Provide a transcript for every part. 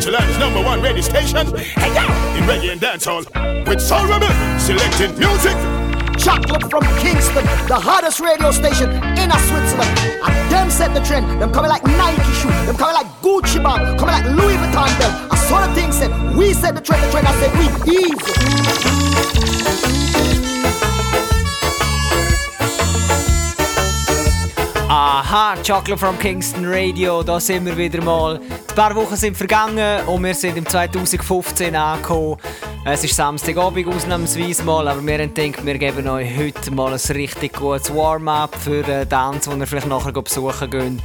Switzerland's number one radio station. Hey, yeah, in reggae and dancehall. With Soul Rebel, selecting music. Chocolate from Kingston, the hottest radio station in Switzerland. And them set the trend. Them coming like Nike shoe. Them coming like Gucci bag. Coming like Louis Vuitton belt. I saw the thing said, we set the trend, the trend. I said, we Aha, Chocolate from Kingston Radio, da sind wir wieder mal. Ein paar Wochen sind vergangen und wir sind im 2015 angekommen. Es ist Samstagabend ausnahmsweise mal, aber wir gedacht, wir geben euch heute mal ein richtig gutes Warm-up für den Dance, den ihr vielleicht nachher besuchen könnt.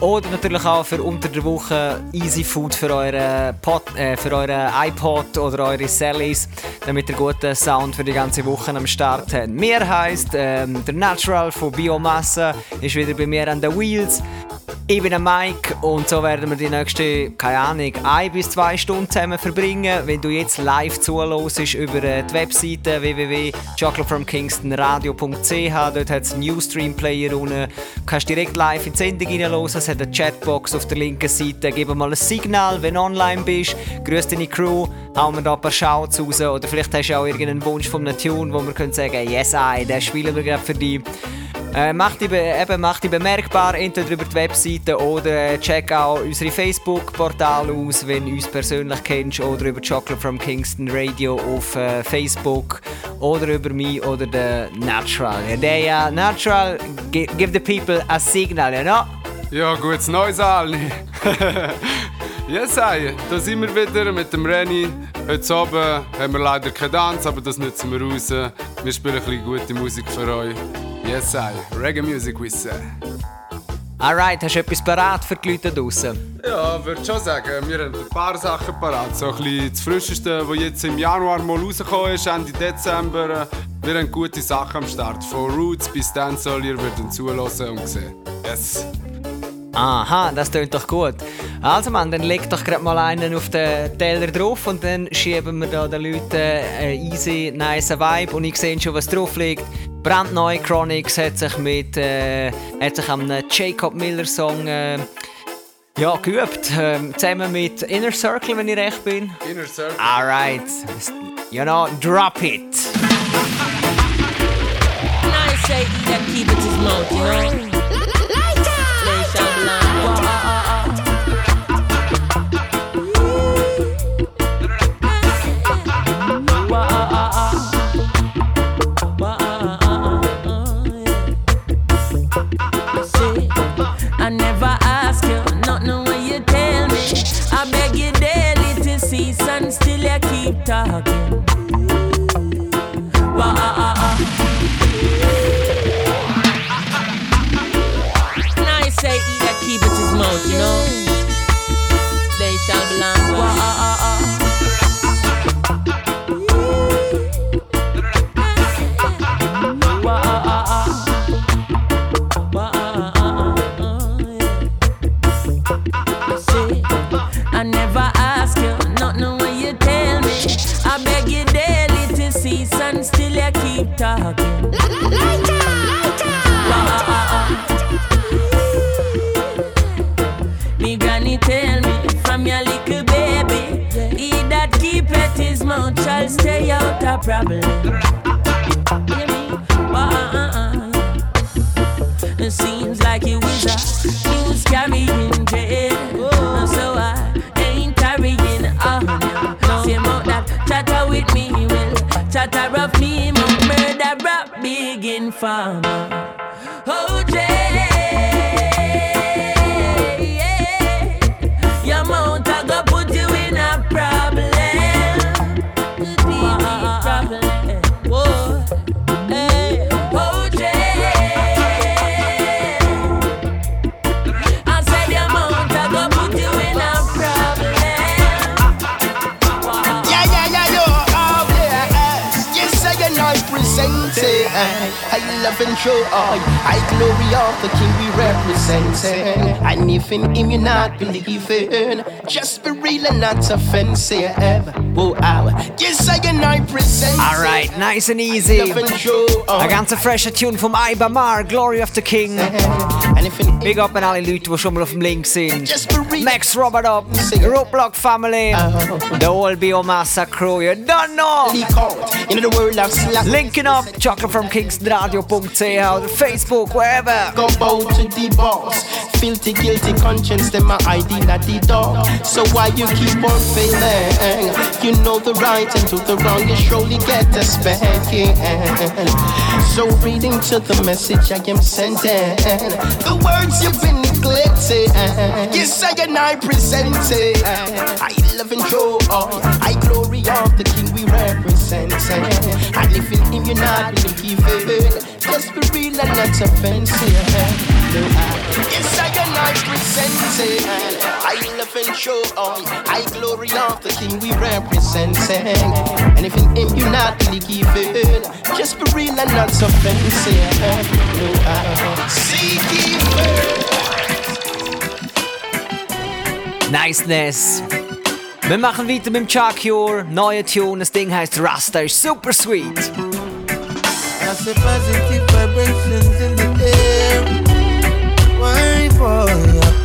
Oder natürlich auch für unter der Woche Easy Food für euren, äh, für euren iPod oder eure Sellies, damit ihr guten Sound für die ganze Woche am Start habt. Mir heisst, ähm, der Natural von Biomasse ist wieder bei mir an den Wheels. Ich bin der Mike und so werden wir die nächsten, keine Ahnung, ein bis zwei Stunden zusammen verbringen. Wenn du jetzt live zuhörst über äh, die Webseite www.chocolatefromkingstonradio.ch, dort hat es einen Newstream-Player unten. Du kannst direkt live in die Sendung hineinhören. Es hat eine Chatbox auf der linken Seite. Gib mal ein Signal, wenn du online bist. Grüß deine Crew, hauen wir da ein paar Shouts raus. Oder vielleicht hast du auch irgendeinen Wunsch von einem Tune, wo wir können sagen, yes, I, den spielen wir gerade für dich. Äh, mach, dich eben, mach dich bemerkbar, entweder über die Webseite oder äh, check auch unsere Facebook-Portal aus, wenn du uns persönlich kennst, oder über Chocolate from Kingston Radio auf äh, Facebook oder über mich oder den Natural. Ja, der ja, Natural, give the people a signal, you know? Ja, gutes Neues alle. yes, ey, da sind wir wieder mit dem Renny. Heute Abend haben wir leider keinen Tanz, aber das nutzen wir raus. Wir spielen ein bisschen gute Musik für euch. Yes, I. Reggae Music wissen. Alright, hast du etwas parat für die Leute draußen? Ja, würde schon sagen. Wir haben ein paar Sachen parat. So ein bisschen das Frischeste, was jetzt im Januar mal rausgekommen ist, Ende Dezember. Wir haben gute Sachen am Start. Von Roots bis Dancehall, ihr werdet zulassen und sehen. Yes. Aha, das klingt doch gut. Also Mann, dann leg doch gerade mal einen auf den Teller drauf und dann schieben wir da den Leuten einen easy, nice Vibe und ich sehe schon, was drauf liegt. Brandneu Chronix hat sich mit äh, hat sich am Jacob Miller Song äh, ja, geübt. Äh, zusammen mit Inner Circle, wenn ich recht bin. Inner Circle. Alright. You know, drop it. Nice say that keep it his mouth, you know. problem. Hear me? It seems like it was was carrying so I ain't carrying on. With me me, murder, big informer. And joy, I glory of the King we represent. And if in Him you not believing, just be real and not offensive. Whoa, ow. Yes, I can I present. Alright, nice and easy. Joy. Eine ganze frische Tune vom Iba Mahr, Glory of the King. Big up and alle Leute, die schon mal auf dem Link sind. just be real. Max Robert up, Roadblock Family, uh-huh. The Old Biomassa Crew, you don't know! Leak out into the world of slack. Linking up, chocolate from kingstonradio.ch oder Facebook, wherever. Go bow to the boss. Filthy, guilty conscience, them my ID, not the dog. So why you keep on failing? You know the right and do the wrong, you surely get a spanking. So reading to the message I am sending, the words you've been neglecting. Yes, I and I present it. I love and joy, I glory of the King we represent. I live in Him, you're not believing. Just be real and not offensive. No, I, yes, I and I present it. I love and show I glory of the King we represent. And if in Him you're not believing, just be real and not offensive. No, I seek first. Niceness. Wir machen weiter mit dem Chuck Cure, neue Tune, das Ding heißt Rasta, ist super sweet. I say positive vibrations in the air. Why, boy,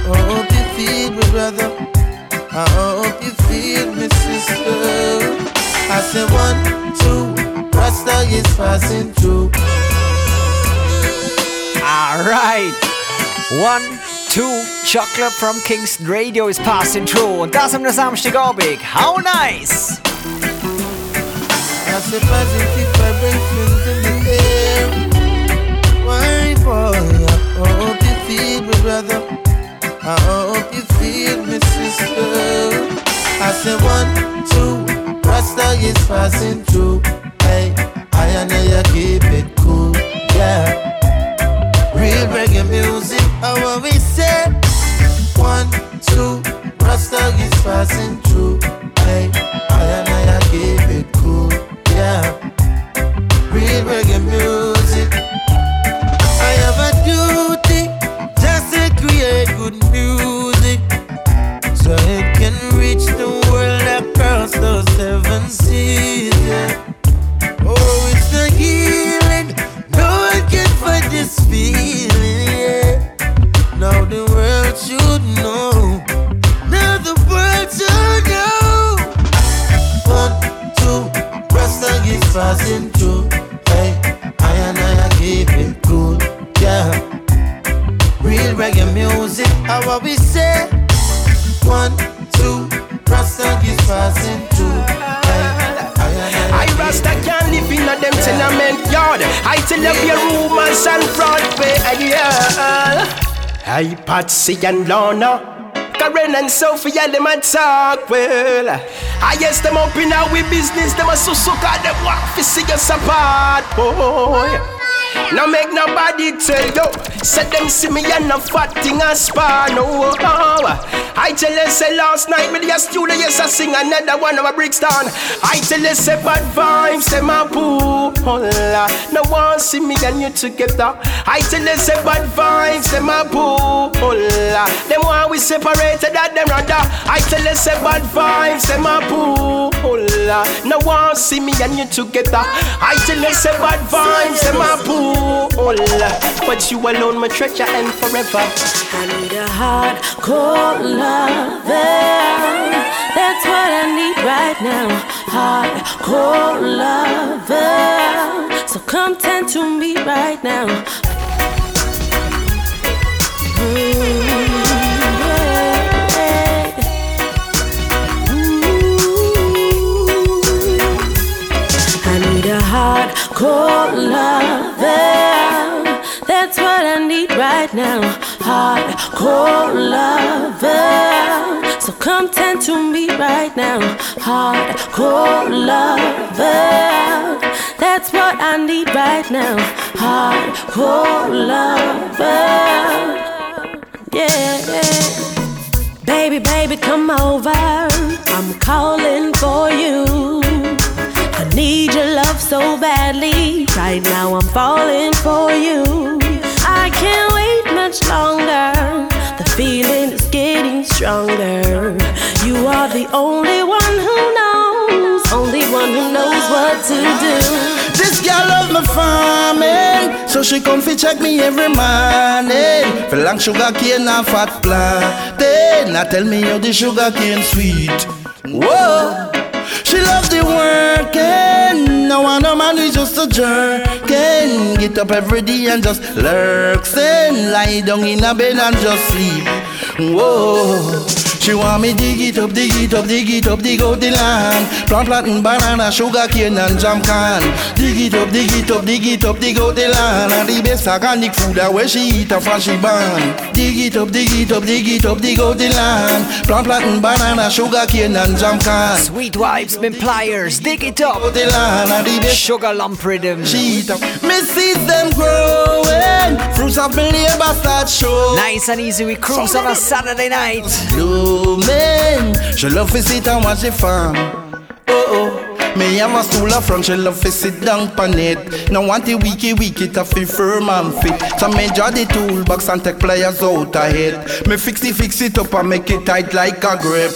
I hope you feel me, brother. I hope you feel me, sister. I say one, two, Rasta is passing through. Alright. One, two, Chocolate from Kingston Radio is passing through. Und das am Samstagabend. How nice! I say positive vibrations. I hope you feel me, brother. I hope you feel me, sister. I say one, two, Rasta is passing through. Hey, I and I keep it cool, yeah. Real reggae music, how we say. One, two, Rasta is passing through. Hey, I and I keep it cool, yeah. Real reggae music. Good music so it can reach the world across those seven seas. Yeah. Oh, it's a healing. No one can fight this feeling. Yeah. Now the world should know. Now the world should know. One, two, Rasta is passing through. Hey, I and I keep it cool. Yeah. Real reggae music, how what we say? One, two, Rasta is passing through. I and Rasta can't live in a them tenement yard. I tell you your rumors and fraud yeah. Hey Patsy and Lorna. Karen and Sophie Sophia, them a talk well. I guess them up in our business, them a so so them want to see us apart, boy. Now make nobody tell you. Say them see me and no fat thing a spar no oh, oh. I tell you say last night me the studio yes I sing another one of my a Brixton I tell you say bad vibes say my boo No one see me and you together. I tell you say bad vibes say my boo Them one we separated that them rather I tell you say bad vibes say my boo No one see me and you together. I tell you say bad vibes say my boo But you alone my treasure and forever I need a hardcore lover. That's what I need right now. Hardcore lover. So come tend to me right now. Mm, yeah. Ooh. Now. Hardcore lover. So come tend to me right now. Hardcore lover. That's what I need right now. Hardcore lover. Yeah. Baby, baby, come over. I'm calling for you. I need your love so badly. Right now I'm falling for you. I can't much longer. The feeling is getting stronger. You are the only one who knows, only one who knows what to do. This girl love my farming, so she come fi check me every morning. For long sugar cane and fat plantain, now tell me how the sugar cane sweet. Whoa. She love the working. No one no man is just a jerking. Get up every day and just lurks in. Lie down in a bed and just sleep. Whoa. She want me dig it up, dig it up, dig it up, dig out the land. Plant, planting banana, sugar cane and jam can. Dig it up, dig it up, dig it up, dig out the land. And the best organic food that where she eat a from she born. Dig it up, dig it up, dig it up, dig out the land. Plant, planting banana, sugar cane and jam can. Sweet vibes with pliers, dig it up. The land and the Sugar lump rhythm. she eat up. Me see them growing. Fruits of my labor start show. Nice and easy, we cruise on a Saturday night. Blooming. She love to sit and watch the farm. Oh oh. Me have a stool up front, she love to sit down pan it. Now want the weeky week it a fi firm and fit. So me draw the toolbox and take players out ahead. Me fix it, fix it up and make it tight like a grip.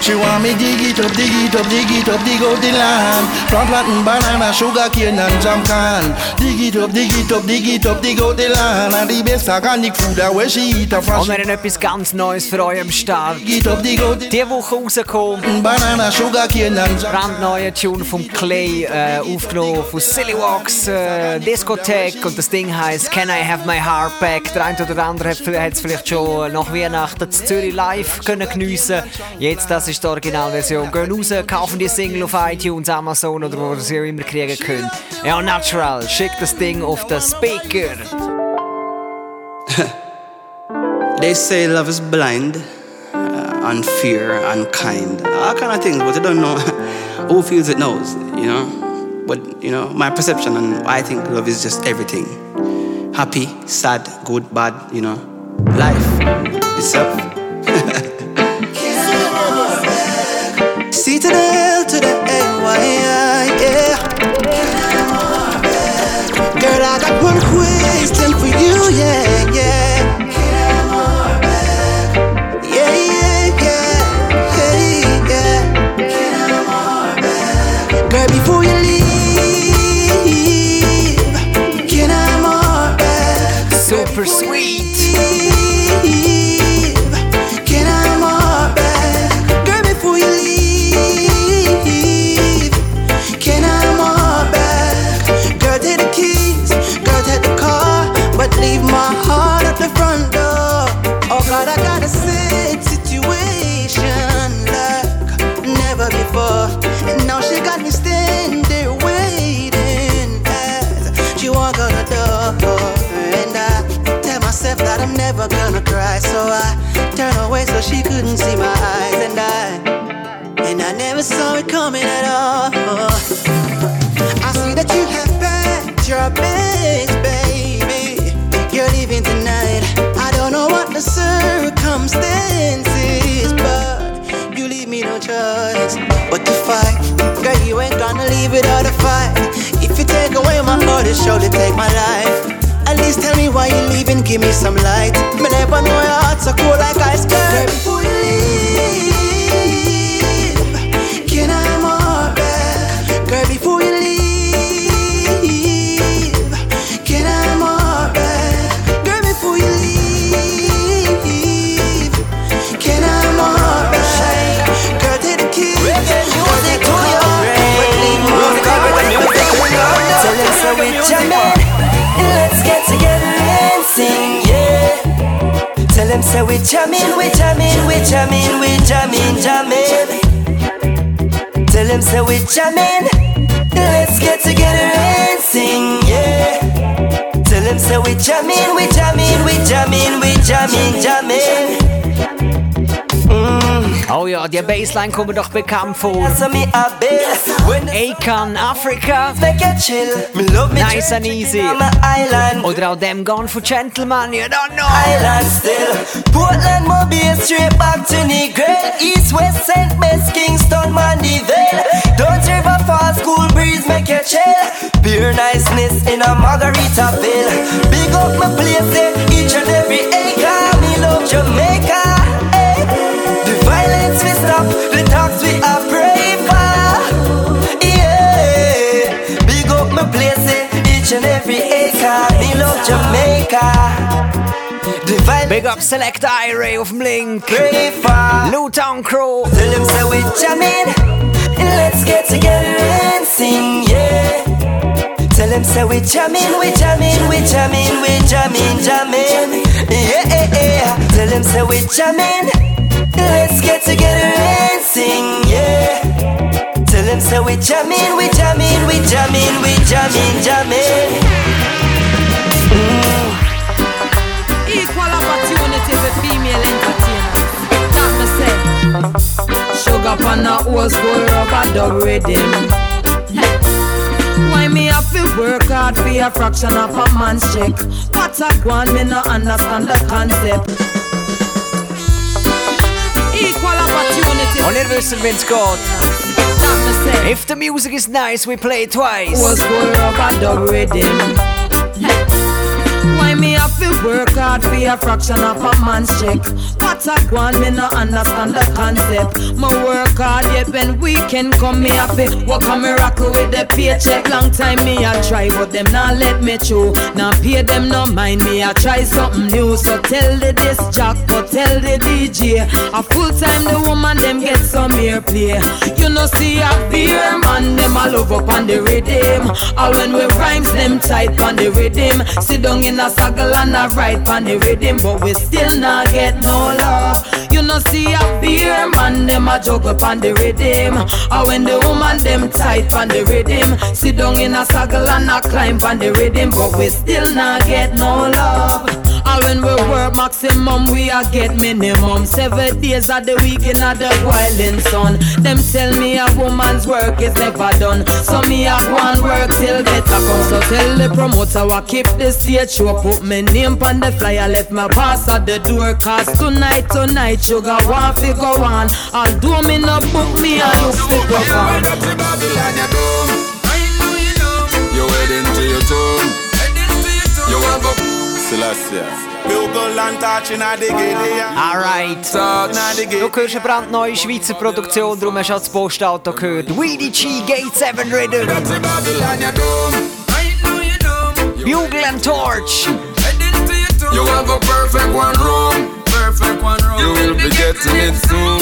She want me dig it up, dig it up, dig it up, dig out the land. Plant planting banana, sugar cane and jam can. Dig it up, dig it up, dig it up, dig out the land. And the best organic food that where she eat a from. Und wir haben etwas ganz Neues für euch am Start. Dig it up, dig out the Die Woche rausgekommen. Banana, sugar cane and jam. brandneue Tune vom Clay, äh, aufgenommen von Silly Walks äh, Discotheque und das Ding heißt Can I Have My Heart Back? Der eine oder andere hat es vielleicht schon nach Weihnachten in Zürich live können geniessen. Jetzt, das ist die Originalversion. Gehen raus, kaufen die Single auf iTunes, Amazon oder wo ihr sie immer kriegen könnt. Ja, Natural, schickt das Ding auf den Speaker. They say love is blind, uh, and fear, and kind. All kind of things, but I don't know who feels it knows, you know. But you know, my perception and I think love is just everything. Happy, sad, good, bad, you know. Life itself. to the L to the A, Y, yeah. Girl, I got one question for you, yeah. Never gonna cry, so I turn away so she couldn't see my eyes, and I and I never saw it coming at all. I see that you have packed your bags, baby. You're leaving tonight. I don't know what the circumstances, but you leave me no choice but to fight. Girl, you ain't gonna leave without a fight. If you take away my heart, it surely take my life. At least tell me why you're leaving, give me some light. Me never know your heart so cold like ice, girl. Before you leave, them say we jamming, we jamming, we jamming, we jamming, jamming. Tell them say we jamming. Let's get together and sing, yeah. Tell them say we jamming, we jamming, we jamming, we jamming, jamming. Oh ja, die Bassline kommt mir doch bekannt vor. So me a bill when Akan Africa. make it chill. Me love me Nice and easy. on my island. Oder auch dem Gone for Gentleman, you don't know. Island still. Portland, Mobile, straight back to Negril. East, West, St. Miss, Kingston, Mandeville. Don't River Falls, Cool Breeze, make you chill. Pure niceness in a margarita Margaritaville. Big up my place, eh, each and every acre. Me love Jamaica. Eh. The we stop, the talks we are pray for. Yeah. Big up my place, eh, each and every acre. Me love Jamaica. Violence Big up Select Ira auf dem Link. pray for. Newtown Crew. Tell them say we jamming and let's get together and sing, yeah. Tell them say we jamming, we jamming, we jamming, we jamming, jamming, yeah, yeah, yeah. Tell them say we jamming, let's get together and sing, yeah. Tell them say we jamming, we jamming, we jamming, we jamming, jamming. Mm. Equal opportunity for female entertainers. That me say. Sugar pan a old school rubber dub rhythm. Why me have to work hard for a fraction of a man's check? What a one me no understand the concept. Equal opportunity. Und ihr wisst, wenn's geht. That me say. If the music is nice, we play it twice. Old school rubber dub rhythm. Have to work hard for a fraction of a man's check? What a one me no understand the concept. Me work hard yet when weekend come me happy. Work a miracle with the paycheck. Long time me a try, but them not let me through. Now pay them no mind me. I try something new, so tell the disc jock, but tell the DJ. A full time the woman them get some airplay. You know see a beer man them all love up on the rhythm. All when we rhymes them tight on the rhythm. Sit down in a saddle and a ride on the rhythm, but we still not get no love. You know see a beer man them a juggle on the rhythm. Or when the woman them tight on the rhythm. Sit down in a saddle and a climb on the rhythm, but we still not get no love. Or when we work maximum, we a get minimum. Seven days of the week in the wilding sun. Them tell me a woman's work is never done. So me a go and work till better come. So tell the promoter I keep the stage show. Put my name on the flyer, left my pass at the door. Cause tonight, tonight, sugar want fi go on. Although me no book me, I look fi perform. You're heading to your tomb. You want go Celestia. Bugle and touch in the giddy. Alright. Touch. Du hörst eine brandneue Schweizer Produktion, darum hast du auch das Postauto gehört. Weedy G Gate 7 Rhythm. Bugle and Torch. You have a perfect one room. Perfect one room. You will be getting it soon.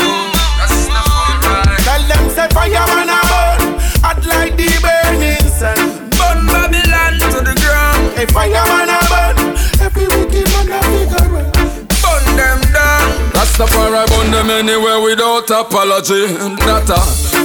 Tell them say fireman a burn, hot like the burning sun. Burn Babylon to the ground. Hey, fireman a burn, every wicked man a figure. Burn them down. Rastafari burn them anywhere without apology. Data.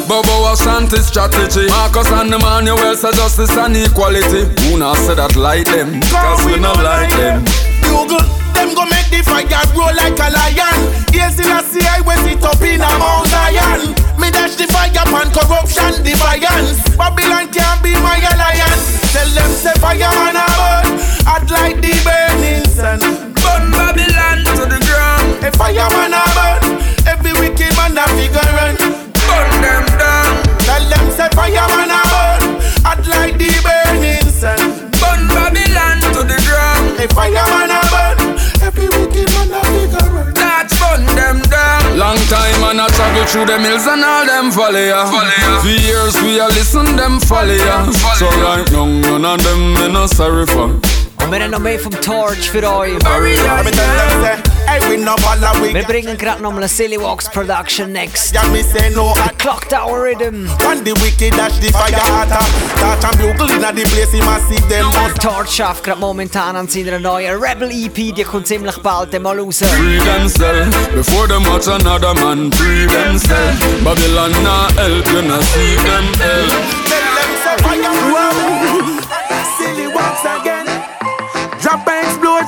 Bobo Ashanti strategy. Marcus and Emmanuel say justice and equality. Who not say that like them? Cause we not like them. Google, them go make the fire roll like a lion. Yes, in a see I went it up in a Mount Zion. Me dash the fire upon corruption, defiance. Babylon can't be my alliance. Tell them say fireman a burn, hot like the burning sun. Burn Babylon to the ground. A fireman a burn, every wicked man a figure run. Burn them down. Tell them say fireman a ground. A fireman a burn, every wicked man a figure run. That's burn them down. Long time and I travel through the hills and all them valley. ya. For years we a listen them folly. So right now none of them me no sorry for. Und wir haben noch mehr vom Torch für euch. Me tell them say, hey we no bother we Wir bringen gerade nochmal eine Silly Walks Production next. Yeah, me say no I Clock Tower Rhythm. And the wicked dash the fire hotter Torch and bugle inna the place He must see them must Torch schafft gerade momentan an seiner neuen Rebel EP, die kommt ziemlich bald mal raus. Free themselves before them watch another man free themselves. Babylon nah help you not see them help. Tell them say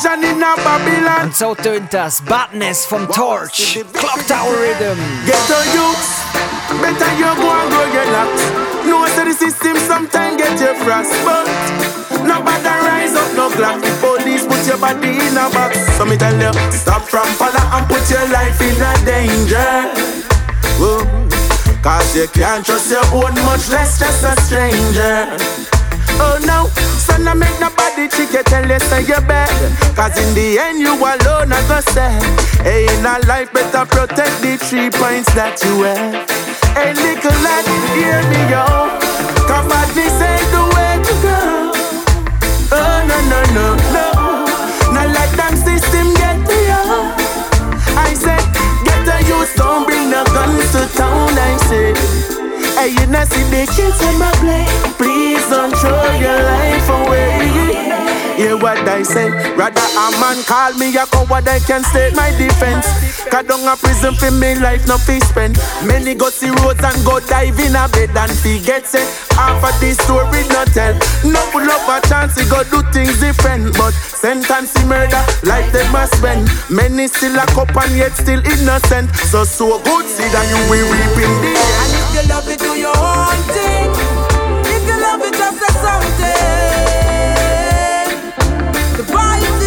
explosion in a Babylon Und so tönt das Badness vom Torch. Clock Tower Rhythm. Get to youths Better you go and grow your locks No say the system sometime get you frost But Nobody rise up no clock Police put your body in a box So me tell you Stop from follow and put your life in a danger Whoa. Cause you can't trust your own much less just a stranger Oh no, son, I make nobody trick you, tell you say you're bad. Cause in the end, you alone are gonna say, hey, in our life, better protect the three points that you have. Hey, little lad, hear me, yo. Come this ain't the way to go. Oh, no, no, no, no. Not like that system get to you. I said, get a youth, don't bring the guns to town, I say. Hey, you not see the kids in my play. Please don't throw your life away. Hear what I say. Rather a man call me a coward, I can state my defense. Cause down a prison for me life no fee spend. Many go see roads and go dive in a bed and forget say half of this story not tell. No pull up a chance to go do things different, but sentence he murder like they must spend. Many still a cup and yet still innocent. So so good see that you will reap in the end. And if you love it, do your own thing. If you love it, just say something. The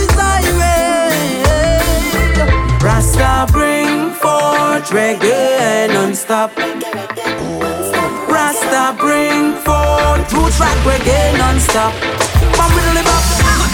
is irate. Rasta bring forth reggae non-stop. Rasta bring forth two track reggae non-stop. Bam with the bop.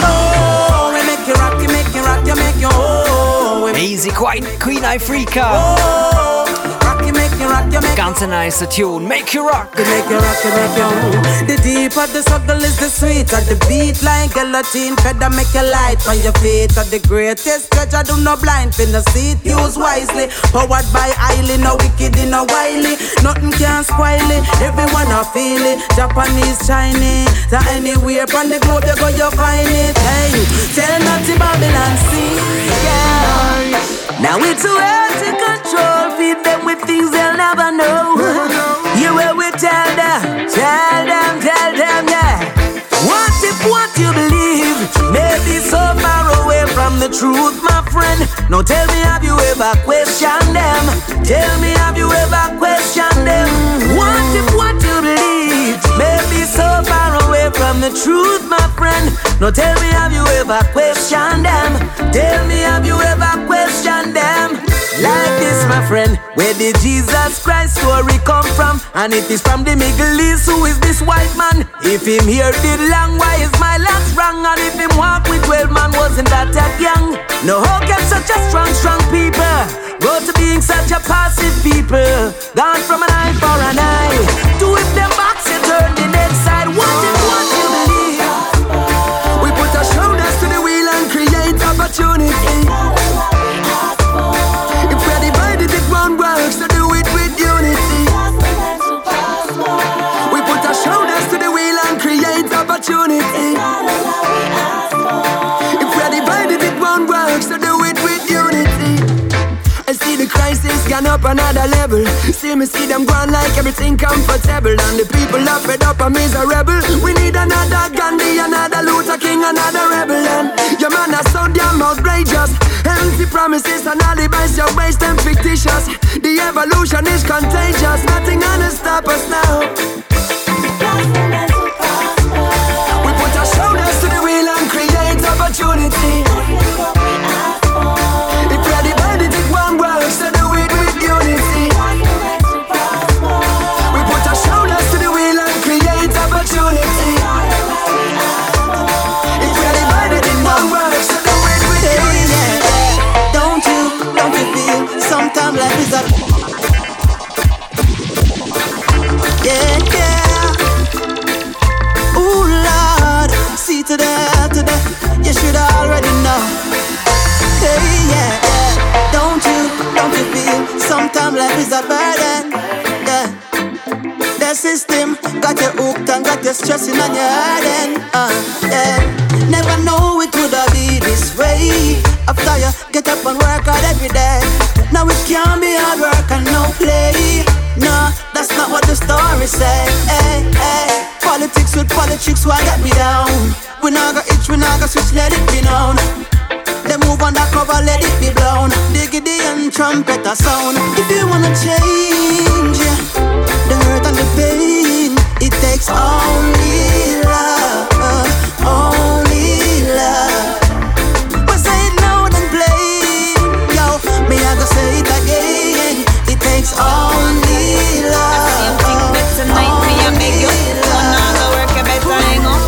Oh, we make you rock, you make you rock, you make you oh. Easy Queen, Queen Africa. oh, rock, you make you rock, you make Ganz ein Tune. Make you rock. You make you rock, you make you move. The deeper the struggle is the sweeter the beat like guillotine feather make you light on your feet. Are the greatest treasure do no blind fin the seat use wisely. Powered by highly no wicked in a wily. Nothing can spoil it. Everyone a feel it. Japanese, Chinese, to anywhere on the globe you go you find it. Hey, tell nothing Babylon see. Yeah. Now it's too hard to control. Feed them with things they'll never know. You will we tell them, tell them, tell them, yeah. What if what you believe may be so far away from the truth, my friend? Now tell me, have you ever questioned them? Tell me, have you ever questioned them? What if what you believe may be so far away from the truth, my friend? Now tell me, have you ever questioned them? Tell me, have you ever questioned them? Like this, my friend, where did Jesus Christ story come from? And if it's from the Middle East, who is this white man? If him here did long, why is my last wrong? And if him walk with 12 man, wasn't that that young? No, how can such a strong, strong people go to being such a passive people? Gone from an eye for an eye. To if them box you turn the dead side, what if what you believe? We put our shoulders to the wheel and create opportunity. Up another level. See me see them going like everything comfortable. And the people are fed up and miserable. We need another Gandhi, another Luther King, another rebel. And your man are so damn outrageous. Empty promises and alibis, your waste them fictitious. The evolution is contagious. Nothing gonna stop us now. We put our shoulders to the wheel and create opportunity. Burden Yeah the system got you hooked and got you stressing on your head and uh, yeah. Never know it would have be this way. After you get up and work out every day. Now it can't be hard work and no play. No, that's not what the story say. Hey, hey. Politics with politics, why got me down? We not got itch, we not got switch, let it be known. They move on that cover, let it be blown. Diggity and trumpet a sound. If you wanna change, yeah, the hurt and the pain, it takes only love, only love. But say it loud and plain, yo, me I go say it again. It takes only love. Tonight me I beg you, one hour work you better hang up.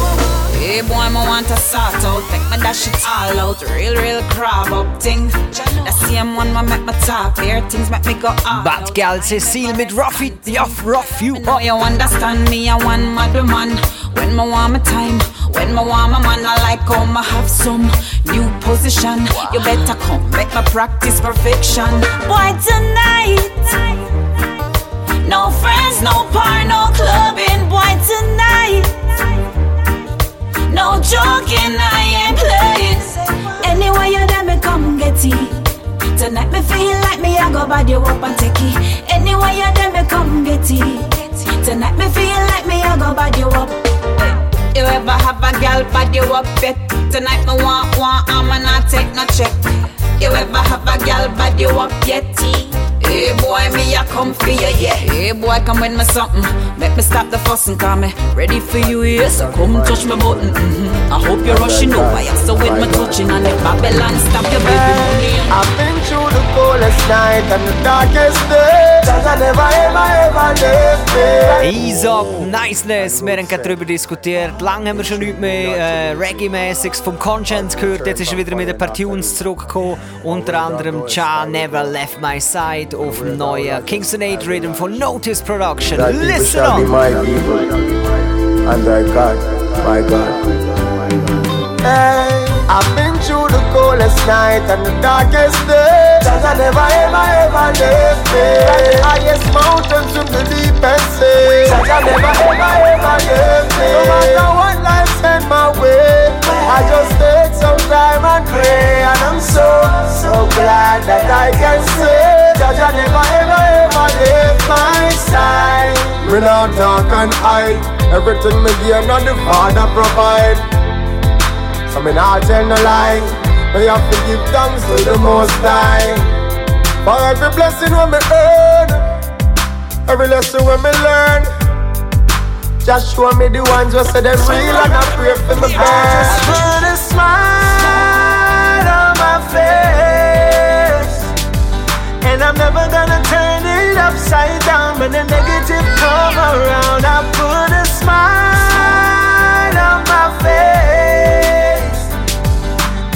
Out, real, real crab up thing. The same one my make my talk, here things make me go up. Bad Gal Cecile mit Ruffy, Yuff, Ruff You Know Up. you understand me, I want mad woman. When my want my time, when my want my man, I like how my have some new position. You better come, make my practice perfection. Boy, tonight. No friends, no par, no clubbing, No joking, I ain't playing. Anyway, you let me come get it. Tonight me feel like me, I go bad you up and take it. Anyway, you let me come get it. Tonight me feel like me, I go bad you up. You ever have a bad you up yet? Tonight me want one, I'ma not take no check. You ever have a bad you up yet? Hey boy, me I come for you, yeah. Hey boy, come with me something. Make me stop the fussing, call me ready for you, yeah. So come touch my button. Mm-hmm. I hope you're rushing over, yeah. So with my touching and if Babylon stop your baby. I've been through the coldest night and the darkest days. Cause I never ever ever left me. Ease up, Niceness. Wir haben gerade darüber diskutiert. Lange haben wir schon nichts mehr äh, Reggae-mäßiges vom Conscience gehört. Jetzt ist er wieder mit ein paar Tunes zurückgekommen. Unter anderem Cha Never Left My Side auf dem neuen Kingston 8 Rhythm von Notice Production. Thy Listen shall up! my people, and thy God, my God. Hey, I've been through the coldest night and the darkest day. Cause I never ever ever left me. Like the highest mountains from the deepest sea. Cause I never ever ever left me. No matter what life send my way, I just take some time and pray. And I'm so, so glad that I can say I never ever ever left my side. Me not talk and hide. Everything me give, not the Father provide. So me not tell no lie Me have to give thanks to the Most High For every blessing when me earn Every lesson when me learn Just show me the ones who say them real And I pray for me best Put a smile on my face And I'm never gonna turn it upside down When the negative come around. I put a smile on my face.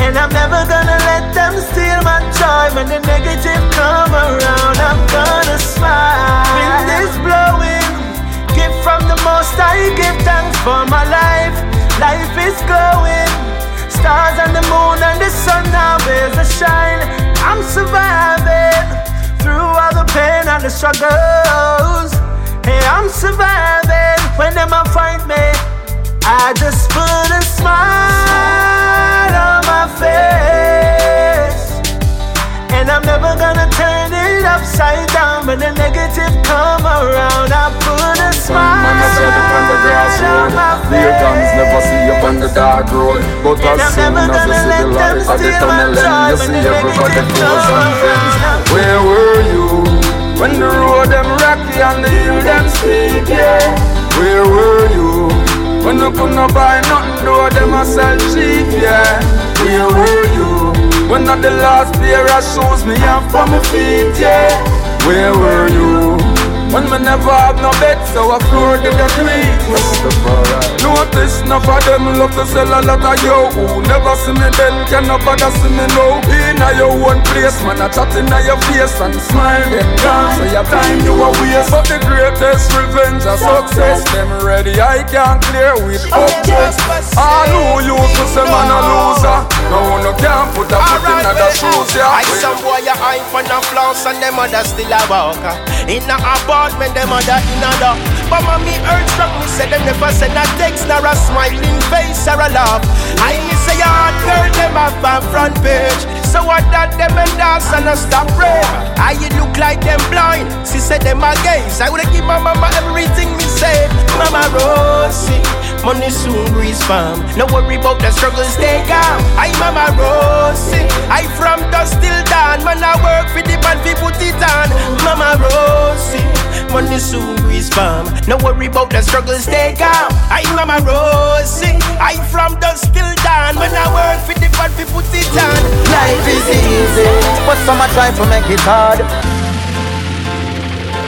And I'm never gonna let them steal my joy When the negative come around. I'm gonna smile. Wind is blowing Gift from the most I give thanks for my life. Life is glowing. Stars and the moon and the sun always a shine I'm surviving Through all the pain and the struggles. Hey, I'm surviving When them a fight me. I just put a smile on my face And I'm never gonna turn it upside down When the negative come around I put a smile Man, I said it on the grass road my Real guns never see you on the dark road But And as soon as you see the light at the tunnel end You see everybody close and friends. Where were you? When the road them rocky and the hill them steep, yeah Where were you? When you couldn't buy nothing, though them a sell cheap, yeah Where were you? When not the last pair of shoes me have for my feet, yeah Where were you? When me never have no bed, so I floor the tweet Notice enough of them love to sell a lot of yo. Who never see me then can no bother see me now In a your own place, man I chat in a your face and smile them down. So your time you a waste. But the greatest revenge of success Them ready, I can't clear with objects All who used to say man a loser. No one no can put a foot in the shoes, yeah. I some boy a iPhone and floss and them other still a walk In a apartment them a door But mommy earth struck me say them never send a text nor a smiling face or a laugh. I say a hot girl them have a front page. So what that them and dance and a stop pray I you look like them blind. She said them a gays. I woulda give my mama everything me say. Mama Rosie Money soon breeze farm. No worry about the struggles they calm I Mama Rosie I from dusk till dawn. Man I work for the band fi put it on. Mama Rosie Money soon farm No worry about the struggles stay calm I Mama Rosie I from dusk till dawn When I work for the band fi put it on Life is easy, but some a try to make it hard.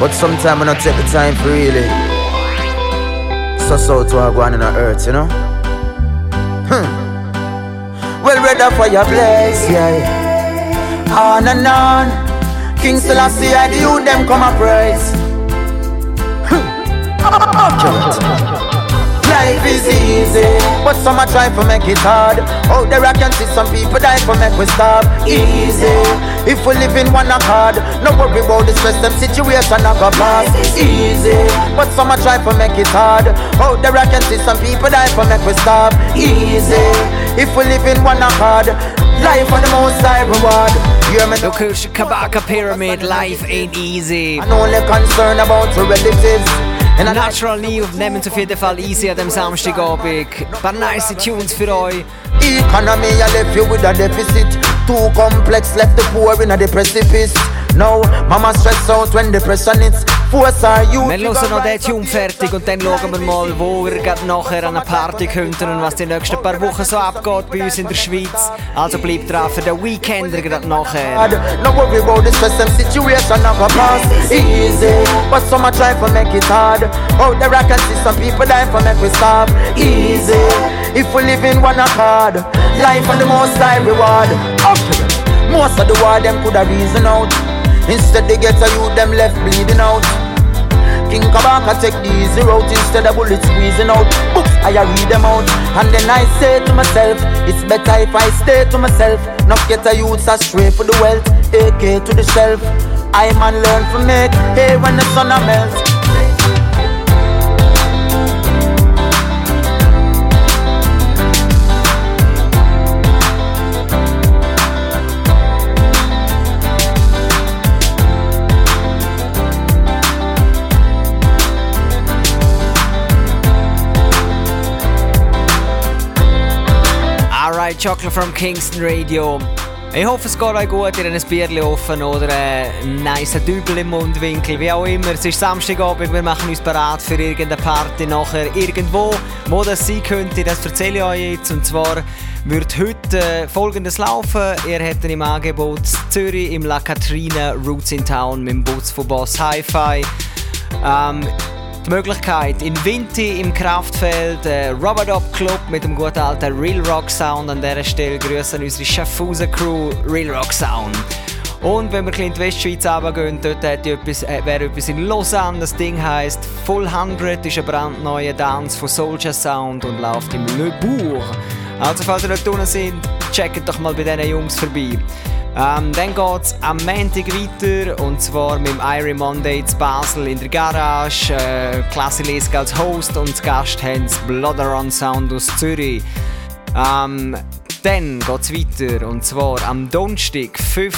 But sometimes I not take the time for really. So so to going on the earth, you know. Hmm. Well, brother, for your bless, yeah. On and on. King Selassie, I the them come a praise. Life is easy, but some a try to make it hard. Out there I can see some people die for make we stop. Easy, if we live in one accord, no worry about the stress, them situation I go pass. Easy, but some a try to make it hard. Out there I can see some people die for make we stop. Easy, if we live in one accord, life on the most high reward. Du hörst Kabaka Pyramid life ain't easy. I'm only concerned about your relatives. Natural New nehmen auf jeden Fall easy an dem Samstagabend. Ein paar nice Tunes für euch. Economy, I left you with a deficit. Too complex, left the poor in a the precipice. No, mama stress out when the pressure hits. Wir hören noch den Tune fertig und dann schauen wir mal, wo wir gerade nachher an eine Party könnten und was die nächsten paar Wochen so abgeht bei uns in der Schweiz. Also bleibt dran für den Weekender gerade nachher. No worry about the stress, them situation not gonna pass easy. But some a try to make it hard. Out there I can see some people for make we stop easy. If we live in one accord, life on the most high reward. Okay. Most of the war them coulda reason out. Instead they get a youth them left bleeding out. King Kabaka take the easy route instead of bullets squeezing out. Books I read them out, and then I say to myself, it's better if I stay to myself. Not get a youth astray for the wealth, AK to the shelf. I man learn from it, hey when the sun a Chocolate from Kingston Radio. Ich hoffe, es geht euch gut, ihr habt ein Bierchen offen oder einen nice Dübel im Mundwinkel, wie auch immer. Es ist Samstagabend, wir machen uns bereit für irgendeine Party nachher irgendwo. Wo das sein könnte, das erzähle ich euch jetzt. Und zwar wird heute äh, folgendes laufen. Ihr hättet im Angebot Zürich im La Catrina Roots in Town mit dem Bus von Boss Hi-Fi. Ähm, Möglichkeit in Vinti im Kraftfeld, äh, Robert Up Club mit dem guten alten Real Rock Sound. An dieser Stelle grüßen unsere Schaffhausen Crew Real Rock Sound. Und wenn wir ein in die Westschweiz runtergehen, dort etwas, äh, wäre etwas in Lausanne. Das Ding heisst Full 100, ist ein brandneuer Dance von Soldier Sound und läuft im Le Bourg. Also falls ihr dort unten seid, checkt doch mal bei diesen Jungs vorbei. Ähm, dann geht es am Montag weiter und zwar mit dem Irie Monday zu Basel in der Garage. Äh, Klasse Lesk als Host und zu Gast haben sie Blooderon Sound aus Zürich. Ähm, dann geht es weiter und zwar am Donnerstag, 5.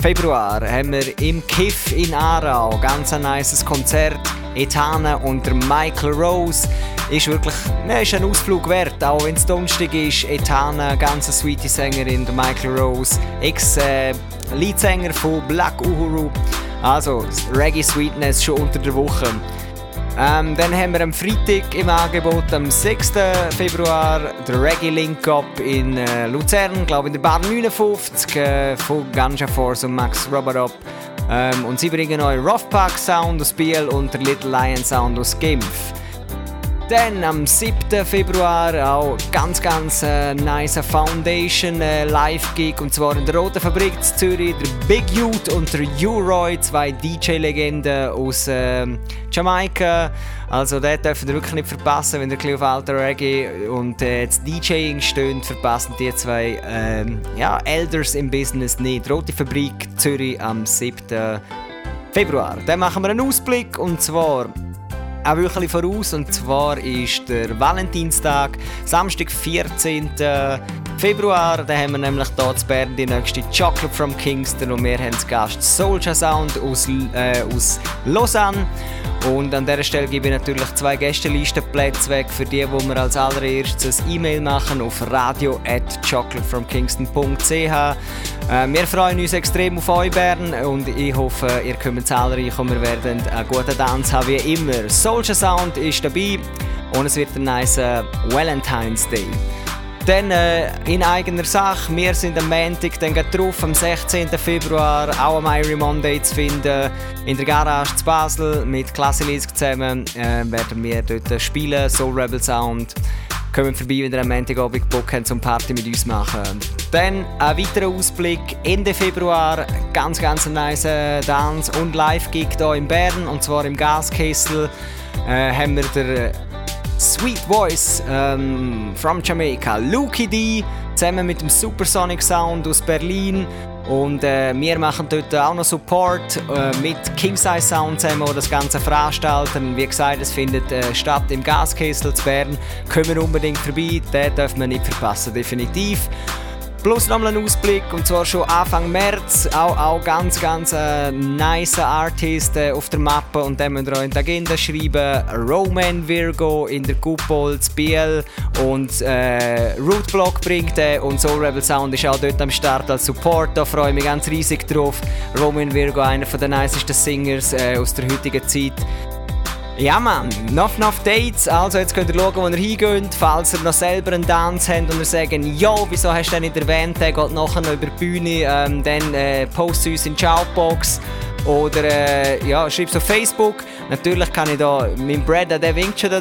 Februar, haben wir im Kiff in Aarau ganz ein nices Konzert. Etana und der Michael Rose ist wirklich ne, ist ein Ausflug wert, auch wenn es Donnerstag ist. Etana, ganz eine sweete Sängerin, der Michael Rose, Ex-Leadsänger von Black Uhuru. Also, Reggae Sweetness schon unter der Woche. Ähm, dann haben wir am Freitag im Angebot, am 6. Februar, der Reggae Link Up in äh, Luzern, glaube in der Bar 59 äh, von Ganja Force und Max Robert Up. Ähm, und sie bringen euch Rough Pack Sound aus Biel und der Little Lion Sound aus Genf. Dann am 7. Februar auch ganz, ganz äh, nice Foundation äh, Live-Gig und zwar in der Roten Fabrik in Zürich. Der Big Youth und der U-Roy, zwei DJ-Legenden aus äh, Jamaika. Also den dürft ihr wirklich nicht verpassen, wenn ihr ein auf alter Reggae und äh, das DJing steht, verpassen die zwei ähm, ja, Elders im Business nicht. Rote Fabrik Zürich am 7. Februar. Dann machen wir einen Ausblick und zwar auch wirklich voraus. Und zwar ist der Valentinstag, Samstag, 14. Februar. Da haben wir nämlich hier zu Bern die nächste Chocolate from Kingston und wir haben zu Gast Soulja Sound aus, äh, aus Lausanne. Und an dieser Stelle gebe ich natürlich zwei Gästelistenplätze weg für die, wo wir als allererstes ein E-Mail machen auf radio at chocolatefromkingston.ch. Äh, wir freuen uns extrem auf euch, Bern, und ich hoffe, ihr kommt zahlreich und wir werden einen guten Tanz haben wie immer. Soulja Sound ist dabei und es wird ein nice Valentine's Day. Dann äh, in eigener Sache, wir sind am Montag dann drauf, am 16. Februar auch am Irie Monday zu finden. In der Garage zu Basel mit Klasse Lisk zusammen äh, werden wir dort spielen, Soul Rebel Sound. kommt vorbei, wenn ihr am Montagabend Bock habt, zum Party mit uns machen. Dann ein weiterer Ausblick Ende Februar, ganz, ganz ein nice äh, Dance- und Live-Gig hier in Bern, und zwar im Gaskessel. Äh, haben wir den Sweet Voice ähm, from Jamaica, Luki D, zusammen mit dem Supersonic Sound aus Berlin. Und äh, wir machen dort auch noch Support äh, mit King Size Sound zusammen, die das Ganze veranstalten. Wie gesagt, es findet äh, statt im Gaskessel zu Bern. Kommen unbedingt vorbei, den dürfen wir nicht verpassen, definitiv. Plus nochmal ein Ausblick, und zwar schon Anfang März. Auch, auch ganz, ganz äh, nice Artist äh, auf der Mappe. Und dann müsst ihr auch in die Agenda schreiben. Roman Virgo in der Kupol, BL und äh, Rootblock bringt er. Und Soul Rebel Sound ist auch dort am Start als Support. Da freue ich mich ganz riesig drauf. Roman Virgo, einer der nicesten Singers äh, aus der heutigen Zeit. Ja Mann, noch noch Dates, also jetzt könnt ihr schauen, wo ihr hingeht, falls ihr noch selber einen Dance habt und ihr sagt, ja, wieso hast du den nicht erwähnt, der geht nachher noch über die Bühne, ähm, dann äh, postet uns in die Shoutbox oder äh, ja, schreibt es auf Facebook. Natürlich kann ich da, mein Brad, der winkt schon da.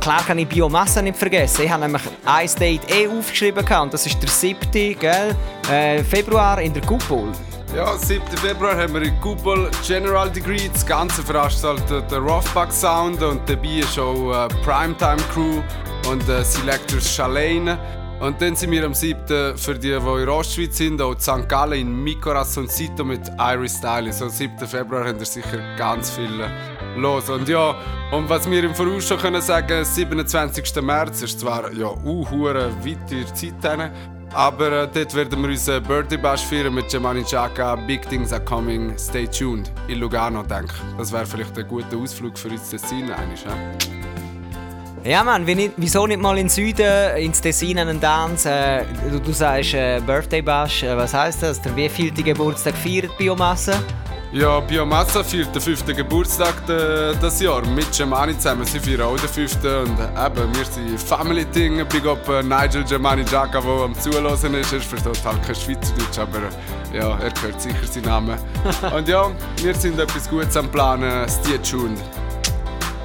Klar kann ich Biomasse nicht vergessen. Ich habe nämlich ein Date eh aufgeschrieben und das ist der 7. Gell? Äh, Februar in der Kupol. Ja, 7. Februar haben wir in Kupol General Degree, das Ganze veranstaltet der Roughback Sound und dabei ist auch äh, Primetime Crew und äh, Selectors Chalane. Und dann sind wir am 7. für die, die in Ostschweiz sind, auch in St. Gallen, in Mikoras und Sito mit Iris Style. So, am 7. Februar haben wir sicher ganz viele los. Und ja, und was wir im Voraus schon können sagen, 27. März ist zwar ja uh, weit in der Zeit, aber äh, dort werden wir unseren Birthday Bash feiern mit Giovanni Chaka. Big Things are coming. Stay tuned. In Lugano, denke ich. Das wäre vielleicht ein guter Ausflug für uns Tessin. Eigentlich, ja? Ja, Mann, wieso nicht mal in Süden, ins Tessin einen Dance? Äh, du, du sagst äh, Birthday Bash, äh, was heißt das? Der wievielte Geburtstag feiert Biomasse? Ja, Biomassa feiert den fünften Geburtstag das Jahr mit Germani zusammen. Sie feiern auch den fünften und eben, wir sind Family Ding. Big up äh, Nigel Germani Jaka, der am Zuhören ist. Er versteht halt kein Schweizerdeutsch, aber ja, er hört sicher seinen Namen. und ja, wir sind etwas Gutes am Planen. Stay tuned.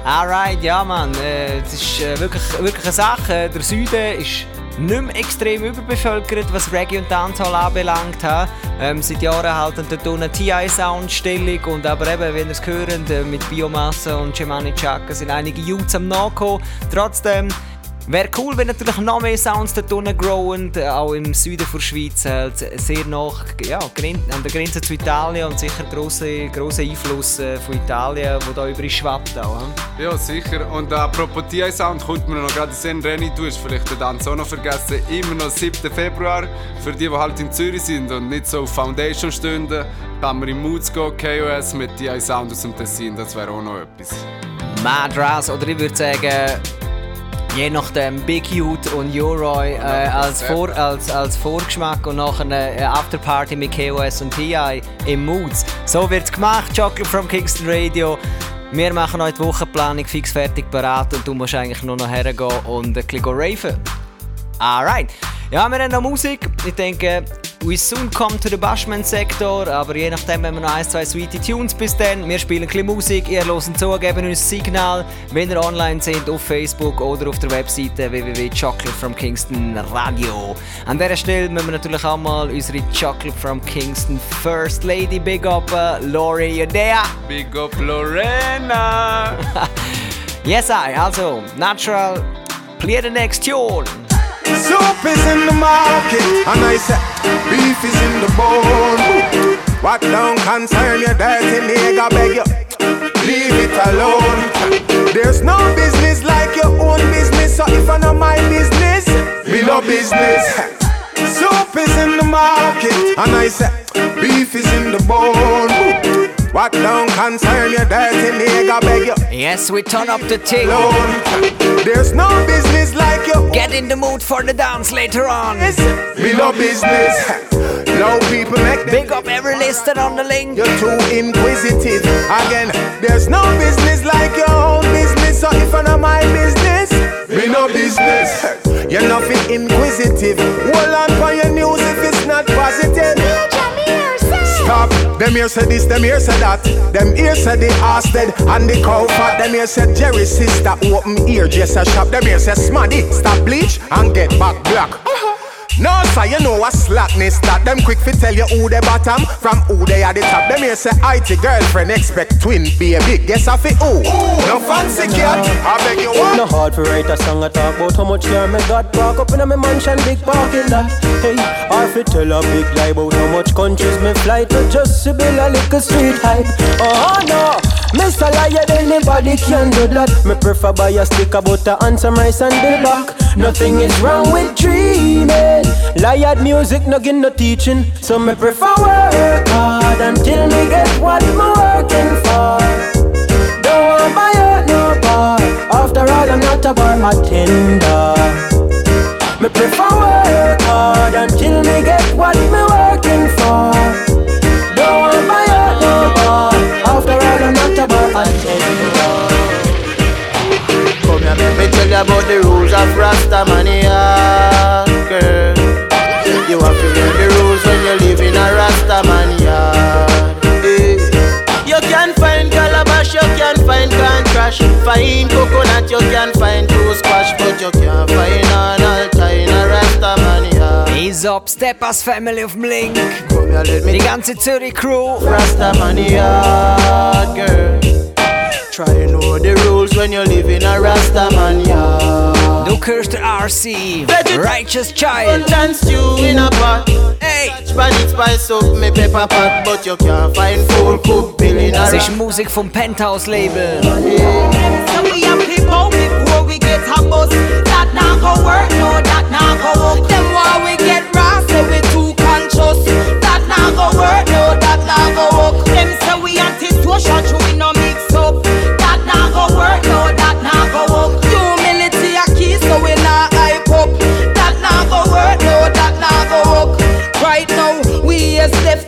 Alright, ja Mann, äh, das ist äh, wirklich, wirklich eine Sache. Der Süden ist nicht mehr extrem überbevölkert, was Reggae und Dancehall anbelangt. Ähm, seit Jahren halten dort unten TI-Sound Stellung und aber eben, wenn ihr es hört, äh, mit Biomasse und Gemani Chaka sind einige Youths am Nachkommen. Trotzdem Wäre cool, wenn natürlich noch mehr Sounds dort unten growen, auch im Süden der Schweiz, halt sehr nach, ja, an der Grenze zu Italien und sicher große große Einfluss äh, von Italien, wo da über schwappt auch. Ja, sicher. Und apropos TI-Sound kommt mir noch gerade in Renny, du hast vielleicht den Tanz auch noch vergessen, immer noch 7. Februar, für die, die halt in Zürich sind und nicht so auf Foundation stehen, kann man im Moods gehen, KOS mit TI-Sound aus dem Tessin, das wäre auch noch etwas. Madras, oder ich würde sagen, Je nachdem Big Youth und Euroy äh, als, Vor, als, als Vorgeschmack und nachher eine Afterparty mit KOS und TI im Moods. So wird es gemacht, Chocolate from Kingston Radio. Wir machen heute die Wochenplanung fix fertig bereit und du musst eigentlich nur noch hergehen und ein bisschen raven. Alright. Ja, wir haben noch Musik. Ich denke, We soon come to the Bashman-Sektor, aber je nachdem haben wir noch ein, zwei sweetie Tunes bis dann. Wir spielen ein bisschen Musik, ihr hört zu, geben uns Signal, wenn ihr online seid auf Facebook oder auf der Webseite www.chocolate from Kingston Radio. An dieser Stelle müssen wir natürlich auch mal unsere Chocolate from Kingston First Lady Big Up, uh, Lori Yodea. Big Up Lorena! yes, I, also, Natural, play the next tune. Soup is in the market, and I say beef is in the bone. What don't concern you, dirty nigga, beg you, leave it alone. There's no business like your own business, so if I know my business, me no business. Soup is in the market, and I say beef is in the bone. What don't concern you, dirty nigga, beg you. Yes, we turn up the ting. There's no business like you. Get in the mood for the dance later on. Yes, we no business. No people make Big up every listed on the link. You're too inquisitive. Again, there's no business like your own business. So if I know my business, we no business. You're nothing inquisitive. Hold on for your news if it's not positive. Them here say this, them here say that. Them here say the ass dead and the cow fat. Them here say Jerry sister open ear just a shop. Them here say Smaddy stop bleach and get back black. No, sir, you know what slackness that Them quick fi tell you who the bottom from who they are the top. Them here say IT girlfriend expect twin baby. Guess I fi who? No fancy cat, I beg you what? No hard to write a song I talk about how much car me got park up in a me mansion big parking lot. Hey, or fi tell a big lie about how much countries me fly to just to build a little street hype. Oh no, Mr. Liar, anybody can do that. Me prefer buy a stick about a and some rice and bill back. Nothing is wrong with dreaming. Liar music, no get no teaching. So me prefer work hard until me get what me working for. Don't want hurt no bar. After all, I'm not a bartender. Me prefer work hard until me get what me working Here, let me tell you about the rules of Rastamania, girl. You have to learn the rules when you live in a Rastamania. Eh. You can find calabash, you can find can crash, find coconut, you can find two squash, but you can't find an altar in a Rastamania. Ease up, step as family of Link. Come here, let me Die ganze Zürich Crew. Rastamania, girl. Try know the rules when you live in a Rastamania. Du hörst der RC, Righteous Child. Dance you in a pot. Hey. Spanish spice up me pepper pot, but you can't find full cook bill in a Das ist Ras- Musik vom Penthouse Label. So we have people before we get a bus. That not go work, no, that not go work. Them why we get raw, so we too conscious. That not go work, no, that not go work. Them say we anti-social,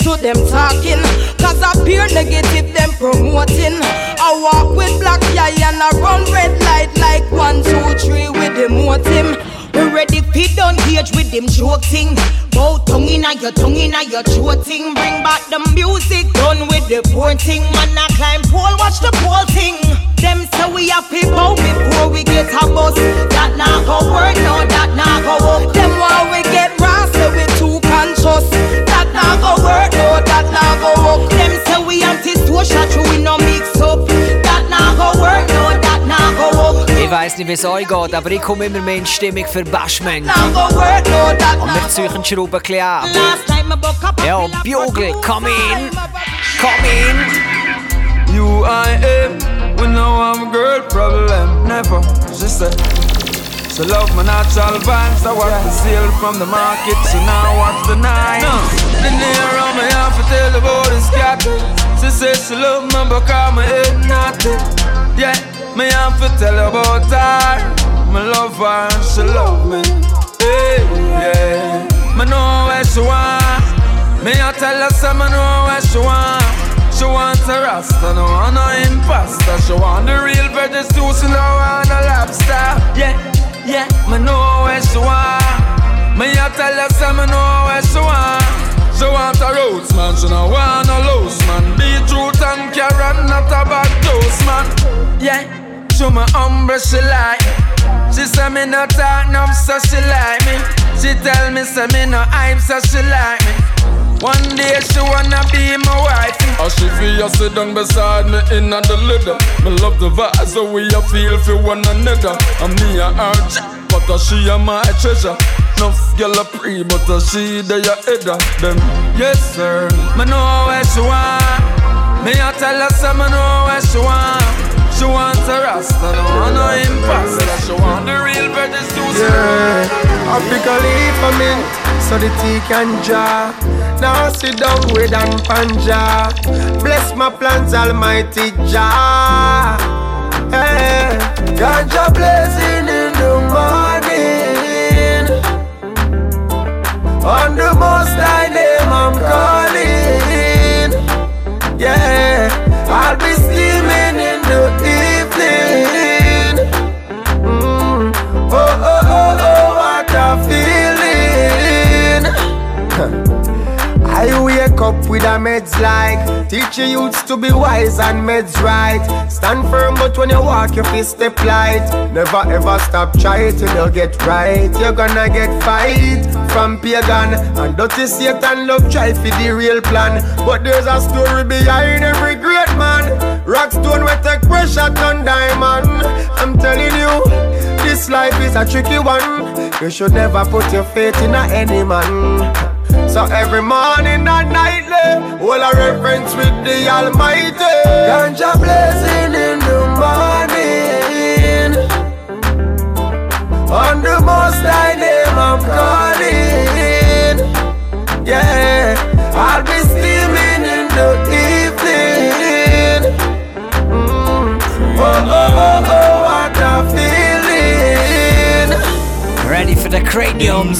to them talking. Cause I peer negative, them promoting. I walk with black eye and I run red light like one, two, three with the motive. We ready fit on gauge with them joking. Bow tongue in your tongue in your throat thing. Bring back the music, done with the poor thing. Man, I climb pole, watch the pole thing. Them say we have people before we get a bus. That not go work, no, that not go up. Them why we get so we too conscious. Go work, no, that not go up. Them say we anti-social, true we no mix up. That not go work, no, that not go up. Ich weiss nicht, wie es euch geht, aber ich komme immer mehr in Stimmung für Bashman. Not go work, no, that Und wir die Schrauben ein bisschen ab. Last time I buck up a Yo, pill of Bugle, come in. Come in. You I am, we know I'm a girl problem. Never, she said. She love my natural vibes. I watch the sale from the market, so now watch the night. No, the near around me, I have to tell about this cat. She says she love me, but call me head naughty. Yeah, me have to tell about her. Me love her, and she love me. Hey, yeah, me know where she want. Me I tell her, say me know where she want. She want a rasta, no want no imposter. She want the real virgin stew, she no want a lobster. Yeah, yeah, me know where she want. Me I tell her, say me know where she want. She want a roots man, she no want a loose man. Beetroot and carrot, not a bad toast man. Yeah, she my umbre, she like. She say me no talk enough, so she like me. She tell me say me no hype, so she like me. One day she wanna be my wife. How she feel sit down beside me in the leather. Me love the vibes so we a feel for one another. And me a her but a she a my treasure. Enough girl a pre, but a she they a header. Them Yes sir, me know where she want. Me a tell her say me know where she want. She want a rasta, no want no imposter. She want the real virgin stew. Yeah, Africa leaf for mint, so the tea can jar. Now sit down with them panja. Bless my plans, Almighty Jah. Hey, ganja blazing in the morning. On the most high name I'm calling. Yeah, I'll be I wake up with a meds like. Teach your youths to be wise and meds right. Stand firm, but when you walk, your feet step light. Never ever stop try till you get right. You're gonna get fight from pagan and dirty Satan love try for the real plan. But there's a story behind every great man. Rockstone we take pressure on diamond. I'm telling you, this life is a tricky one. You should never put your faith in a any man. So every morning and nightly, all a reference with the Almighty. Ganja blessing in the morning. On the most high name I'm calling. Yeah, I'll be steaming in the evening. Mm. Oh, oh, oh, oh, what a feeling. Ready for the cranium.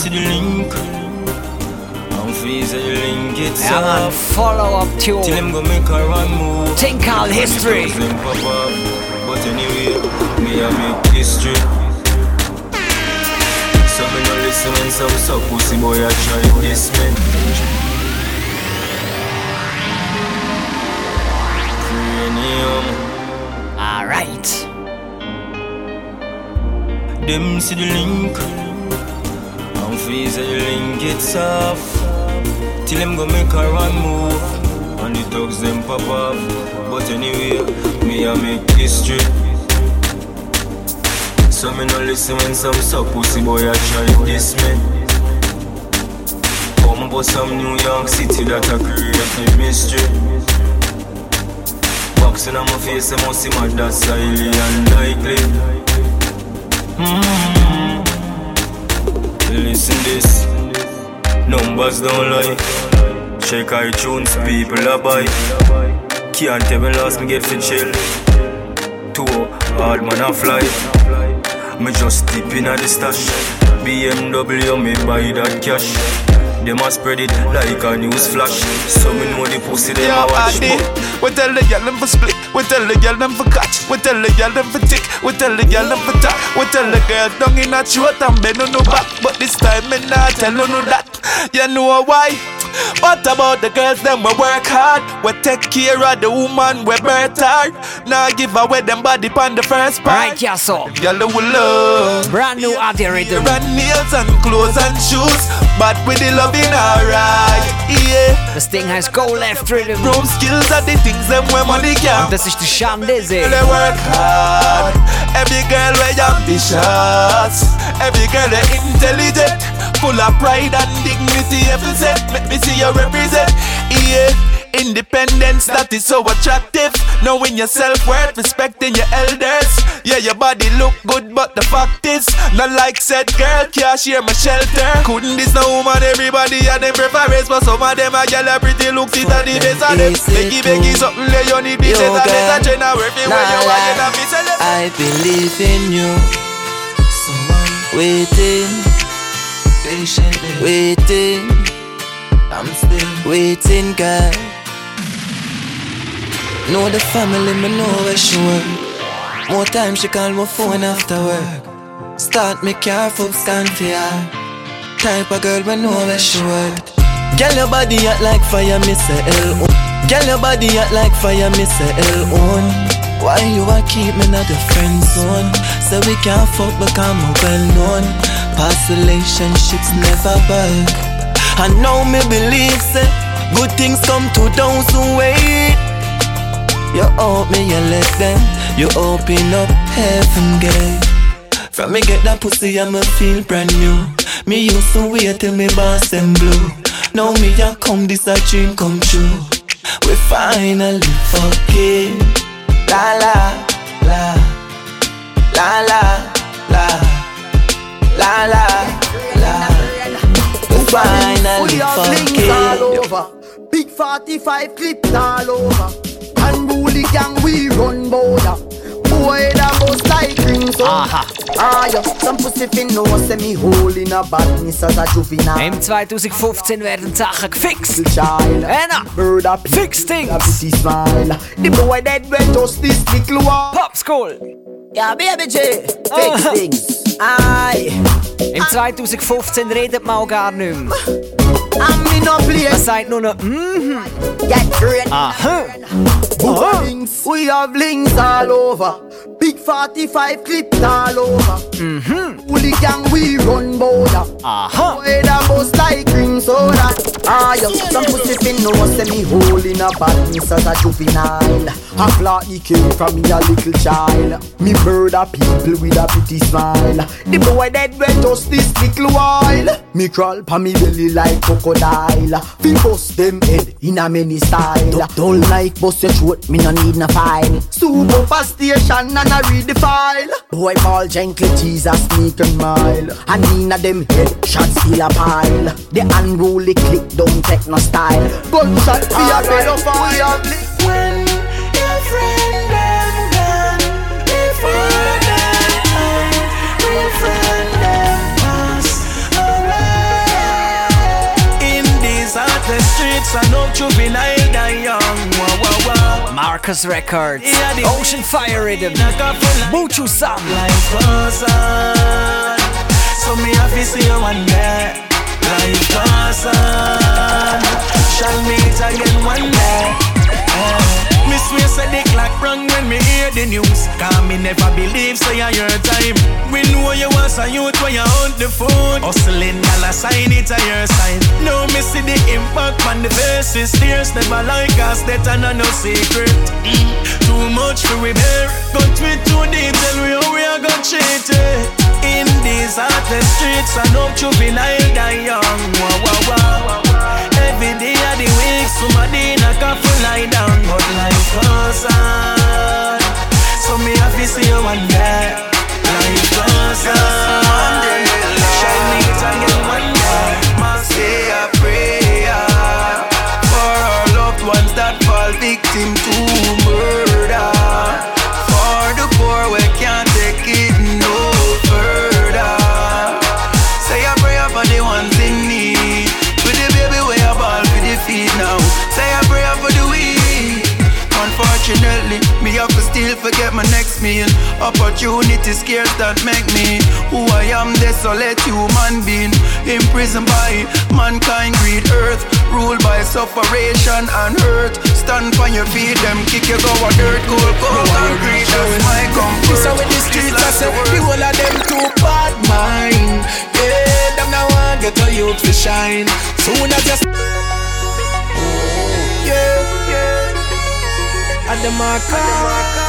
See the link. I'm freezing it's Yeah, man, follow up tune. Till him go make a run move. Think all history. And the thugs them pop off. But anyway, me a make history. So me no listen when some suck pussy boy a try this man. Cranium. Alright. Them see the link. I'm freezing the link it's off. Till him go make a run move. And the dogs them pop off. But anyway, me a make history. So me no listen when some suck pussy boy a try this me. Come about some New York City that a create a mystery. Boxing on my face, I must see my that's highly unlikely. Mm. Listen this, numbers don't lie. Check iTunes, people are buy. Can't tell me last me get for chill. Two hard man a fly. Me just dip in at the stash. BMW me buy that cash. Them a spread it like a news flash. So me know the pussy them a watch. body. We tell the girl them for split. We tell the girl them for catch. We tell the girl them for tick. We tell the girl them for tap. We tell the girl down in a throat and bend on no back. But this time me not tell no that. You know why? What about the girls them we work hard? We take care of the woman we birth hard. Now give away them body pan the first part. Right, yeah, so. Girl we love. Brand new Addy rhythm. Run nails and clothes and shoes. But with the loving alright. Yeah. Das Ding heißt Go Left Rhythm. Room skills are the things them when money can. Das ist der Shandese. They work hard. Every girl way ambitious. Every girl they intelligent. Full of pride and dignity. Every set Let me see you represent. Yeah. Independence that is so attractive. Knowing your self worth, respecting your elders. Yeah, your body look good, but the fact is, not like said girl can't share my shelter. Couldn't this no woman, everybody and them preference, but some of them are are pretty looks it at the best of them. Is it Becky, Becky, something lay on the beat, Yo, and better girl. train now everywhere Nah, you are, you know I believe in you. So I'm waiting, patiently waiting. I'm still waiting, girl. Know the family, me know where she work. More time she call my phone after work. Start me car full stand for her. Type of girl, me know where she work. Girl, your body hot like fire, me say L. Oh. Girl, your body hot like fire, me say L on. Oh. Why you a keep me not the friend zone? So we can't fuck become a well known. Past relationships never work. And now me believe eh? say good things come to those who wait. You help me, you let them. You open up heaven gate. From me get that pussy, I'ma feel brand new. Me used to wait till me boss them blue. Now me a come, this a dream come true. We finally fucking. La la la la la la la la la. We finally fucking. Big 45 clips all over. Unruly gang we run border. Boy that bust like rings. Aha. Ah yeah, some pussy fin know say me hole in a badness as a juvenile. Im 2015 werden Sachen gefixt. Child, Anna, up, fix things. smile. The boy dead when justice little one. Pop School. Yeah, baby J, fix Ah. things. Aye. Im 2015 redet man auch gar nicht mehr. And me no play. Man sagt nur noch, mhm. Get great. Uh huh. links. We have links all over. Big 45 clips all over. Mm-hmm. Fully gang we run border. Aha. Boy that bust like cream soda. Ah, yo, some pussy fin know say me hole in a badness as a juvenile. A flat he came from me a little child. Me murder people with a pretty smile. The boy dead when just this little while. Me crawl pa me belly like crocodile. Fi bust them head in a many style. Dull like bust your throat, me no need no file. Super fast station and I read the file. Boy ball gently Jesus sneak and mile. And inna them head shots still a pile. The unruly click don't take no style. Gunshot fi a pedophile. When heartless streets, I know juvenile die young. Wow, wow, wow. Markus Records. Yeah, the- Ocean Fire Rhythm. Mucho Sam. Life goes on. So me have to see you one day. Life goes on. Shall meet again one day. Me swear say the clock rung when me hear the news. Cause me never believe say so your time. We know you was a youth when you hunt the food. Hustling dollar sign it a your sign Now me see the impact on the faces. Tears never like us that I no secret. Mm, Too much to bear Got me too deep tell we how we are gonna cheat it. In these heartless streets I know juvenile die young. Wow, wow, wow. Every day of the week somebody off a lie down But life goes on. So me have to see you one day. Life goes on. Again one day. Must say a prayer for our loved ones that fall victim to forget my next meal. Opportunity scarce that make me who I am, desolate human being. Imprisoned by mankind, greed, earth, ruled by sufferation and hurt. Stand on your feet, them kick you go a dirt, cold, cold, concrete. That's my comfort. This how in the streets I say The whole of them too bad mind Yeah, them now want get a youth to shine Soon as you Yeah, yeah At the marker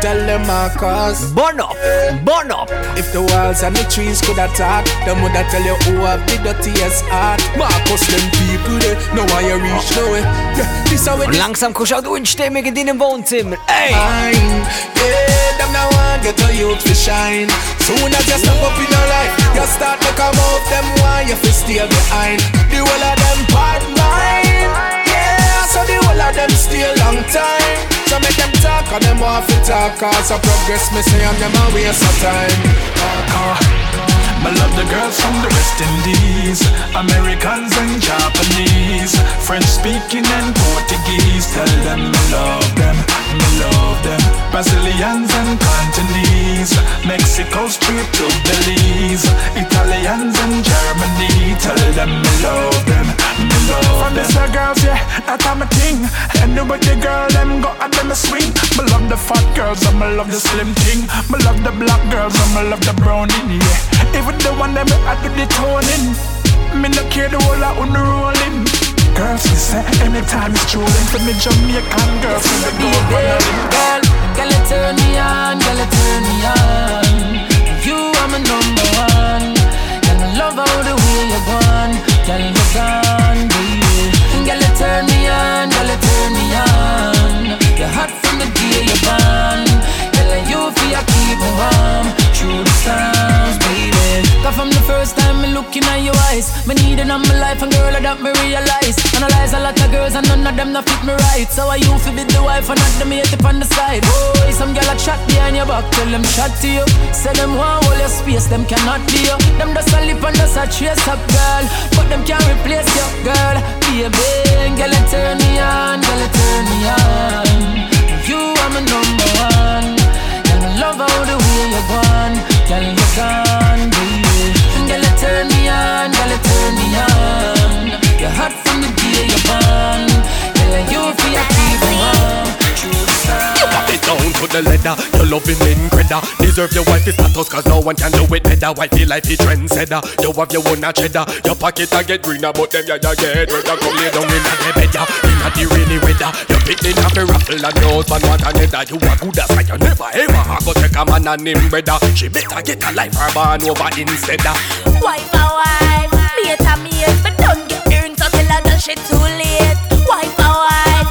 Tell them Marcus Burn up, burn up If the walls and the trees could attack Them woulda tell you who have the dirtiest heart Marcus, them people there Know why you reach Yeah, this how it langsam kommst auch du in Stimmung in deinem Wohnzimmer. Ey! Yeah, them now want get a youth to shine. Soon as you step up in your life, you start to come out. Them want you to stay behind. The whole of them part mine. Yeah, so the whole of them stay long time. So make them talk and them want to talk. Cause I progress me say and them a waste of time. Ah, I love the girls from the West Indies, Americans and Japanese, French speaking and Portuguese. Tell them I love them, I love them. Brazilians and Cantonese, Mexico straight to Belize, Italians and Germany. Tell them I love them, I love From this uh, girls, yeah, that I'm a king. Anyway, the girl, them go and them a swing. Me love the fat girls, and me love the slim thing. Me love the black girls, and me love the brownie, yeah. Even the one that me I do the toning. Me no care the whole lot on the rolling. Girls, say anytime it's trolling for me Jamaican girls, so they go a Girl, girl, you turn me on, girl, you turn me on. You are my number one. Girl, I love how the way you gone. Girl, you turn me on, turn me on. From the day you're born. Keep me warm through the storms, baby. Cause from the first time me looking at your eyes, me need it in my life, and girl, I don't me realize. Analyze a lot of girls, and none of them not fit me right. So I you fi be the wife, and not the mate up on the side. Boy, some girl a chat behind your back, tell them chat to you. Say them want all your space, them cannot be you. Them just a lip and just a trace up, girl, but them can't replace you, girl. Baby, girl, you turn me on, girl, you turn me on. You are my number one. Girl, I love how the way you're gone. Girl, you're gone, baby turn me um, on. You're hot from the day you're born. Me on. the leather. Your loving incredible. Deserve your wifey status cause no one can do it better. Wifey life is trendsetter. You have your own cheddar. Your pocket a get greener, but them ya ya get redder. Come lay down in the bed ya. In the rainy weather. Your picnic have a raffle and your husband want a nether. You a good as like you never ever have go take a man and him brother. She better get a life her born over instead. Wife a wife, mate a mate, but don't get earned until I girl she too late. Wife a wife,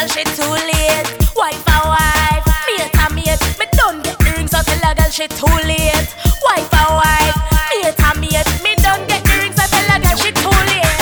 girl she too late. Wife a wife, mate a mate, but don't get earned until I girl she too late. Wife a wife,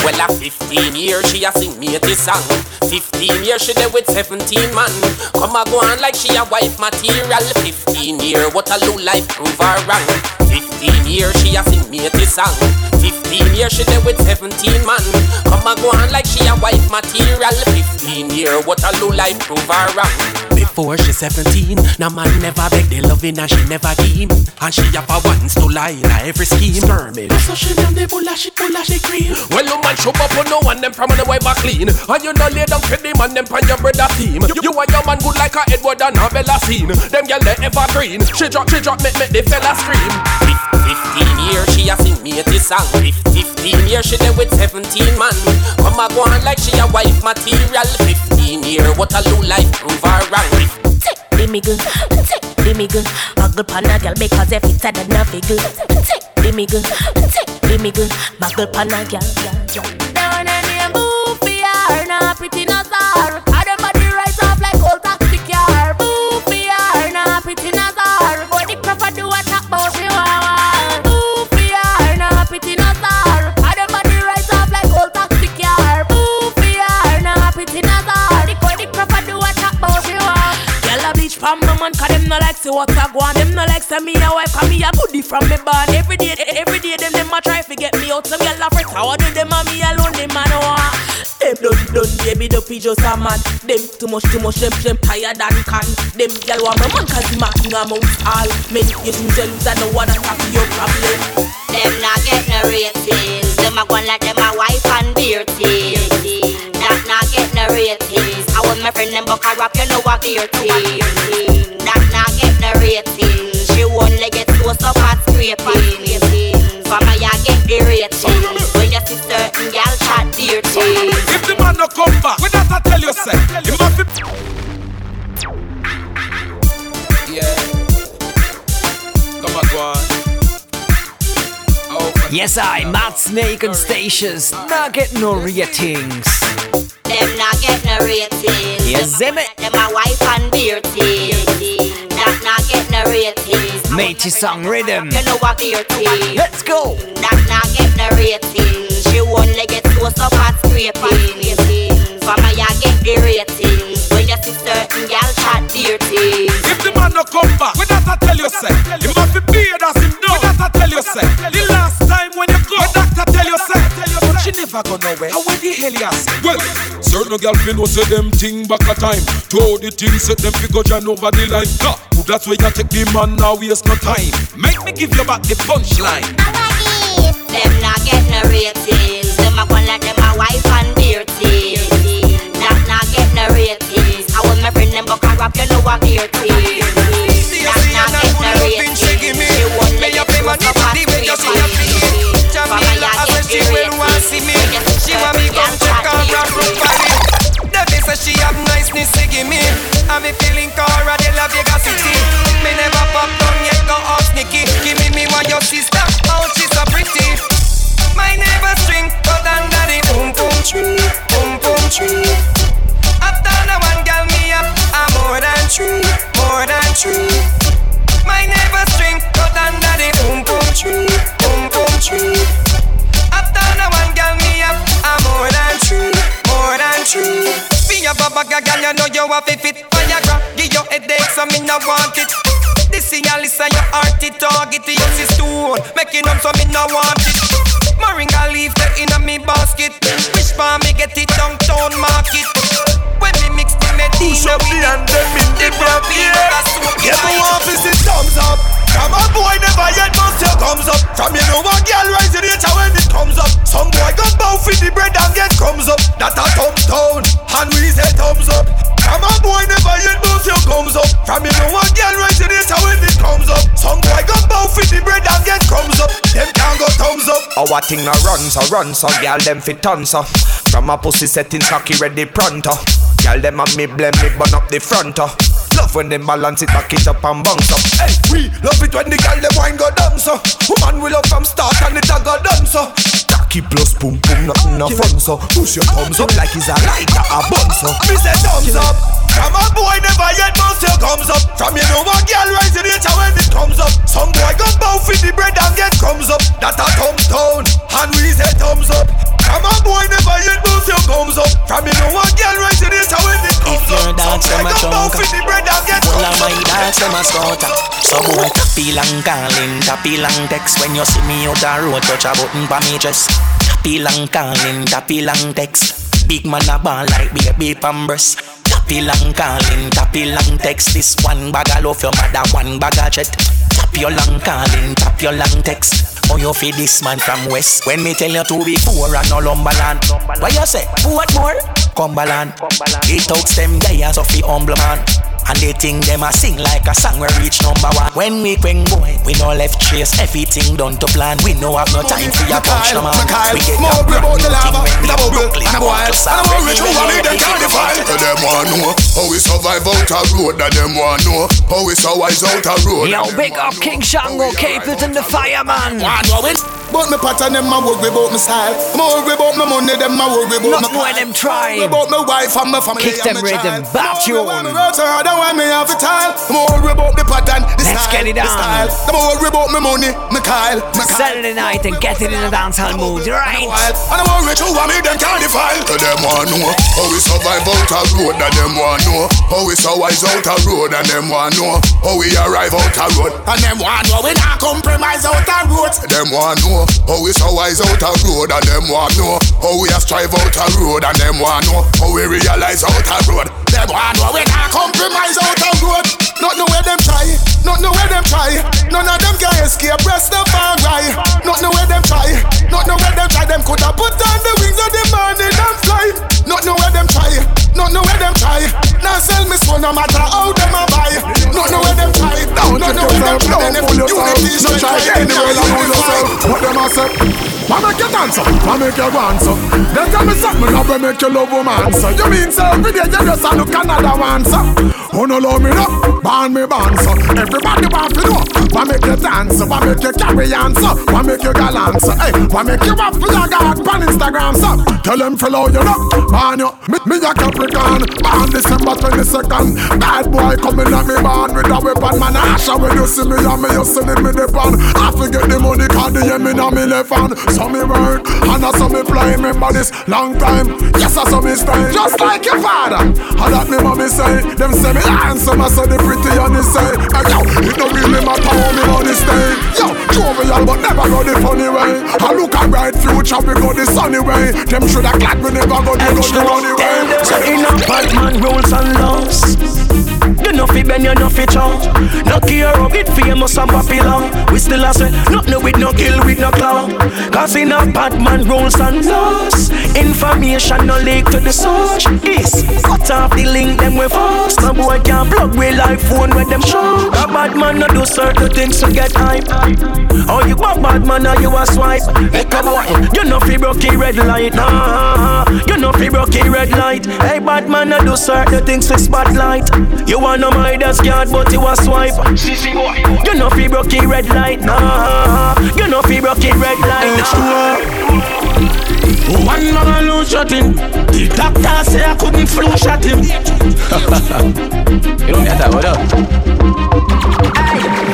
Well, a 15 years she a sing me this song. 15 years she there with 17 man. Come a go on like she a wife material. 15 year, what a low life prove her wrong. 15 years she a sing me this song. 15 years she there with 17 man. Come a go on like she a wife material. 15 year, what a low life prove her wrong. Before she 17, no man never beg the loving and she never give. And she have a once to lie in every scheme. Skirming. So she name the bulla, she bulla, she cream. Well, no man show up on no one them from the way back clean. And you no lay down for the man them pan your brother team. You, you and your man good like a Edward and a Bella scene. Them gyal they ever green. She drop, she drop, make, make the fella scream. Fif- 15 years she a sing me this song. Fif- 15 years she there with 17 man. Come a go on like she a wife material. 15 year, what a low life prove her wrong. Take the miggle, take the miggle. Muggle pan a girl because if it's a then a figgle. Take the miggle, take the miggle. Muggle pan a girl, girl, girl. Down in the boofy are not pretty no man Cause them no like see what I go on Them no like say me a wife Cause me a goodie from me born Every day, every day them them a try to get me out Some girl a fret How I do them and me alone Them man want Them done done baby dopey just a man Them too much too much Them them tired than can Them girl want my man Cause he marking amongst all Men you too jealous I know what that's half your problem Them not get no ratings. Them a go like them a wife and beer team. That not get no ratings. I want my friend them buck a rap, you know what beer team. Only get toast up at scraping. From a ya get the ratings. When you see certain gal chat beer team. If the man no come back, we not tell you say, you must be. Yeah. Come on, go on. Oh, yes, I, Matt Snake and Stations, not getting no ratings. Them not get no ratings. Yes, them it. Them a wife and beer team. That not get no ratings. Matey song rhythm. You know what beer team. Let's go. That not get no ratings. She only get toast up at scraping. From a ya get the ratings. When you see certain gal chat beer team. If the man no come back, we not tell you say, you must be paid as him know. We not tell you say, the last time when you go, the doctor tell you say, but she never go nowhere. How when the hell you say? Well, certain girl feel no say them thing back a time. Throw the thing set them figure John over the line. Ha! Well, that's why you take the man now waste no time. Make me give you back the punchline. Them not get no ratings. Them a go like them a wife and beer team. That not get no ratings. I want my friend them buck a rap, you know what beer Says she have niceness to give me. And me feeling Cara de la Vega City. Me never pop down yet, go off sneaky. Give me me one your sister, oh she's so pretty. My neighbor string, but under the boom boom tree, boom boom tree. After the one girl me up, I'm more than three, more than three. Baba girl, you know you have to fit Viagra. Give your headache, so me no want it. This is your listen, your heart it target it, your stone. Making up, so me no want it. Moringa leaf the inna me basket. Wish for me get it downtown market. When me mix the medicine with it, and them in the brown Yeah, the one visit thumbs up. Come on, boy, never yet must your thumbs up. From you know one girl Some boy go bow for the bread and get crumbs up. That a thumbs down, and we say thumbs up. From a boy never yet knows your comes up. From you know one girl right in it when it comes up. Some boy go bow for the bread and get crumbs up. Them can't go thumbs up. Our thing a run so run so girl them fit tons so. From a pussy setting cocky ready pronto. Girl them a me blame me burn up the front uh. Love when them balance it back it up and bounce up. Hey, we love it when the girl them wine go down so. Woman we love from start and it a go done so. Cocky plus boom boom nothing no fun so. Push your thumbs up like it's a lighter a bun so. Me say thumbs up. From a boy never yet bust your comes up. From you know one girl rising it when it comes up. Some boy go bow for the bread and get comes up. That a thumbs down and we say thumbs up. From a boy never yet bust your comes up. From you know one girl rising it when it comes up. Some boy go bow for the bread and get comes I my up. dance, them a scouter. Some boy tappy long calling, tappy long text. When you see me out the road, touch a button for me just. Tappy long calling, tappy long text. Big man a ball like baby pampers. Tappy long calling, tappy long text. This one bag of love your mother, one bag of jet. Tap your long calling, tap your long text. Oh, you feel this man from west. When me tell you to be poor and no lumberland. What you say? What more? Cumberland. It talks them guys of the humble man. And they think them a sing like a song we reach number one. When we quang boy, we no left trace. Everything done to plan. We no have no time for your punch no man. We get More no about the lava, thing a bubble, and a boy, and a boy rich who want me, them can't define. Tell them want know how we survive out a road and them want know how we survive out a road. Yo, big up King Shango, Capleton and the Fireman. But me pattern them a worry about me style. I'm worry about my money, them a worry about Not my when them try. About my wife and my family Kick and them my rhythm, child. back you I'm on. a worry so hard, me have a tile. I'm worry about the pattern, the Let's style, get it the on. style. I'm worry about my money, my Kyle, my Kyle. Saturday night and get it in a dancehall mood, right? And I'm a rich who want me, them can't define. Tell them want know how we survive out a road and them want know how we survive out a road and them want know how we arrive out a road. And them want know we not compromise out a road. Them want know how we survive out a road and them want know how we a strive out a road and them want know how we realize out a road. Them want know we not compromise out a road. Not know where them try, not know where them try. None of them can escape, rest the far right. Not know where them try, not know where them try. Them coulda put on the wings of the morning and fly. Not know where them try, not know where them try. Now sell me so no matter how them a buy. Not know where them try, Don't not know where them try. Then if yourself. unity is No try anywhere then around yourself. What them a say? Why make you dance up? Why make you dance up? They tell me something up and make you love woman so You mean so every day you just a look another one so oh, Who no love me up? Born me born so Everybody want to know Why make you dance? Why make you carry on so? Why make you gallant so? Hey, why make you up for your God on Instagram so? Tell them follow you up Born you Me, me a Born December 22nd Bad boy coming at me born with a weapon Man. Asha when you see me me you see me the pan I forget the money cause the me now me left hand. So me work and I saw me play Remember this long time. Yes I saw me stay Just like your father. And that me mommy say Them say me handsome I say the pretty and they say Hey yo It don't really matter how me money stay. Yo jovial but never go the funny way. I look a bright future we go the sunny way. Them shoulda glad we never go the go the runny way In a bad man rules and laws. You know fi bend, you know fi chow. No care how it famous and popular. We still a say Nothing with no kill, with no clown Cause in a bad man rules and laws Information no leak to the source. This cut off the link them we fast No boy can plug with life phone with them show. A bad man no do certain things to get hype. Oh you a bad man or you a swipe? Make a boy You know fi broke red light. Nah. You know fi broke red light. Hey bad man no do certain things for spotlight You want no Midas card but you a swipe You know fi broke the red light nah. You know fi broke the red light nah. One man lose shot him. The doctor say I couldn't flu shot him. you don't get that, what up?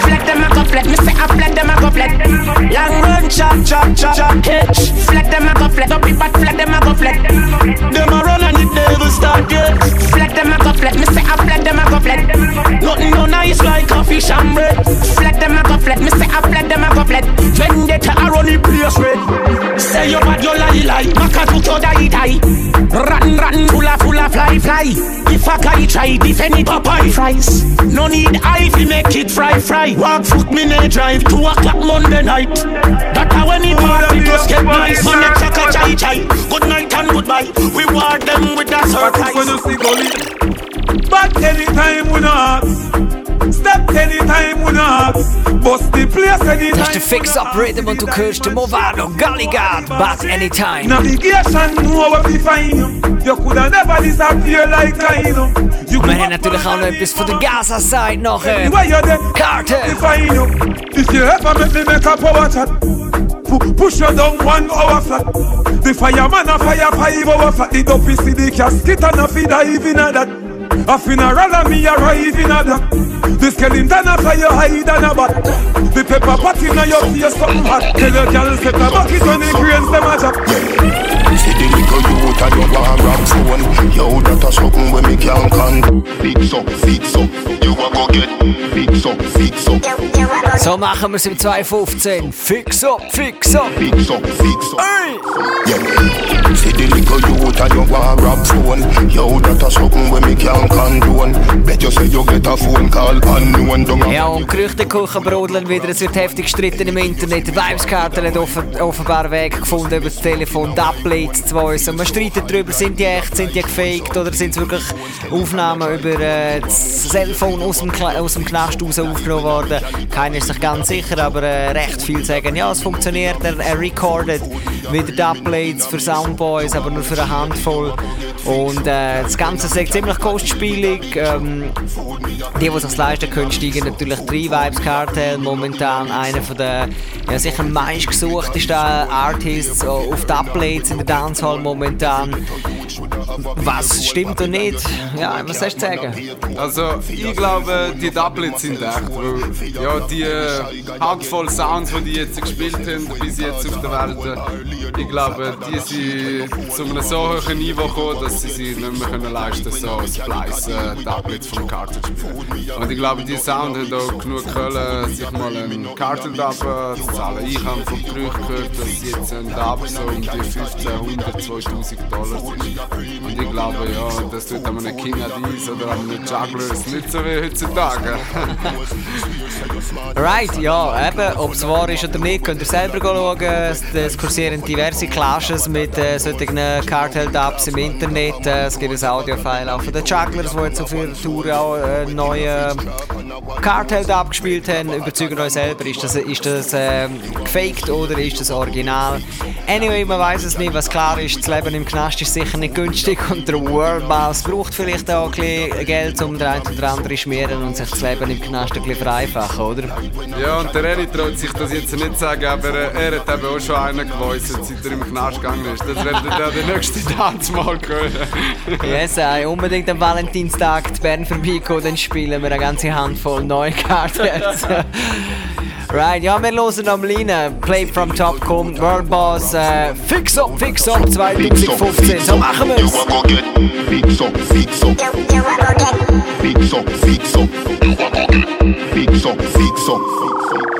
Flat them a go flat, me say I flat them a go flat. Long run, chop, chop, chop, chop, catch. Flat them a go flat, don't be bad, flat them a go flat. Them a run and devil start yet. Flat them a go flat, me say I flat them a go flat. Nothing no nice like a fish and bread. Flat them a go flat, me say I flat them a go flat. Vendetta a run the place red. Say you bad, you lie lie. Maka to to die die. Rotten rotten, full of full of fly fly. If a guy try defend it, Popeye fries. No need eye fi make it fry fry. Walk foot me ne drive two o'clock Monday night. That a when it party just get nice. Money chaka chai chai. Good night and goodbye. We war them with a surprise. When you see gully But anytime we not Step anytime we not Bust the place anytime Das ist der Fix-Up Rhythm und du hörst den Mavado Galligat, but anytime. Navigation know where we find you coulda never disappear like I know You Und wir haben natürlich auch noch etwas von der Gaza-Side nachher. Where you there? Carter. We If you ever make me make a power chat Push you down one hour flat. The fireman a fire five hour flat. The dopey see the casket and a feed dive in a that. A funeral and me arrive in a black The skeleton a fire hide and a bat. The pepper pot in a your face something hot. Tell your girl set a bucket when the grains them a drop and you want rap phone Yo, that a something when me can con Fix up, fix up You a go get Fix up, fix up So machen wir es im 2015. Fix up, fix up. Fix up, fix up Yeah See the little youth and you want rap phone Yo, that a something when me can condone Bet you say you get a phone call unknown Ja, und Gerüchtekuchen brodeln wieder. Es wird heftig gestritten im Internet. Die Vibeskarte hat offen, offenbar Weg gefunden über das Telefon. Die Updates zu uns. Und man streitet darüber, sind die echt, sind die gefaked oder sind es wirklich Aufnahmen über äh, das Cellphone aus dem, aus dem Knast raus aufgenommen worden. Keiner ist sich ganz sicher, aber äh, recht viel sagen, ja, es funktioniert. Er, er recordet wieder Updates für Soundboys, aber nur für eine Handvoll. Und äh, das Ganze ist ziemlich kostspielig. Ähm, die, die sich leisten können, steigen natürlich drei Vibes Cartel. Momentan einer von der ja, sicher meistgesuchtesten Artists auf die Updates in der Dancehall momentan. Was stimmt oder nicht? Ja, was sollst du sagen? Also, ich glaube, die Doublets sind echt. Weil, ja, die Handvoll Sounds, die die jetzt gespielt haben, bis jetzt auf der Welt, äh, ich glaube, die sind zu einem so hohen Niveau gekommen, dass sie sich nicht mehr können leisten können, so Fleiss äh, Doublets vom Cartel zu spielen. Und ich glaube, die Sound haben auch genug können, sich mal einen Cartel-Dub äh, zu zahlen. Ich habe vom Gerücht gehört, dass jetzt ein Dub so um die 1500, 2000 Dollar. Und ich glaube, ja, das tut einem King Adis oder einem Jugglers nicht so wie heutzutage. Right, ja, eben, ob es wahr ist oder nicht, könnt ihr selber schauen. Es es kursieren diverse Clashes mit äh, solchen Cartel-Dubs im Internet. Äh, es gibt ein Audio-File auch von den Jugglers, die jetzt auf ihrer Tour auch äh, neue Cartel-Dub gespielt haben. Überzeugt euch selber, ist das, ist das äh, gefaked oder ist das original? Anyway, man weiß es nicht, was klar ist, das Leben im Knast ist sicher nicht günstig und der World Boss braucht vielleicht auch ein bisschen Geld, um den einen oder anderen schmieren und sich das Leben im Knast ein bisschen vereinfachen, oder? Ja, und der Eri traut sich das jetzt nicht sagen, aber äh, er hat eben auch schon einen gevoiced, seit er im Knast gegangen ist. Das werdet ihr den nächsten Tanz mal hören. Yes, äh, unbedingt am Valentinstag zu Bern vorbeikommen, dann spielen wir eine ganze Handvoll neue Karten. Right, ja, wir hören am Line. Play from Top kommt, World Boss, äh, Fix Up, Fix Up 2015. So machen wir's. You a go get Fix up, fix up Fix up, fix up You a go get Fix up, fix up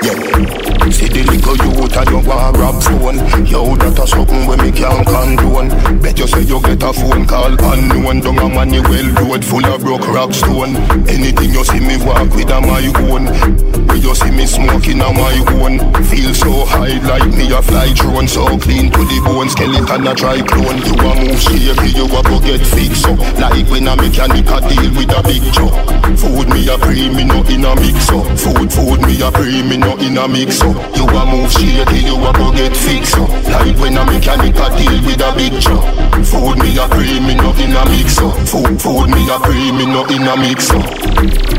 Yeah See the little youth and you want rap phone Yo, that a something when me can't condone. Bet you say you get a phone call unknown. Down a Manuel road full of broke rock stone. Anything you see me walk with a my own. When you see me smoking a my own. Feel so high like me a fly drone. So clean to the bone, skeleton a try clone. You a move shaky, you a go get fixed up. Like when a mechanic a deal with a big Food me a pre, me no in a mix up. Food, food me a pre, me no in a mix up You. A move shaky, you a go get fixed. Up Like when a mechanic a deal with a big truck Food me a cream, me no in a mix up Food, food me a cream, me no in a mix up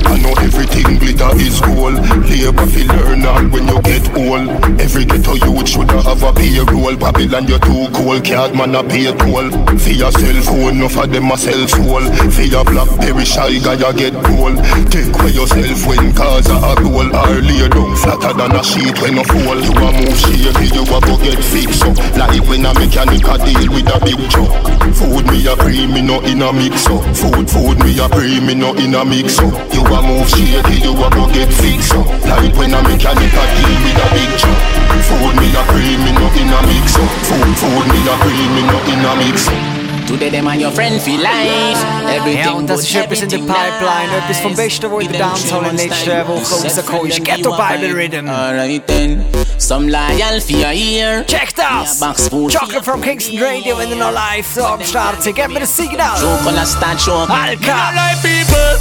I know everything glitter is gold. Labor fi learn all when you get old. Every ghetto youth shoulda have a payroll Babylon you too cold, card man a pay toll. For your cell phone, enough of them a sell soul For your blackberry shy guy a get gold. Take away yourself when cause a goal Or down flatter than a sheet when a fall You a move shaky, you a go get fixed up. Like when a mechanic a deal with a big truck. Food me a cream, me no in a mix up. Food, food me a cream, me no in a mix up. You a move shaky, you a go get fixed up. Like when a mechanic a deal with a big truck. Food me a cream, me no in a mix up. Food, food me a cream, me no in a mix up Today them and your friend feel life. Everything Ja, und das ist etwas in der everything Pipeline. Etwas vom Besten, was in der Dancehall in der letzten Woche rausgekommen ist. Ghetto Bible Rhythm. Alright then, some loyal for your ear. Check das! Chocolate from Kingston Radio, wenn ihr noch live so am Start seid. Gebt mir das Signal. Chocolate start show. Alka! Me like people.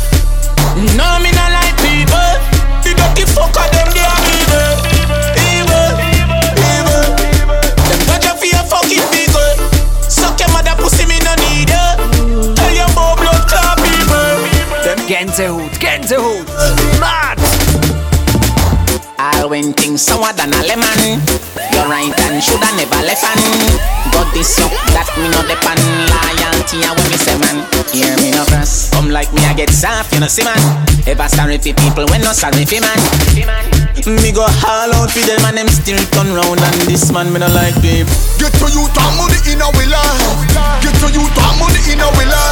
No, me no like people. The dirty fucker them they are. Evil. When sour than a lemon. You're right and shoulda never left on Got this up that me no depend. Loyalty a when me say man Hear me no cross. Come like me I get soft you know see man. Ever sorry for people when no sorry for man. Me go all out for them and them still turn round And this man me no like them. Get to you to money in a willa. Get to you to money in a willa.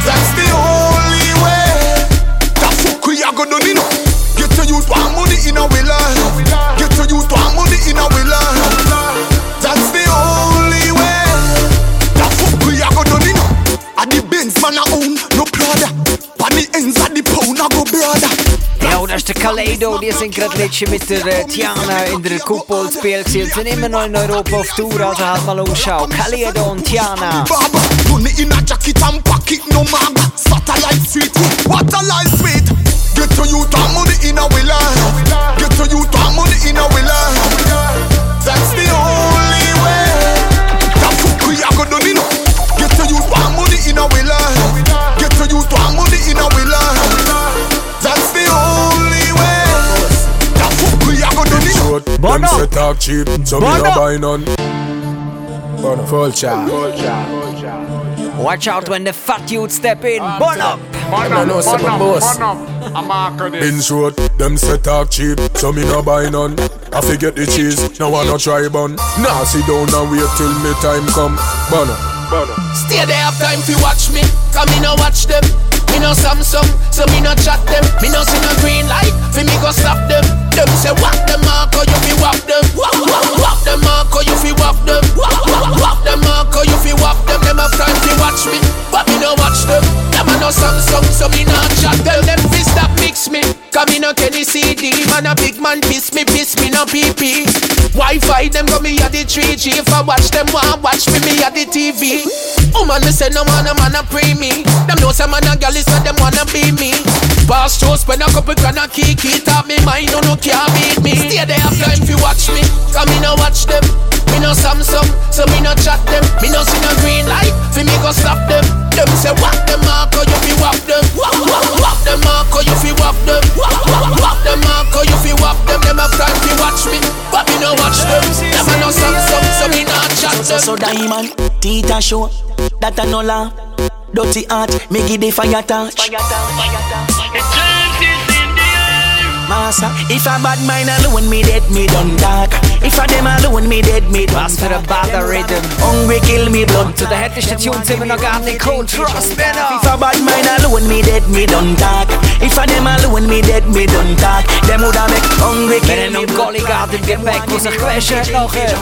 That's the only way. The fuck we are gonna do, to you to money in a willa. Get to you to money in a willa. That's the only way. The fuck we are gonna do, know. At the Benz man a own, no Prada. On the ends of the pound a go brother. Ja, das ist der Kalado. Die sind gerade letztens mit der äh, eh, Tiana in der Kuppel zu Biel gewesen und sind immer noch in Europa auf Tour. Also halt mal umschauen. Kalado und Tiana. Baba, money in a jacket and pocket no maga. Satellite sweet, what a life sweet. Get to you to money in a willa. Get to you to money in a willa. That's the only way. The fuck we are gonna do, you know. Get to you to money in a willa. Get to you to money in a willa. That's the only way. The fuck we are gonna do, you know. Them say talk cheap, so me Bono. no buy none. Bono. Full charge. Watch out when the fat youth step in. Burn up! I know some boss. In short, them set talk cheap, so me no buy none. I forget the cheese, now I no try bun. Nah, sit down and wait till me time come. Bono. up. Stay there have time fi watch me Cause me no watch them Me no Samsung So me no chat them. Me no see no green light Fi me go stop them. Them say whack them Marco you fi whack them. Whack whack whack them Marco you fi whack them. Whack whack whack them Marco you fi whack them. Them have time fi watch me But me no watch them. Them a no Samsung So me no chat Tell them fi stop mix me Cause me no Kenny CD Man a big man piss me Piss me no PP Wi-Fi them go me a the 3G If I watch them want watch me Me a the TV Woman me say no man a man a pre me. Them know some man a gal is so them wanna be me. Pass through spend a couple grand a kiki Top me mind. No no can't beat me. Stay there have time fi watch me. Cause me no watch them. Me no Samsung So me no chat them. Me no see no green light Fi me go stop them. Them say whack them Marco you fi whack them. Whack whack whack them Marco you fi whack them. Whack whack whack them Marco you fi whack them. Them have time fi watch me But me no watch them. Them a no Samsung So me no chat So them. So diamond, Tita show that I no laugh. Dirty heart, me give the fire touch. Massa, if a bad mind alone, me dead, me done dark. If a them alone, me dead, me done Was für ein bader Rhythm. Hungry kill me blood. Zu der härtesten Tunes sind wir noch gar nicht gekommen. Trust me If a bad mind alone, me dead, me done talk. If a them alone, me dead, me done talk. Them woulda make hungry Wir kill haben me noch blood. Golligard im Gepäck, der sich gewaschen hat nachher.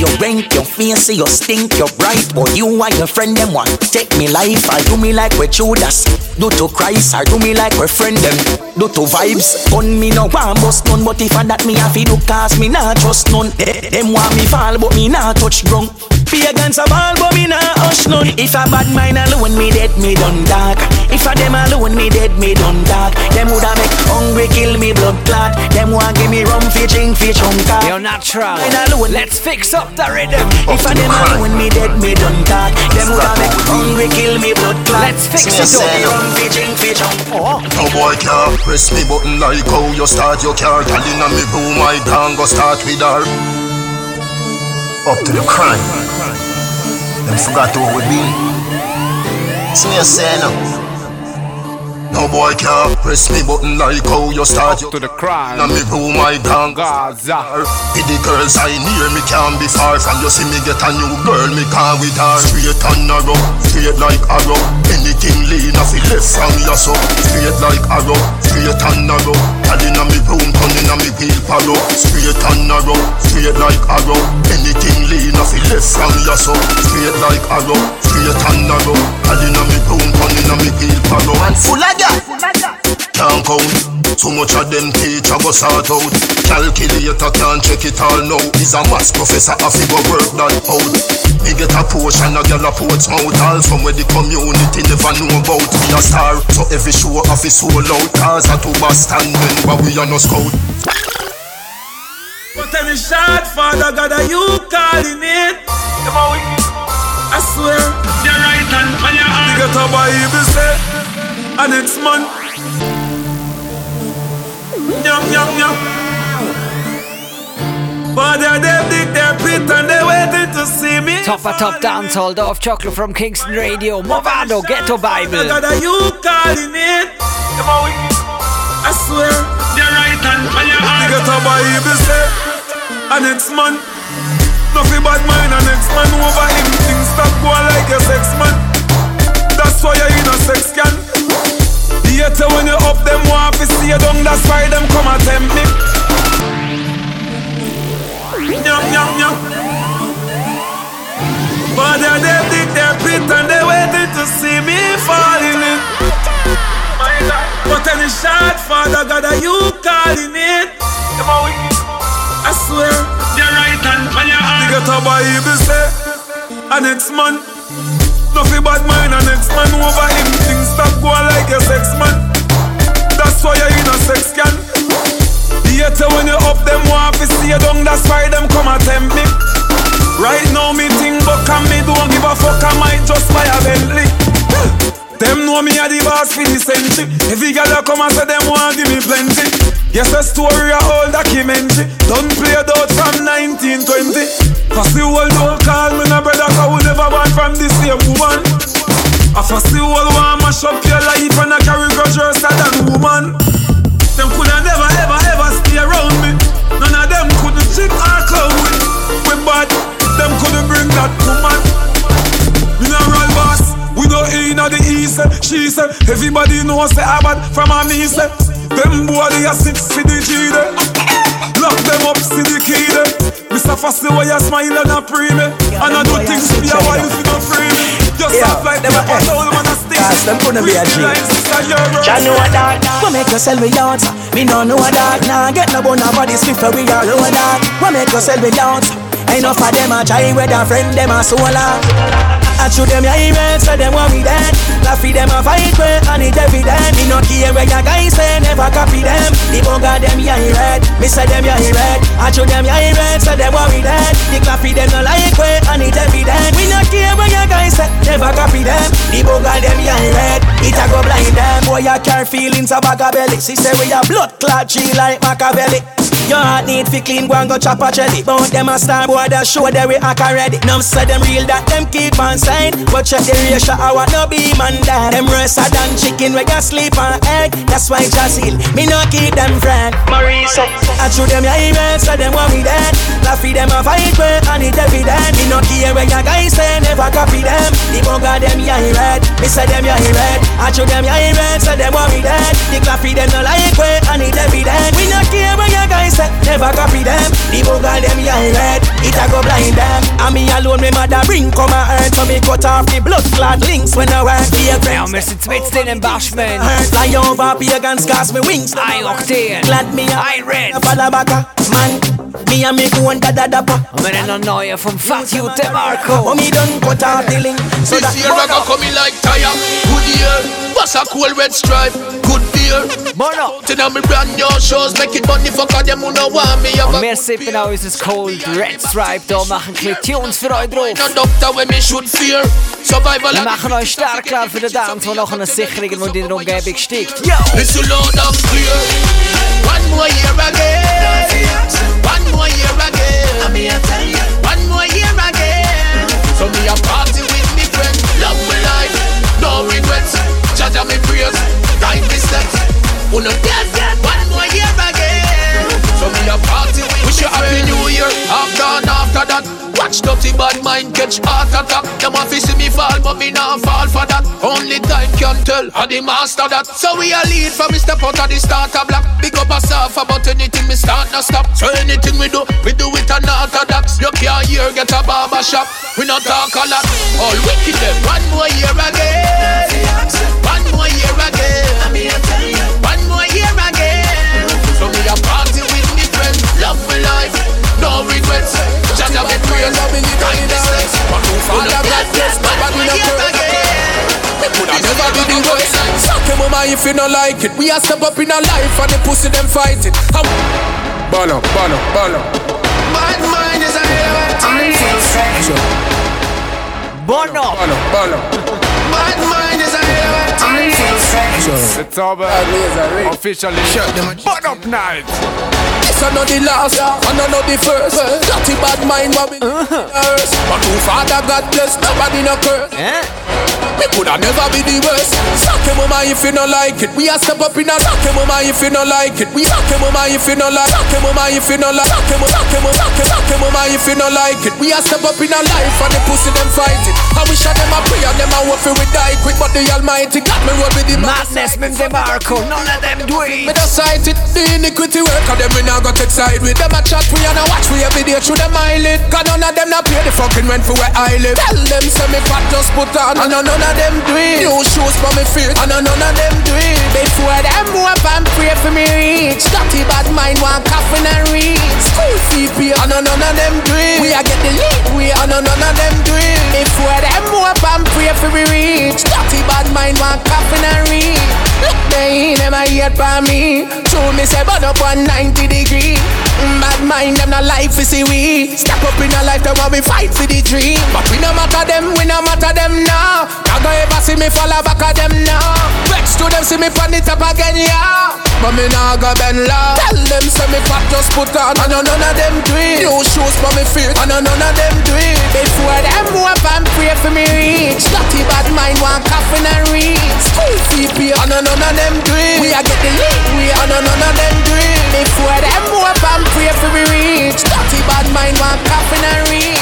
You rank, your fancy, you stink, you bright But you and your friend them want take me life Or do me like we Judas Do to Christ or do me like we friend them Do to vibes. Gun me no want bust none But if I that me have to do cause me not trust none. Eh, Them want me fall but me not touch ground Pagans a ball but me not hush none If a bad mind alone me dead me done dark If a them alone me dead me done dark Them woulda make hungry kill me blood clot Them want give me rum fi drink fi chunk You're natural. Mind alone Let's fix up the rhythm. if I them alone me dead, me done dark Them woulda make hungry kill me blood clot. Let's fix it say up. rum fi drink fi jump. No oh. boy can't press me button like how you start your car. Girl inna me room, I gang go start with her. Up to the crime. Them forgot who we be. See me say no. Boy can't press me button like how you start your To the crime. Now me room, my gang Gaza. with the girls I near me can't be far from you see me get a new girl me can with her Straight and narrow, straight like arrow Anything lean off it left from your so Straight like arrow, straight and narrow. Girl inna me room, turn inna me wheelbarrow. Straight and narrow, straight like arrow. Anything lean off it left from your so. Straight like arrow, straight and narrow. Girl inna me room, turn inna me wheelbarrow. Man full of gal. Can't count. Too much of them teacher go sort out. Calculator can't check it all now. Is a maths professor, I figure work that out. Me get a portion, a girl a ports mouth. All from where the community never know about. Me a star, so every show off is sold out. Cause I to Boston when but we are no scout. But any shot, Father God, are you calling it? Come on, I swear, your right hand on your arm. You get a Bible say, and next month. Yum, yum, yum. Father, they dig their pit and they waiting to see me. Top of top dancehall, Dove Chocolate from Kingston Radio, Mavado, Ghetto Bible. God, are you calling it? Come on, I swear, your right hand on your arm. You get a Bible say, and next month. Nothing bad mind and next man over him. Things stop going like a sex man. That's why you're in a sex can. Theater when you up them want to see you down. That's why them come and tempt me. Yum yum yum. Father, they dig their pit and they waiting to see me falling in. But any shot, Father God, are you calling it? I swear, your right hand on your arm. You get a Bible say, and next man. Nothing bad mind and next man over him. Things stop going like a sex man. That's why you're in a sex can. Theater when you up them want to see you down. That's why them come and tempt me. Right now me think but can me don't give a fuck. I might just buy a Bentley. Them know me a the boss for the century. Every girl that come and say them want give me plenty. Yes, a story a old documentary. Don't play it out from 1920. Cause the world don't call me no brother Cause we never born from the same woman I first the world want mash up your life And I carry grudge worse than woman Them coulda never ever ever stay around me None of them couldn't chick or clown me We bad, them couldn't bring that woman know in the east eh? She said, everybody knows say I bad from a me say eh? Them boy they a six for the G there Lock them up, see the key there Mr. Fussy, why you smile and a pray me And I do things for your wife, you don't free me Just Yeah, soft like them them a- a soul man a stick Cause them couldn't be a G. Jah know that. What make you sell me out? Me no know that. Nah, get no bone body swift we all know that. What make you sell me out? Enough of them a try with a friend, them a solar. I show them your emails, so them want me dead. Laugh them a fight with, and it evident. Me no care where your guys say, never copy them. The bugger them ya red, me say them ya red. I show them your emails, so them want me dead. The clappy them no like way, and it evident. We no care where your guys say, never copy them. The bugger them ya red, it a go blind them. Boy, you care feelings of of belly. She say we a blood clot, she like Machiavelli. Your heart need fi clean, go and go chop a jelly. But them a star boy, they show they we act already. Num say them real that them keep on sign. But check the ratio, I want no be man that. Them rest than chicken where you sleep on egg. That's why just. Me no keep them friend. Marisa, I show them your emails, so them want me dead. With them a fight with, and it evident. Me no care where your guys say, never copy them. The bugger them ya red, me say them ya red. I show them your emails, so them want me dead. The clappy them no like way, and it evident. We no care where your guys say, never copy them. The bugger them ya red, it a go blind them. And me alone, me mother bring come a earth, so me cut off the blood clot links when I work here. Ja, wir sind mitten in den Bashman. Fly over pagans, cast me wings. I Octane. Glad me up. I Red. Falabaka, man. Me and me go and da da da pa. Och med den neue från Fat Youth DeMarco. Oh, me done cut off the link. So This that year I got coming like tire. Good year, what's a cool red stripe? Good Mono. Then I'm brand new shows, make it money for cause them who know want me. Und wir sippen auch unser Cold Red Stripe da machen ein Tunes für euch drauf. No doctor when me should fear. Survival Wir machen euch stark klar für den Dance, der noch eine Sicherung und in der Umgebung steigt. Yo! Listen loud and clear. One more year again. One more year again. One more year again. So me a party with me friends. Love my life. No regrets. Judge me prayers. Right me steps. Who no dead yet. One more year me a party Wish you happy new year. After and after that. Watch dirty bad mind catch heart attack. Them to see me fall, but me not fall for that. Only time can tell, how the master that. So we are lead from out of the starter block. Big up ourselves about anything me start no stop. So anything we do, we do it unorthodox. You can't hear get a barber shop. We not talk a lot. All wicked them. One more year again. One more year again. No regrets. Just a bit praise. Kindness. Father God bless. Nobody no curse. Me coulda never be the worst. Suck your oh, mama if you no like it. We a step up in a life and the pussy them fight it. Bono, bono, bono. Bad mind is a hell of a Bono. Bono, bono. Bad mind is a hell of a It's over. Officially. Burn up night. This are not the last, I know the first. Dirty bad mind, what we curse. But who Father God bless, nobody no curse. Me coulda never be the worst. Suck your mama if you no like it. We a step up in a suck your mama if you no like it. We suck your mama if you no like. Suck your mama if you no like. Suck your suck your suck your- suck your mama if you no like it. We a step up in a life and the pussy them fight it. I wish I them a pray and them a hope we die quick, but the Almighty got me roll with the madness. Men de Marco, none of them do it. Me just sight it, the iniquity work of them we not got take side with. Them a chat we and a watch we every day through them eyelid. Cause none of them not pay the fucking rent for where I live. Tell them say me fat just put on and none of them do it. New shoes for me feet and none of them do it. Before them hope and pray for me reach. Dirty bad mind want coffin and reach. School fee pay and none of them do it. We a get the lead we and none of them do it. Before them hope and pray for me reach. Dirty bad mind want coffin and reach. They ain't never yet for me. True me say burn up 190 degree. Mm, Bad mind them not life is see we. Step up in a life while we fight for the dream. But we no matter them, we no matter them now. Not gonna ever see me fall back at them now. Vex to them see me pan it up again, yeah. But me nah go bend low. Tell them say me fat just put on and none of them do it. New shoes for me feet and none of them do it. Before them hope and pray for me reach. Dirty bad mind want coffin and reach. School fee pay and none of them do it. We a get the lead, we and none of them do it. Before them hope and pray for me reach. Dirty bad mind want coffin and reach.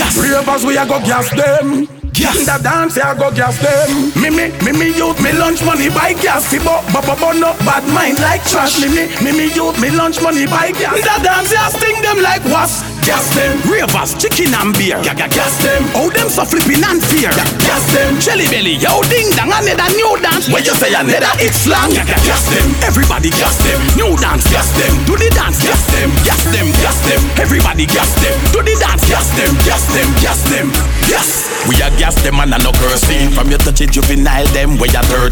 Gas ravers we a go gas them. Gas in the dance a go gas them. Me me me me youth me lunch money buy gas. But but but no bad mind like trash. Me me me me youth me lunch money buy gas. In the dance a sting them like was. Gas them. Ravers chicken and beer. Ga ga gas them. How them so flipping and fear. Ga gas them. Jelly belly yo ding dang another new dance. Where you say another it's slang. Ga ga gas them. Everybody gas them. New dance gas them. Do the dance gas them. Gas them gas them. Everybody gas them. Do the dance gas them. Gas them gas them. Yes. We a gas them and a no cursing From your touch it juvenile them where you 13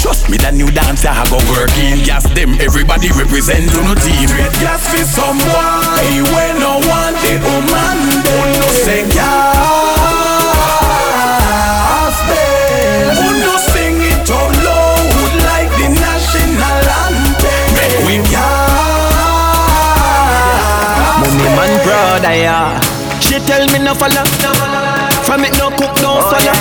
Trust me the new dance I go working Gas them everybody represent on no team Gas for some boy when no want the woman Who no say gas them Who no sing it out loud like the national anthem Make we gas Money man brother, yeah. She tell me no follow. From it no cook, no oh, follow.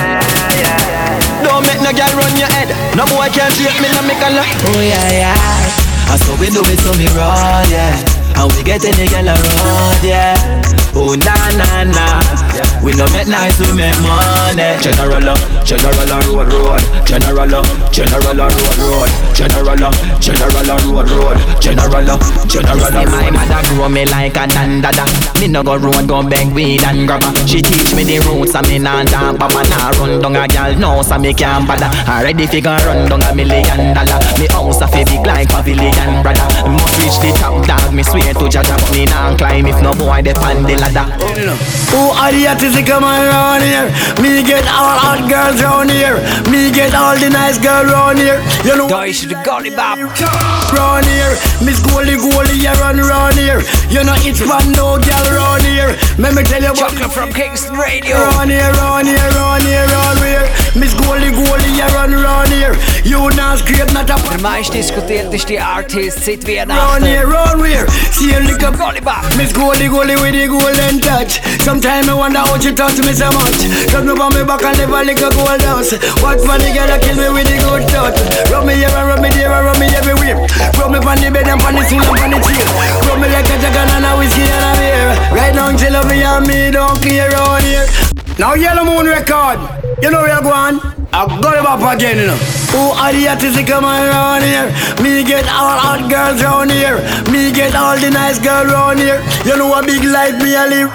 Don't make no girl run your head. No boy can't treat me no me color. Oh yeah, yeah. And so we do it so me run, yeah. And we get any girl around, yeah. Oh na na na. We no make nice, we make money. General up, general on road road. General up, general on road road. General up, general on road road. General up, general on road. My mother grow me like a dandada. Me no go road go beg weed and grabber. She teach me the roots and me nah but man nah run down a gal no so me can't bother. Already figure run down a million dollar. Me house a fi big like pavilion brother. Must reach the top dog. Me swear to Jah Jah me nah climb if no boy dey on the ladder. Who are the artistic come around here? Me get all hot girls round here. Me get all the nice girls round here. You know Guys, the golly bop. round here. Miss Goldie Goldie, you run round here. You know it's one no girl round here. Let me tell you about Chocolate from Kingston Radio. Round here, round here, round here, round here. Miss Goldie Goldie, you run round here. You not scrape not a Der meist diskutierteste Artist seit Round here, Weihnachten. round here. See a lick up Miss Goldie Goldie with the golden touch. Sometimes I wonder how she touch me so much. Touch me on me back and never lick a gold dust. What funny girl that kill me with the good touch. Rub me here and rub me there and rub me everywhere. Rub me on the bed and on the stool and on the chair. Rub me like a jacket and a whiskey and a beer. Right now she love me and me don't care around here. Now Yellow Moon record. You know where I go on? I got it up again, you know. Who are the artists come around here? Me get all hot girls round here. Me get all the nice girls round here. You know a big life me a live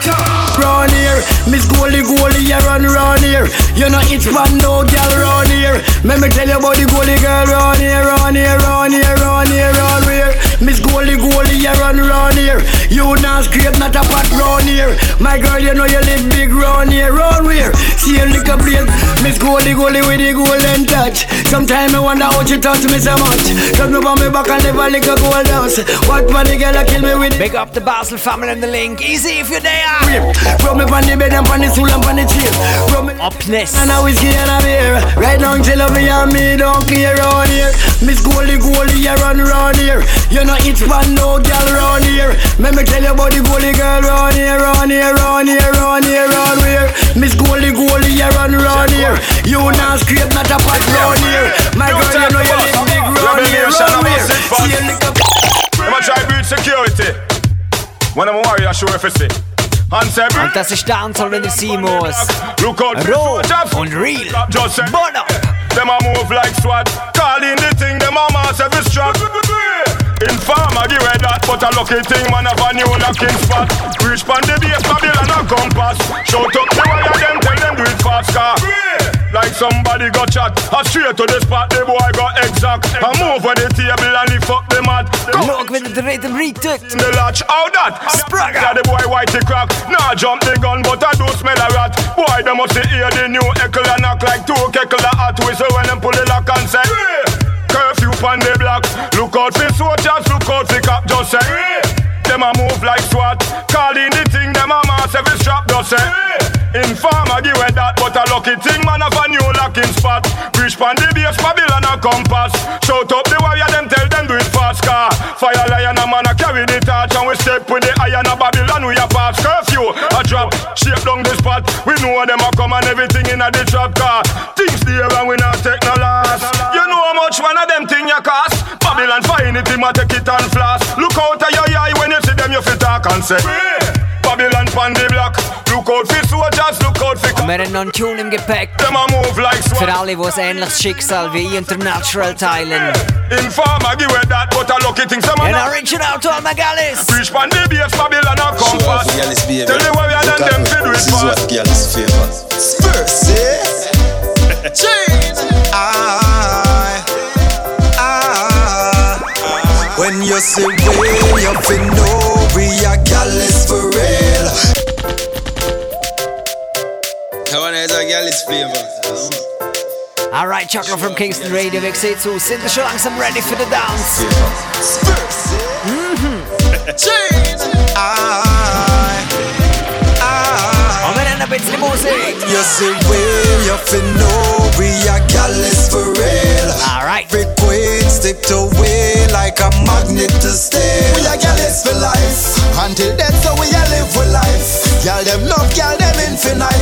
round here. Miss Goldie Goldie you run round here. You know it's one no girl round here. Let me tell you about the Goldie girl round here, round here, round here, round here, round here. Miss Goldie Goldie you run round here. You not scrape not a pot round here. My girl you know you live big round here, round here. See you lick a place. Miss Goldie Goldie with the golden touch. Sometimes I wonder how she touch me so much. Cause me on me back and live a liquor gold house. What for the girl that kill me with? Big up the Basel family and the link. Easy if you're there. Rub me on the bed and on the stool and on the chair. Rub me Upness. and a whiskey and a beer. Right now till me and me don't clear round here. Miss Goldie Goldie you run round here. You know it's one no girl round here. Let me tell you about the Goldie girl round here, round here, round here, round here, round here. Miss Goldie Goldie you run round here. You not scrape not a pot round here. My girl you know you live big round here, round here. See a liquor. I'ma try build security. When I'm a warrior, show if see. And say, Und das ist Dancehall, wenn ihr sein muss. Look out, Roh soldiers. und real. Just say, Bono. Them a move like SWAT. Calling the thing, them a mass every strap. Informer give away that, but a lucky thing man have a new locking spot. Reach pan the base, Babylon a compass. Shout up the wire, them tell them do it fast car. Like somebody got shot, a straight to the spot, the boy got exact. I move on the table and he fuck the mat. Look with the rhythm retut. The latch, how that? Spragger. Yeah, the boy whitey crack. Nah, jump the gun, but I do smell a rat. Boy, they must hear the new echo and knock like two keckle of hot whistle when them pull the lock and say, Curfew on the block. Look out for soldiers, look out for cop, just say, Them a move like SWAT. Calling the thing, them a mass every strap, just say, Informer give away that, but a lucky thing, man, have a new locking spot. Reach pan the base, Babylon a compass. Shout up the warrior, them tell them do it fast, car. Fire lion, a man a carry the torch, and we step with the iron of Babylon, we a pass curfew. A drop, shape down the spot. We know them a come and everything in a the trap car. Things there and we not take no loss. You know how much one of them thing you cost. Babylon find it, him a take it and floss. Look out of your eye when you see them, you fit talk and say. Babylon pan the block. Look out for soldiers, look out for Und wir haben noch einen Tune im Gepäck. them a move like Für SWAT. alle, die ein ähnliches Schicksal wie International teilen. Informer give away that, but a lucky thing some And man. original to all my galleys. Preach pan the base, Babylon a compass. Tell the warrior and them fi do it fast. girl is famous. Spurs, eh? Change. I, you say way, you fi know we a gal is for real. I wanna hear a gal is famous. Alright, Chocolate from Kingston Radio, wie sieht's aus? Sind wir schon langsam ready for the dance? Spurs, Mhm. Change. I, I. Und wir haben ein bisschen Musik. You say way, you fi magnet to stay. We a gal is for life. Until death,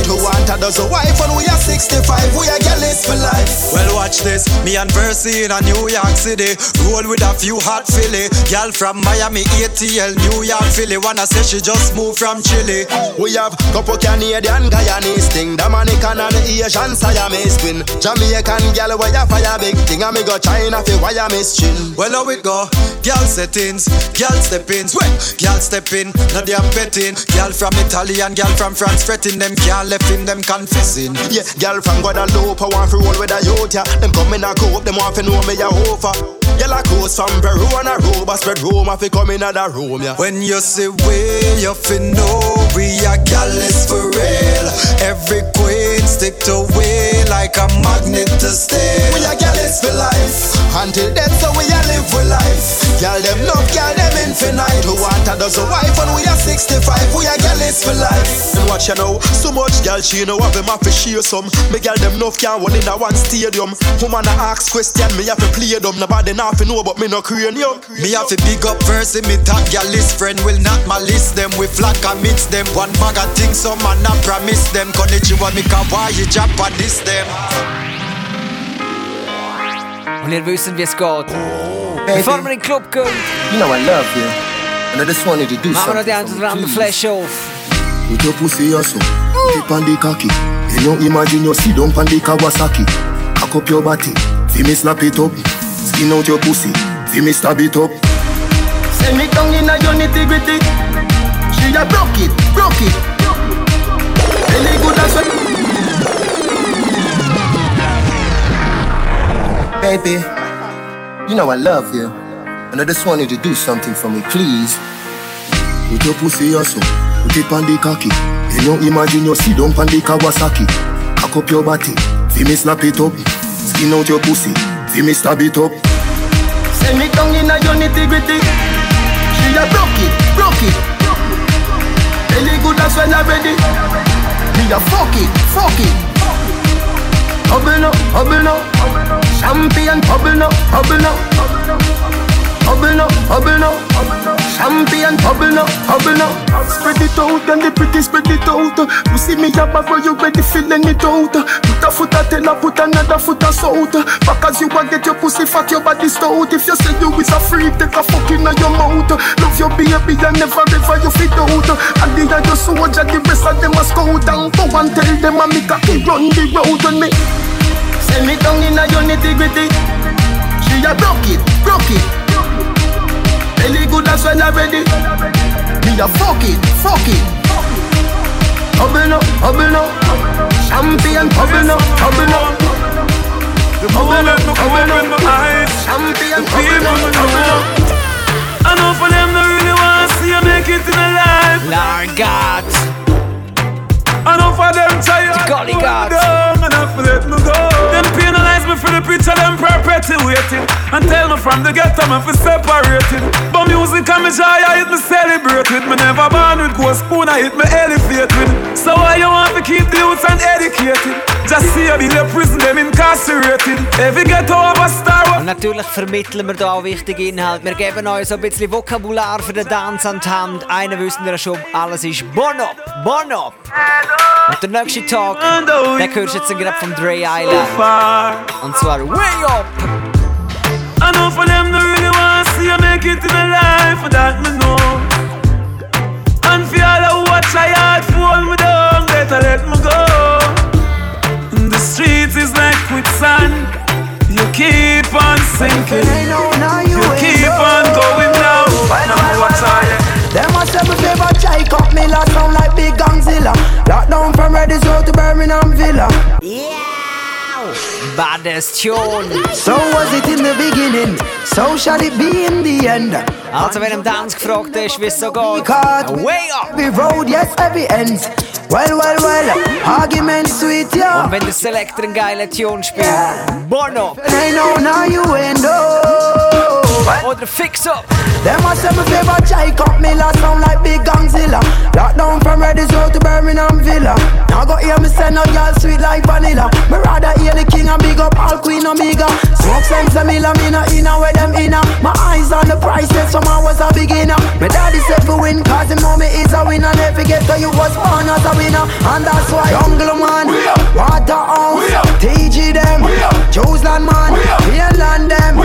Who want a dozen wife when we are 65? We a gal for life. Well, watch this. Me and Versi in a New York City. Roll with a few hot Philly. Gal from Miami, ATL, New York, Philly. Wanna say she just moved from Chile. We have couple Canadian, Guyanese thing. Dominican and Asian Siamese twin. Jamaican gal where you fire big thing. And me go China fi wire miss chin. Well, how it go? Gal settings, gal step in. Sweat, gal step in. No damn petting. Gal from Italy and gal from France fretting. Them gal left in them confessing. Yeah, gal from Guadeloupe want fi roll with a youth. Yeah, them come in a cope. Them want fi know me a hofer. A coast from Peru and a robe. Spread room fi come in a room. Yeah. When you say way, you fi know we a gal is for real. Every queen stick to we like a magnet to stay. We a gal is for life. Until death, so we a live for life. Gal them love, gal them infinite. Who want a dozen wife when we are 65? We a gal is for life. And watch you know, so much gal she know have them have to share some. Me gal them enough can't one in a one stadium. Woman a ask question, me have to play them. Nobody not fi know, but me no cranium. Me have to big up verse me top gal list friend will not malice them. We flock amidst them. One bag of things some man not promise them. Konnichiwa me kawaii Japanese them. Und ihr wisst, wie es geht. Bevor wir in den Club gehen, You know I love you. And I just wanted to do machen wir noch something. die ein oder andere Flash auf. Put your pussy also, put it on the cocky. You don't imagine you sit down on the Kawasaki. Cock up your body, fi me snap it up. Skin out your pussy, fi me stab it up. Send me down in a your nitty gritty. She a broke it, broke it. Really good as well. Baby, you know I love you. And I just wanted to do something for me, please. Put your pussy also, put it on the cocky. You don't imagine you sit down on the Kawasaki. Cock up your body, fi me snap it up. Skin out your pussy, fi me stab it up. Send me down in a your nitty gritty. She a broke it, broke it. Really good as well already. Me a fuck it, fuck it. Bubble up, bubble up. Champion bubble up, bubble up. Bubble up, bubble up. Champion bubble up, bubble up. Spread it out and the pretty spread it out. You see me a bag you ready feeling it out. Put a foot a her put another foot a south. Back as you a get your pussy fat, your body stout. If you say you is a freak, take a fuck in your mouth. Love your baby and never ever you fit out. And the other soldier, the rest of them a scout. And go and tell them a me cocky run the road on me. Send me down in a your nitty gritty. She a broke it, broke it. Really good as well already. Me a fuck it, fuck it. Bubble up, bubble up. Champion bubble up, bubble up. Bubble up, bubble up. Champion bubble up, bubble up. I know for them they really want to see you make it in a life. Largat. I know for them tired. Golly going God. down, and I for let me go. Them penalize me for the picture, them perpetuating. And tell me from the ghetto, me for separating. But music and me joy, I hit me celebrate with. Me never born with ghost spoon, I hit me elevate with. So why you want to keep the youth uneducated? Just see in the prison, them incarcerated. Every ghetto have a star. Und natürlich vermitteln wir da auch wichtige Inhalte. Wir geben euch so ein bisschen Vokabular für den Dance an die Hand. Einen wissen wir schon, alles ist Bonop, Bonop. Und der nächste Talk, den hörst jetzt gerade vom Dre Island. Und zwar Way Up. I know for them they really want to see you make it in a life, that me know. And for all who watch I hard fall me down, better let me Tune. So was it in the beginning, so shall it be in the end. Also, wenn im Dance gefragt ist, wie es so geht, way up. Every road, yes, every end. Well, well, well, argument sweet, yeah. Und wenn der Selector einen geilen Tune spielt, Bono. And I know now you ain't know. Oder Fix Up. Them a say me favorite chai cup me la sound like big gangzilla. Lockdown from Redis Road to Birmingham Villa. Now go hear me say no girl sweet like vanilla. Me rather hear the king and big up all queen Omega. Smoke sense a milla me no inna where them inna. My eyes on the prices from I was a beginner. My daddy said for win cause him know me is a winner. Never get to you was born as a winner. And that's why Jungle man, Waterhouse, TG them, Choseland man, Mainland them,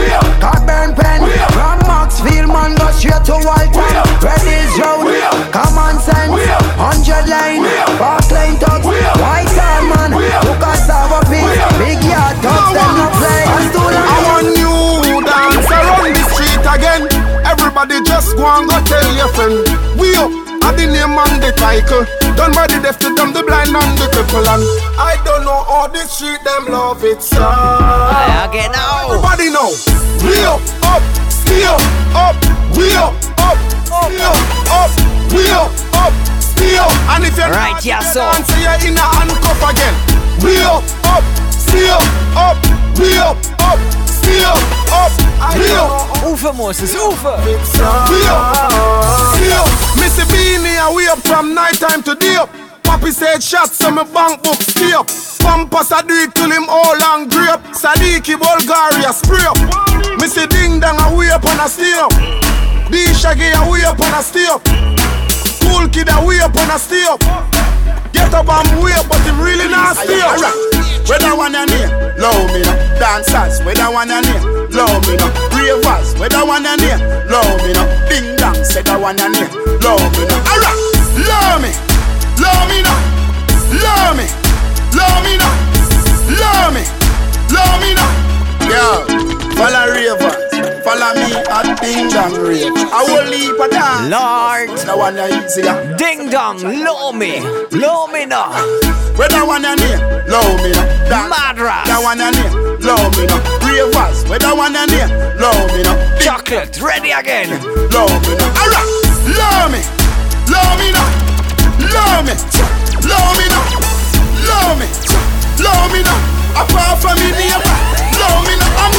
Cockburn pen, from Maxfield man go straight to Walton. Red Hills Road, common sense, hundred line, Park Lane Tugs, White Hall man, look at Sava Peak, big yard Tugs, them no play. I want you dance around the street again. Everybody just go and go tell your friend. We up the name and the title. Done by the deaf to them, the blind and the cripple. And I don't know how the street them love it, so. Ja, genau. Everybody know. We up, real up, still up, we up, up, still up, we up, up, still. And if you're Right, not yeah, so. you're in a handcuff again. We up, up, still up, we up, up, still up, we up. Ufen muss es, Ufen. We up, still. Missy Beanie, and we up from night time to day up. Papi said shots, so my bank book stay up. Pampas I do it till him all and grape. Sadiki Bulgaria spray up. Missy Ding Dang, and we up on a stay up. D Shaggy, and we up on a stay up. Cool kid, and we up on a stay up. Get up and way up, but him really not stay up. Whether one and near, love me no. Dancers, whether one and near, love me no. Ravers, whether one and near, love me no. Ding dong, say that one and near, love me no. Alright, love me. love me now, love me, love me now, love me, love me now. Yo, follow ravers, follow me at Ding Dong Rave. I will leave a dance. Lord, That one easy. Ding dong, love me, love me now. Where that one you near, love me now. Dance. Madras. That one you near, love me now. Ravers, where that one you near, love me now. Chocolate, ready again. Love me now. Alright, love me, love me now, love me, love me now, love me, love me now. Apart from me neighbor, love me now. I'm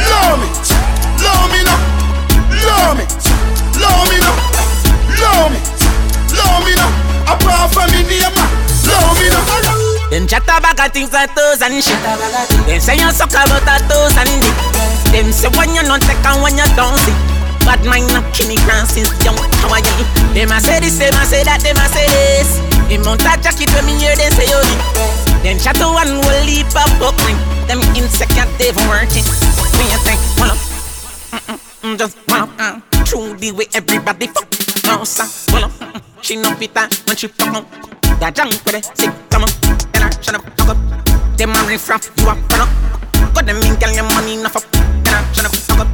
love me, love me now, love me, love me now, love me, love me now. Apart from me neighbor, love me now. Them chat about things like toes and shit. Them say you suck about a toes and dick. Them say when you not take and when you don't see. Bad mind not kill me grand since young. How are? Them a say this, them a say that, them a say this. Them mount a jacket when me hear them say yo. Them chat one will leap up ring. Them insecure they even working. Me a think, hold up. Mm-mm, just up. Uh, mm. True the way everybody fuck. No, sir, hold up. Mm-mm. She know fit that when she fuck on. That junk with it, sick, come on. And I shut up, fuck up. Them a riff raff, you a up. Got them in, girl, your money enough up. And I shut up, fuck up.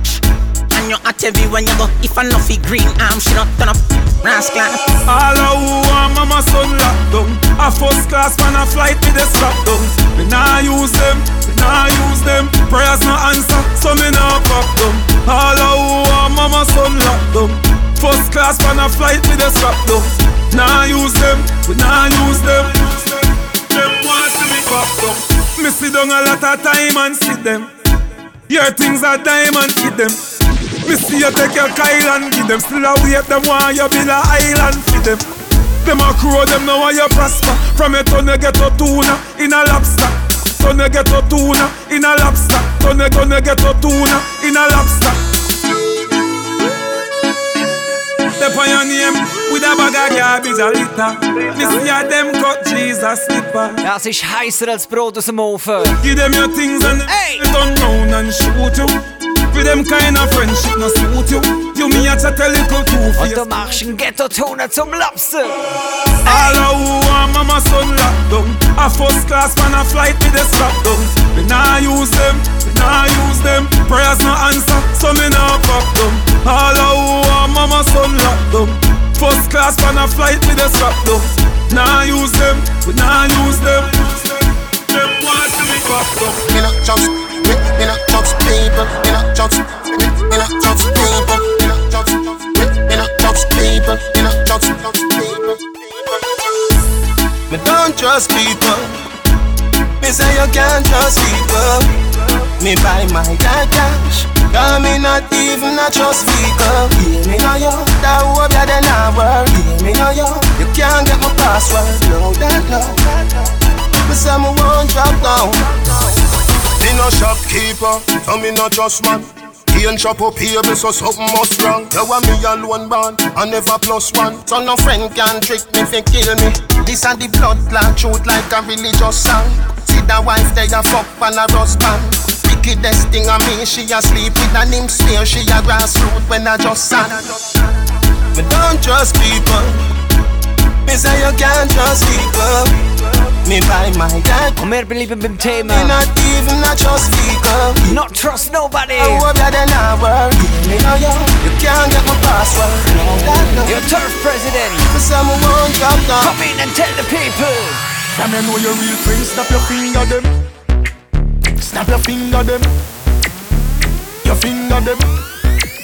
And you at everywhere you go. If I fi green arm, she not turn up. Rascal. All who want mama son locked down A first class man a flight with the strap down Me nah use them, me nah use them Prayers no answer, so me nah pop them All who want mama son locked down First class man a flight with the strap down Nah use them, we nah use them Them want see me pop down Me sit down a lot of time and see them. Your things are diamond, see them. Me see you take your Kyle and give them. Still a wait, them want you build a island for them. Them a crow, them know why you prosper. From turn you get a tuna in a lobster. You get a tuna in a lobster. You gonna get a tuna in a lobster Step on your name with a bag of garbage a liter Me see a them cut Jesus slipper Das ist heißer als Brot aus dem Ofen. Give them your things and hey. turn round and shoot you With them kind of friendship no suit you. You me a chat a little too Und fierce. du machst einen Ghetto-Toner zum Lobster. All of who want mama son locked down. A first class man a flight with the strap down. Me nah use them, me nah use them. Prayers no answer, so me nah pop them All of who want mama son locked down. First class man a flight with the strap down. Nah use them, we nah use them. Them want to me pop them Me not just, me, not just people. Me not just, me, not just people. Me not just people. Me don't trust people. Me say you can't trust people. Me buy my cash. Cause me not even a trust vehicle. Hear me now yo, that hope ya then work. Hear me now yo, you can't get my password. No that no. Me say me won't drop down. Me no shopkeeper, so me no trust man. He ain't shop up here, so something must wrong. You want me alone born, I never plus one. So no friend can trick me fi kill me. This a the blood clot truth like a religious song. See the wife they a fuck on a rust band. Wickedest thing a me, she a sleep with a nymph spear. She a grassroot when I just sang. Me don't trust people. Me say you can't trust people. Me buy my dad. Und wir bleiben beim Thema. Me not even not trust vehicle. Not trust nobody. I hope that then I work. Me know you, you can't get my password. No, that no. Your turf president. Me say me won't drop down. Come in and tell the people. Can you know your real friends? Snap your finger them. Snap your finger them. Your finger them.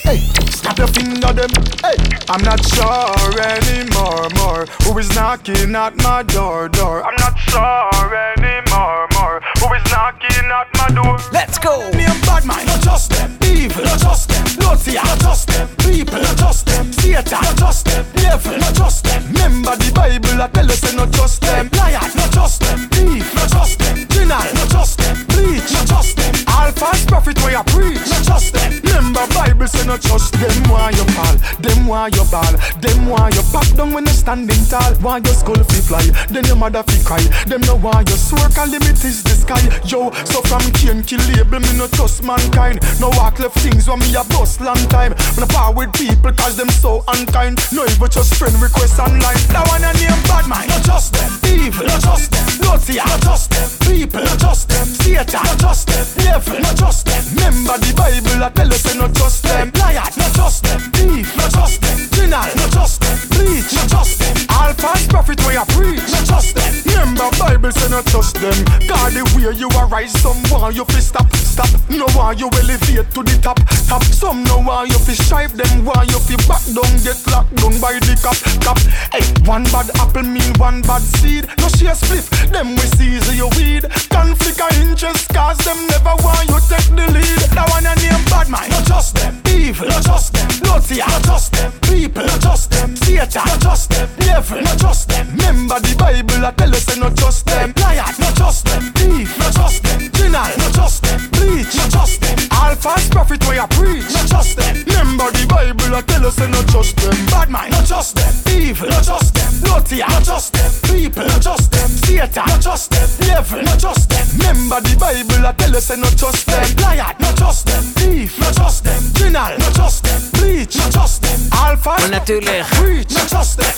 Hey, snap your finger them. Hey, I'm not sure anymore, more. Who is knocking at my door, door? I'm not sure anymore, more. Who is knocking at my door? Let's go. Me a bad mind, not just them. Evil, not just them. Naughty, not just them. People, not just them. Satan, not just them. Devil, not just them. Remember the Bible, I tell us, not just them. Liar, not just them. Thief, not just them. Deny, not just them. Bleach, not just them. All false prophet, we a preach, not just them. Remember Bible say no trust them why you fall, them why you ball, them why you pop down when you standing tall. Why your skull fi fly, then your mother fi cry. Them know why your swerve limit is the sky. Yo, so from Cain kill label me no trust mankind. No walk left things when me a bust long time. When I power with people cause them so unkind. No even just friend request online. One a name bad mind. No trust them. Evil. No trust them. Naughty. No trust them. People. No trust them. Satan. No trust them. Devil. No trust them. Remember the Bible I tell us say no trust them. Liar. No trust them. Thief. No trust them. Criminal. No trust them. Bleach. No trust them. All false prophet way I preach. No trust them. Remember Bible say no trust them. God the way you arise, some want you fi stop, stop. No want you elevate to the top, top. Some no want you fi strive, them want you fi back down, get locked down by the cop, cop. Hey, one bad apple mean one bad seed. No share split, them we seize your weed. Conflict of interest, cause them never want you take the lead. That one a name bad man, no trust them. Evil, no trust them. Naughty, no trust them. People, no trust them. Satan, no trust them. Devil, no trust them. Remember the Bible, I tell us, say no trust them. Liar, no trust them. Thief, no trust them. Criminal, no trust them. Bleach, no trust them. False prophet where I preach, no trust them. Remember the Bible, I tell us, say no trust them. Bad mind, no trust them. Evil, no trust them. Naughty, no trust them. People, no trust them. Satan, no trust them. Devil, no trust them. Remember the Bible, I tell us, say no trust them. Liar, no trust them. Thief, no trust them. Criminal, no trust them. Bleach, no trust them. False Und natürlich preach, no trust them.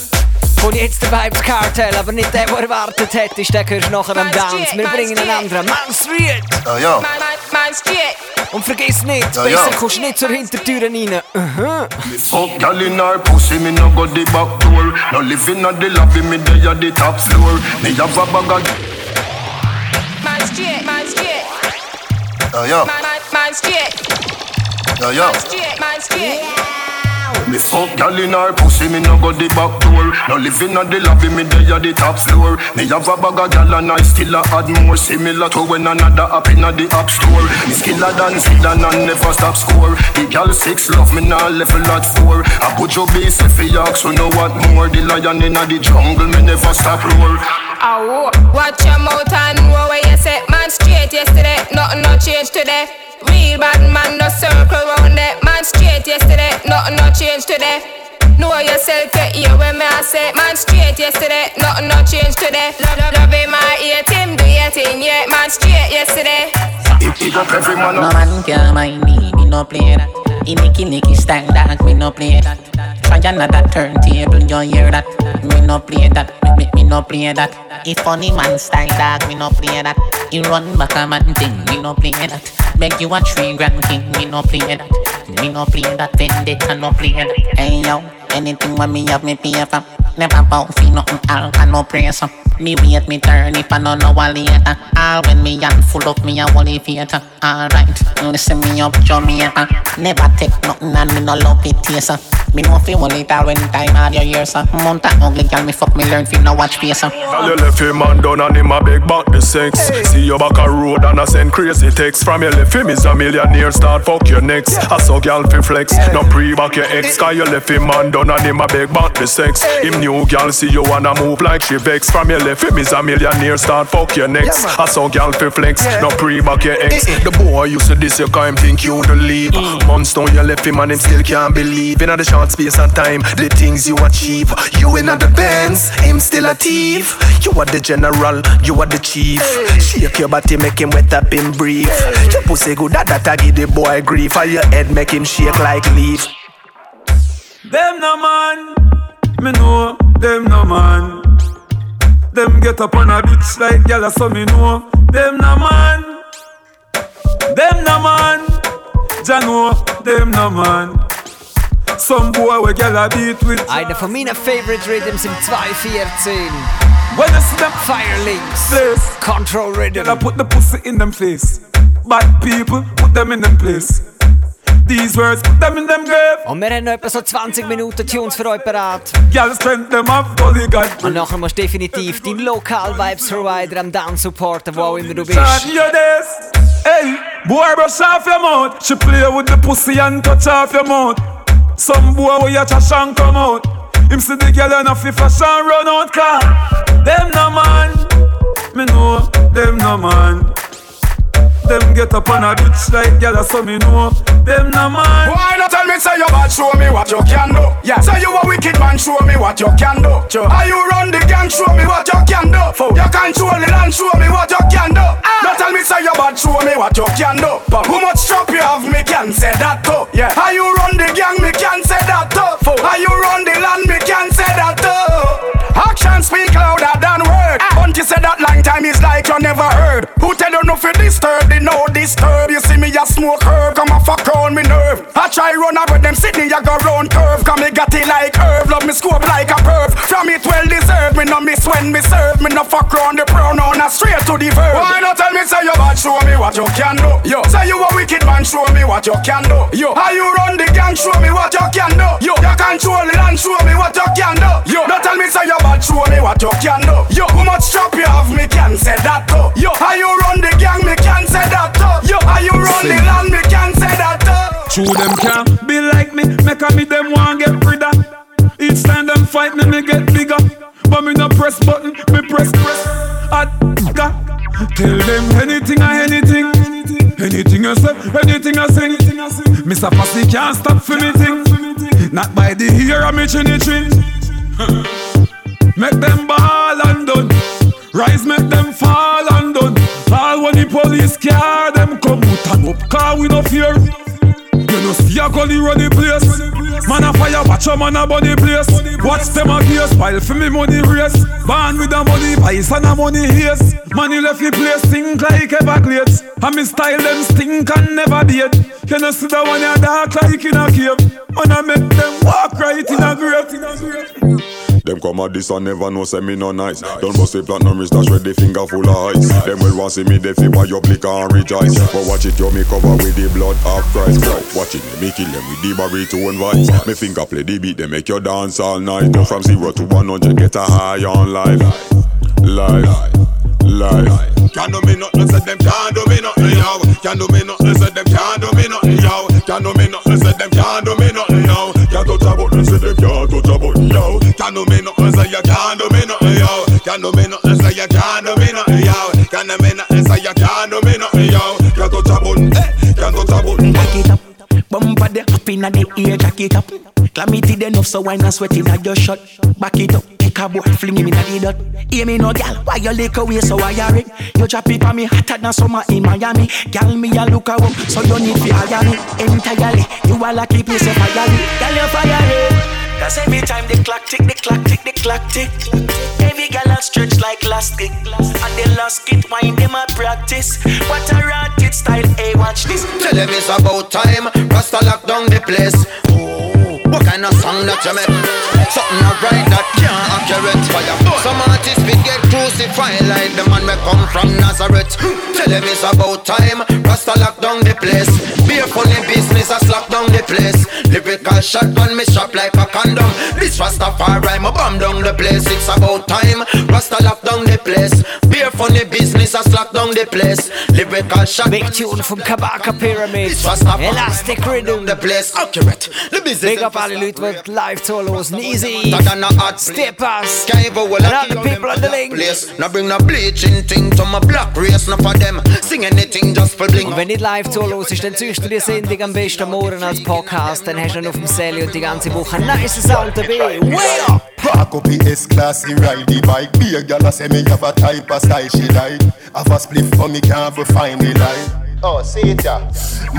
kommt jetzt der Vibes Cartel, aber nicht der, der erwartet hättest, den hörst du nachher am Dance. Wir bringen einen anderen. Man Street! Ja, ja. Und vergiss nicht, Ja, besser ja. kommst du nicht zur Hintertür rein. Aha. Fuck girl in her pussy, me no go the back door. No living on the lobby, me dey at the top floor. Me have a bag of Man straight, man straight. yeah, yeah, Man, man, man straight. yeah, yeah. Straight, man straight. Me fuck girl in her pussy, me no go the back door. No living on the lobby, me dey at the top floor. Me have a bag of gal and I still a add more similar to when another app in the app store. Me skiller than Zidane and never stop score. The gal six love me now level at four. I put your base if you ask, so know what more. The lion in the jungle, me never stop roar. Oh, watch your mouth and know where you say Man straight yesterday, nothing no change today Real bad man no circle round that Man straight yesterday, nothing no change today. Know yourself, you hear when me I say Man straight yesterday, nothing no change today. Love, love, love him, I hate him, do your thing, yeah Man straight yesterday Big up every man. No man can mind me, me no play that. He nicky nicky style that, me no play that. Try another turntable, you hear that? Me no play that, me, me, me no play that. He funny man style that, me no play that. He run back a man thing, me no play that. Beg you a three grand king, me no play that. Me no play that, vendetta no play that. Hey yo, anything when me have me pay for. Never bow for nothing, all can no praise. Me wait me turn if I don't know what later. All when me hand full of me a holy theater. Alright, listen me up Jamaica. Never take nothing and me no love it taste. Me know fi hold it all when time had your years. Mount a ugly girl me fuck me learn fi no watch face. Girl, you left him man down and him a big back the sex. See you back a road and I send crazy text from you left him is a millionaire start fuck your next. I saw girl fi flex, no pre back your ex. Cause you left him man down and him a big back the sex. Him new girl see you wanna move like she vex. From you left him is a millionaire start fuck your next. I saw girl fi flex, no pre back your ex. The boy used to this you can't think you to leave. Mm. Months down you left him and him still can't believe. In the short space of time, the things you achieve. You in the Benz, him still a thief. You are the general, you are the chief. Shake your body, make him wet up in brief. Your pussy good at that, I give the boy grief. Or your head make him shake like leaf. Them no man, me know them no man. Them get up on a bitch like gyal, so me know them no man. Them no man, Jah know them no man. Some boy we gyal a beat with. Einer von meinen Favorite Rhythms im 214. When you see them Firelinks. place, Control Rhythm. gyal put the pussy in them face. Bad people put them in them place. These words put them in them grave. Und wir haben noch etwa so 20 Minuten Tunes für euch parat. Gyal spend them off gully god. Und nachher musst du definitiv deinen Lokal Vibes Provider am Dance supporten, wo auch immer du bist. Start your days. Hey, boy, brush off your mouth. She play with the pussy and touch off your mouth. Some boy where you trash and come out. Him see the girl enough if fashion run out car. Them no man, me know them no man. Them get up on a bitch like gyal, so me know them no man. Why not tell me say you bad? Show me what you can do. Yeah. Say you a wicked man. Show me what you can do. Sure. How you run the gang? Show me what you can do. Fool. You control the land. Show me what you can do. Ah. Don't tell me say you bad. Show me what you can do. But how much chop you have? Me can say that too. Yeah. How you run the gang? Me can say that too. How you run the land? Me can say that too. Action speak louder word. Said that long time is like you never heard. Who tell you no for disturb? They know disturb. You see me a smoke herb, come a fuck round me nerve. I try run up with them sitting, ya go round curve. Come me got it like herb, love me scope like a perv. From it well deserved, me no miss when me serve. Me no fuck round the pronoun, a straight to the verb. Why not tell me say you bad? Show me what you can do. Yo, say you a wicked man, show me what you can do. Yo, how you run the gang? Show me what you can do. Yo, you control the land, show me what you can do. Yo, don't tell me say you bad, show me what you can do. Yo, how much chop you have, me can say that too. Yo, how you run the gang, me can say that too. Yo, how you run the land, me can say that too. True them can't be like me, make a me them want get rid of. Each time them fight me, me get bigger. But me no press button, me press press. I Tell them anything or anything. Anything you say, anything I sing. Mr. Fussy can't stop for me thing. Not by the ear of me chinny chin. Make them done. Rise, make them fall and done. All when the police car them come out and up car we no fear. You know see a gully run the place. Man a fire, watch a man a bunny place. Watch them a case, pile for me money race. Born with a money vice and a money haze. Money left the place stink like Everglades. And me style them stink and never date. You know see the one ya dark like in a cave. Man I make them walk right in a grave. Them come at this and never know say me no nice. Don't bust the platinum wrist dash with the finger full of ice. Them will want see me they feel why you and rejoice. But watch it, yo me cover with the blood of Christ. Watch it, me kill them with the baritone voice. Me finger play the beat, they make you dance all night. Go from zero to one hundred, get a high on life, life, life. Can't do me nothing, say them can't do me nothing, yo. Can't do me nothing, say them can't do me nothing, yo. Can't do me nothing, say them can't do me nothing, yo. Can't touch a button, say them can't touch a button, yo. Can't do me nothing, say you can't do me nothing, yo. Can't do me nothing, say you can't do me nothing, yo. Can't do me nothing, say you can't do me nothing, yo. Can't touch a button, eh? Can't touch a button. Back it up, bumper the up inna the ear, jack it up. Clamity enough so why not sweat inna your shot. Back it up, a boy, fling him inna the dot. Hear me no gal, why you lick away so I it? You drop it on me hotter than summer in Miami. Gal me a look around, so you need to hire me entirely. You are lucky place of fire me, gal you fire me. Cause every time the clock tick, the clock tick, the clock tick. Every gal a stretch like elastic. And the last kid wine them a practice. What a ratchet style, hey watch this. Tell them it's about time. Rasta lock down the place. Oh. What kind of song that you make? Something alright that can't accurate. Fire. Some artists will get crucified like the man we come from Nazareth. Tell them it's about time. Rasta lock down the place. Be a funny business, I slap down the place. Lyrical shotgun, me strap like a condom. This Rastafari, me bomb down the place. It's about time. Rasta lock down the place. Be a funny business, I slap down the place. Lyrical shotgun. Big tune from Kabaka Pyramid. Elastic Rhythm. The place accurate. The business. Big up alle Leute, die live zuhören. Easy. Steppers. The people on the link. place. Now bring no bleaching thing to my black race. Now for them sing anything just for bling. Und wenn nicht live zuhörst, dann ziehst du die Sendung am besten am Morgen als Podcast. Dann hast du dann auf dem Sally und die ganze Woche einen nice Sound dabei. Way up! Park up the S-Class, he ride the bike Be a gal a say me have a type of style she like Have a spliff for me can't find the light Oh, see it ya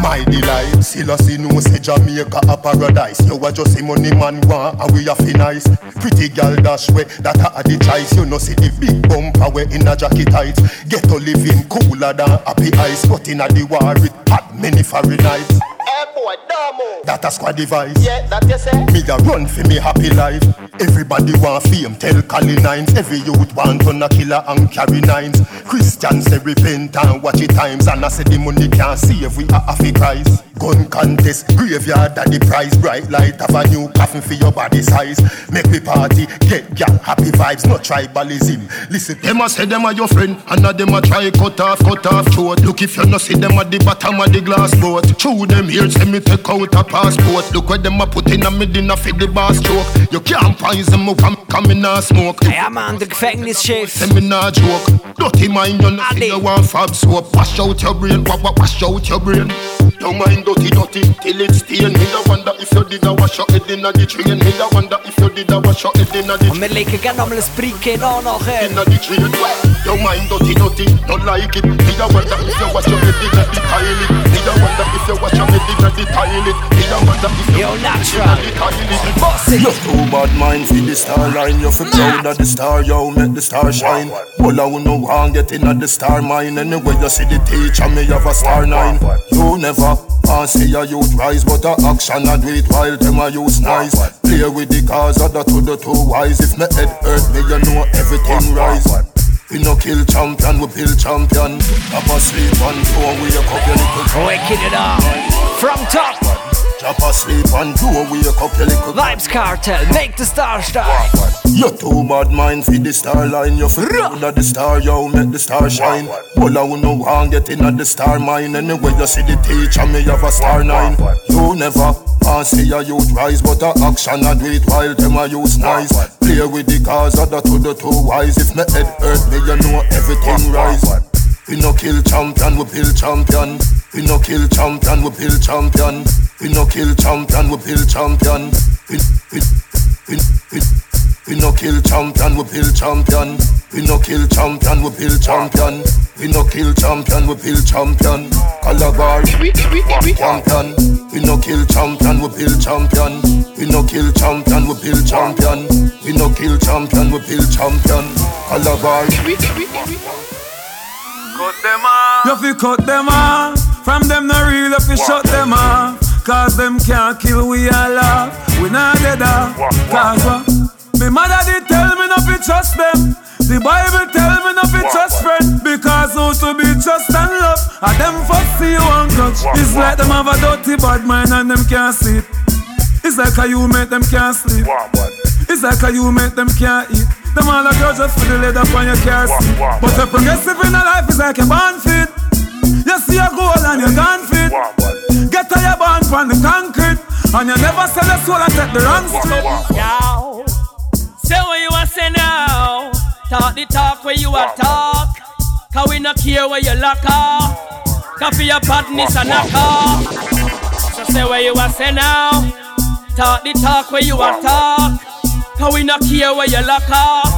My delight see no say Jamaica a paradise You a just see money man want and we a fi nice. Pretty gal dash way that a the choice. You know see the big bumper way in a jacket tight Get to living cooler than happy ice But in a the war it hot many Fahrenheit Boy, Damo. That a squad device Yeah, that you say. me a run for me happy life. Everybody want fame, tell Cali nines. Every youth want to a killer and carry nines. Christians say repent and watch it times. And I say the money can't save we are half Christ. Gun contest, graveyard at the price. Bright light have a new coffin for your body size. Make me party, get gal happy vibes, no tribalism. Listen, them a say them are your friend, and a them a try cut off, cut off throat. Look if you no see them at the bottom of the glass boat. Chew them here, say me take out a passport. Look where them a put in a me dinner for the bar stroke. You can't find poison me from coming a smoke. Ja man, der Gefängnischef. Say me nah joke. Dirty mind, you see you want fab soap. Wash out your brain, wa- wa- wash out your brain. Your mind dirty, dirty, till it stain. Me a wonder if you did a wash your head inna the train. Me a wonder if you did a wash your head inna the Und wir legen gerne nochmal ein Bricke an nachher. inna the train. Your mind dirty, dirty, don't like it. Me a wonder if you wash your head inna the toilet. Me a wonder if you wash your head Yo, natural. You're too bad mind for the star line. You're for proud of the star, yo, make the star shine. Well, I one get in at the star mine. Anyway, you see the teacher, me have a star nine. You never want see a youth rise, but a action I do it while them a use nice. Play with the cause of the two the two wise. If me head hurt me, you know everything rise. We no kill champion, we build champion. Up asleep and do wake up your little. Waking it up from top. Drop asleep and do wake up your little. Vybz Kartel, make the star shine. You too bad mind for the star line. You for proud of the star, yo, make the star shine. Well, I will no one get in at the star mine. Anyway, you see the teacher, me have a star nine. You never want see a youth rise, but a action I do it while them a use nice. Play with the cause of the two the two wise. If me head hurt me, you know everything rise. We no kill champion, we build champion. We no kill champion, we build champion. We no kill champion, we build champion. We, we, we, we, we no kill champion, we build champion. We no kill champion, we build champion. We no kill champion, we build champion. Calabar, champion. We no kill champion, we build champion. We no kill champion, we build champion. We no kill champion, we build champion. Calabar. Cut them off. You fi cut them off. From them no real, you fi shut them off. Cause them can't kill we all off. We not dead off. Cause what? Me mother did tell me not to trust them. The Bible tell me not to trust friend. Because who to be trust and love. And them you and touch. It's like them have a dirty bad mind and them can't sleep. It's like how you make them can't sleep. It's like how you make them can't eat. Them all the girls just for the leather on your car seat. But a progressive in a life is like a band fit. You see a goal and you gone fit. Get to your band from the concrete. And you never sell a soul and take the wrong street. Yo, say what you want to say now. Talk the talk where you are talk. Cause we no care where you lock off. Copy your partners and knock off. So say what you want say now. Talk the talk where you are talk. Cause we no care where you lock up.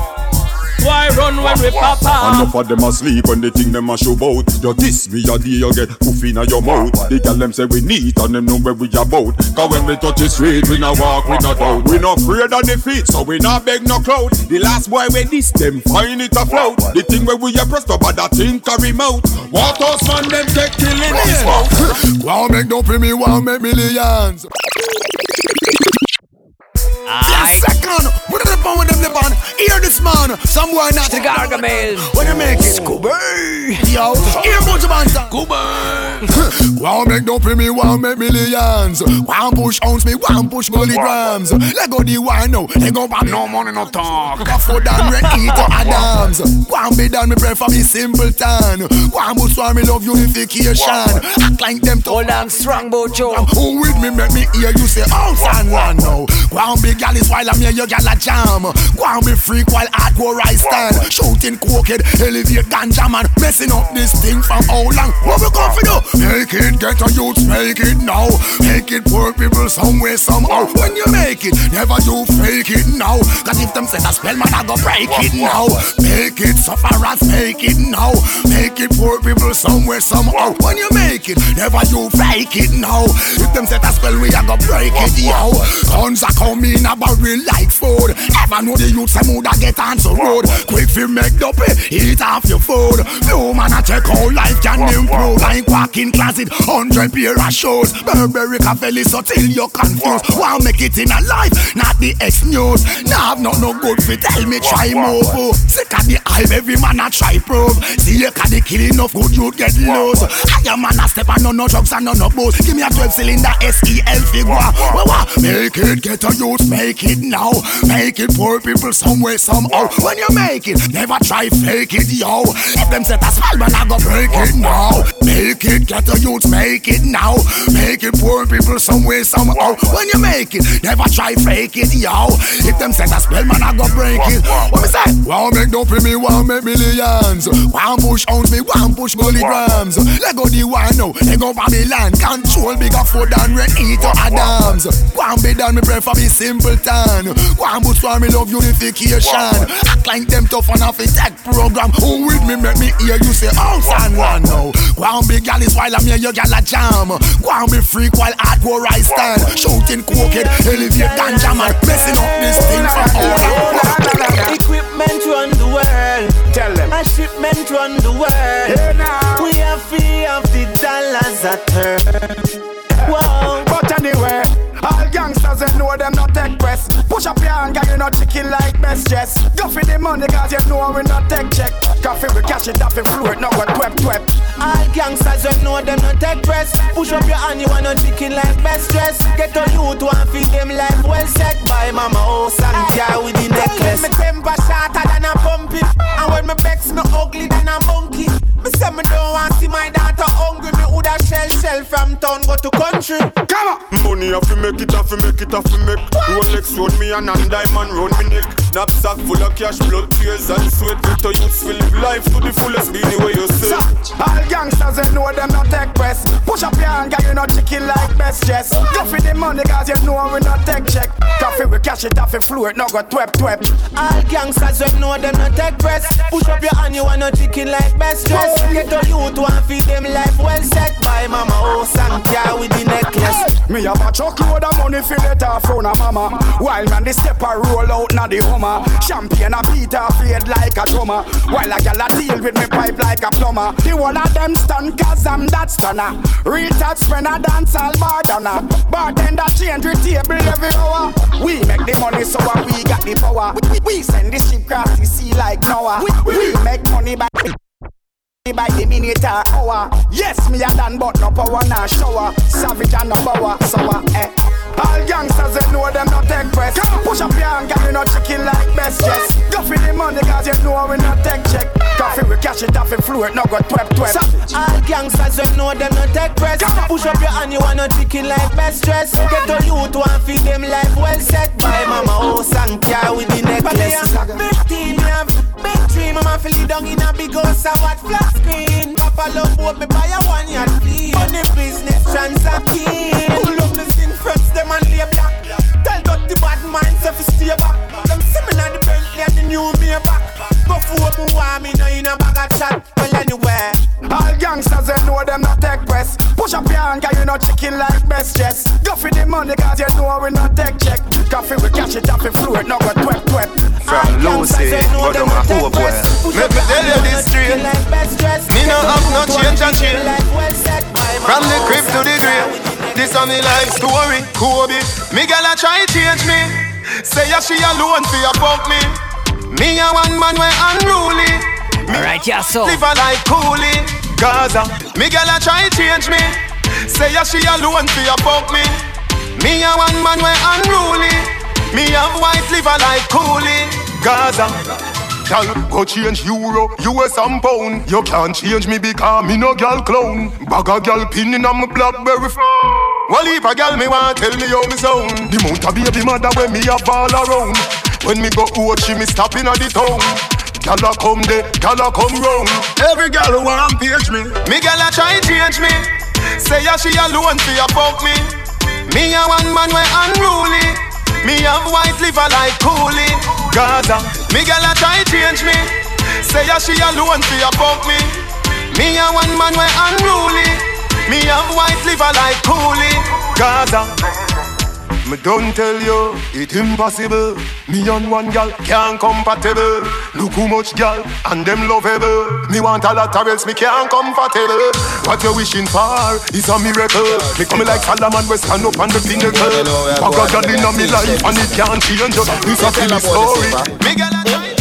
Why run when we pop off? Enough of them asleep when they think them a show bout. You this me a day you get poof inna your mouth. The girl them say we neat and them know where we about. Cause when we touch the street we no walk we no doubt. We no afraid on the feet so we not beg no crowd. The last boy we this them find it afloat. The thing where we a pressed up but that thing carry mouth. What us man them take killing this mouth. Wow, make no pay me, wow, make millions. Yes, second. What are the bone with them the band? Hear this man. Some boy not The Gargamel. When you make it. Scooby. Yo. Hear bunch of bands. Scooby. Wow, make no pay me, wow, make millions. One push ounce me, one push milligrams. Let go the wine now. Let go back. No money, no talk. Go down, red to Adams. One be done, me pray for me simpleton. One bush for me love unification. Act like them to Hold on strong, Bojo. Who with me make me hear you say house and land now. Go on big gal is while I'm here, your gal a jam. Go on be freak while hardcore I stand. Shooting cokehead, elevate ganja man. Messing up this thing from how long? What we going for do? Make it get a youth, make it now. Make it poor people somewhere somehow. When you make it, never you fake it now. Cause if them say that spell man, I go break it now. Make it sufferers, make it now. Make it poor people somewhere somehow. When you make it, never you fake it now. If them say that spell, we a go break it, yo. Guns are coming a barrel like food. Ever know the youth say mood get on the road. Quick fi make the pay, eat off your food. No man a check how life can improve. Like walking closet, hundred pair of shoes. Burberry cafe so till you confused. Want make it in a life, not the X news. Nah have not no good fi tell me try move. oh. Sick of the hype, every man a try prove. See you can the killing of good you get loose. I am man a step and no no drugs and no no booze. Give me a 12 cylinder SEL figure. Wah Make it, get a youth, make it now. Make it poor people somewhere, somehow. When you make it, never try fake it, yo. If them set a spell, man, I go break it now. Make it, get a youth, make it now. Make it poor people somewhere, somehow. When you make it, never try fake it, yo. If them set a spell, man, I go break it. What me say? Wow, make pay me, wow, make millions. One push on me, one push milligrams. Let go the one now, let go Babylon. Control bigger food than Renito Adams. One be done, me pray for me simpleton. One boots for me love unification. Act like them tough on off a tech program. Who with me make me hear you say oh, house and one now. One big gal is while I'm here, you gal a jam. One be freak while hardcore I stand. Shooting cokehead, elevate ganja man. Messing up this thing for all Equipment run the world. Tell them. A shipment run the world. Yeah, now. We have fee of the dollars a turn. Whoa. But anyway, all gangsters they know them not take press. Push up your hand, girl, you not chicken like best dress. Go for the money, cause you know we not take check. Coffee we cash it off and float, no go twep twep. All gangsters they know them not take press. Push up your hand, you want no chicken like best dress. Get a youth one feed them life well set by mama house and car with the necklace. Me temper shorter than a pump it, and when me vex no ugly than a monkey. Me say me don't want see my daughter hungry. Me woulda shell shell from town go to country. Come on. Money have to make it, have to make it, have to make. Rolex round me and and diamond round me neck. Knapsack full of cash, blood, tears and sweat. Get a youth will live life to the fullest, be the way you say. All gangsters they know them not take press. Push up your hand, girl, you not chicken like best dress. Go for the money, cause you know we not take check. Coffee we cash it off and float, no go twep twep. All gangsters they know them not take press. Push up your hand, you want no chicken like best dress. Get a youth one feed them life well set by mama house and car with the necklace. Me have a truckload of money for let off from a mama. While man the step a roll out na the Hummer. Champagne a beat a fade like a drummer. While a gal a deal with me pipe like a plumber. The one of them stun cause I'm that stunner. When I dance all bartender. Bartender change with table every hour. We make the money so we got the power. We, we send the ship cross the sea like Noah. We, we make money by by the minute or hour. Yes, me a done, but no power, no shower. Savage and no power, sour, eh. All gangsters, they know them not take press. Push up your hand, girl, you not chicken like best dress. Go for the money, cause you know we not take check. Coffee, we cash it off and float, no go twep twep. All gangsters, they know them not take press. Push up your hand, you want no chicken like best dress. Get a youth one feed them life well set by mama house and car with the necklace. Big team, have big dream, I'm a feel down in a big house, I watch flat screen. Papa love boat, me buy a one yard fleet. Money business transacting. Them and lay black. Tell dirty bad minds if you stay back. Them see me now the Bentley and the new me back. Go for me, want me now in a bag of chat. Well anyway. All gangsters, they know them not take press. Push up your hand, girl, you not chicken like best dress. Go for the money, cause you know we not take check. Coffee, we cash it off and float, no go twep twep. From Lucy, go to my poor boy. Make me tell you this straight. Me no have no change and change. From the crib to the grave. This a me life story, Kobe. Me gal a try change me. Say ya she alone for fuck me. Me a one man way unruly. Me Alright, yeah, so. live a life coolly. Gaza. Me gal a try change me. Say ya she alone for fuck me. Me a one man way unruly. Me have white live a life coolly. Gaza. Gal, go change euro, US and pound. You can't change me because me no gal clown. Bag a gal pinning on my blackberry phone. Well, if a gal me want tell me how me sound. The mount a baby mother when me a fall around. When me go out, she me stop in the town. Gal a come there, gal a come round. Every gal who want page me, me gal a try change me. Say ya she alone for ya fuck me. Me a one man way unruly. Me have white liver like coolie. Gaza, me gal a try change me. Say ya she alone ya fuck me. Me a one man way unruly. Me have white liver like coolie. Gaza. Me don't tell you, it's impossible. Me and one gal can't compatible. Look how much gal and them lovable. Me want a lot or else me can't comfortable. What you wishing for is a miracle. Me coming like Solomon, we stand up on the pinnacle. I got gal in me life and it can't change. It's a silly story. Me gal a try.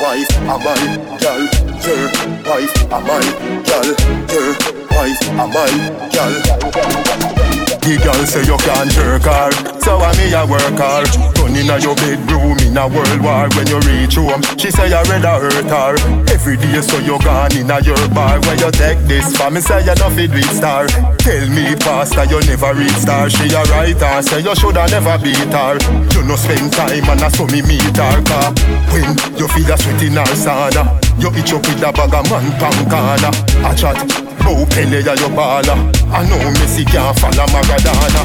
wife, a my gal. Your wife, a my gal. Your wife, a my gal. The girl say you can't jerk her So I me a work hard. Turn inna your bedroom in a world war. When you reach home, she say you rather hurt her. Every day so you gone inna your bar. When you take this for me, say you not fit with star. Tell me, pastor, you never reach star. She a writer, say you shoulda never beat her. You no spend time and I saw me meet her car. When you feel a sweat in her sauna, you itch up with a bag of man pan corner. A chat, bow Pele ya your baller. I know Messi can't follow Maradona.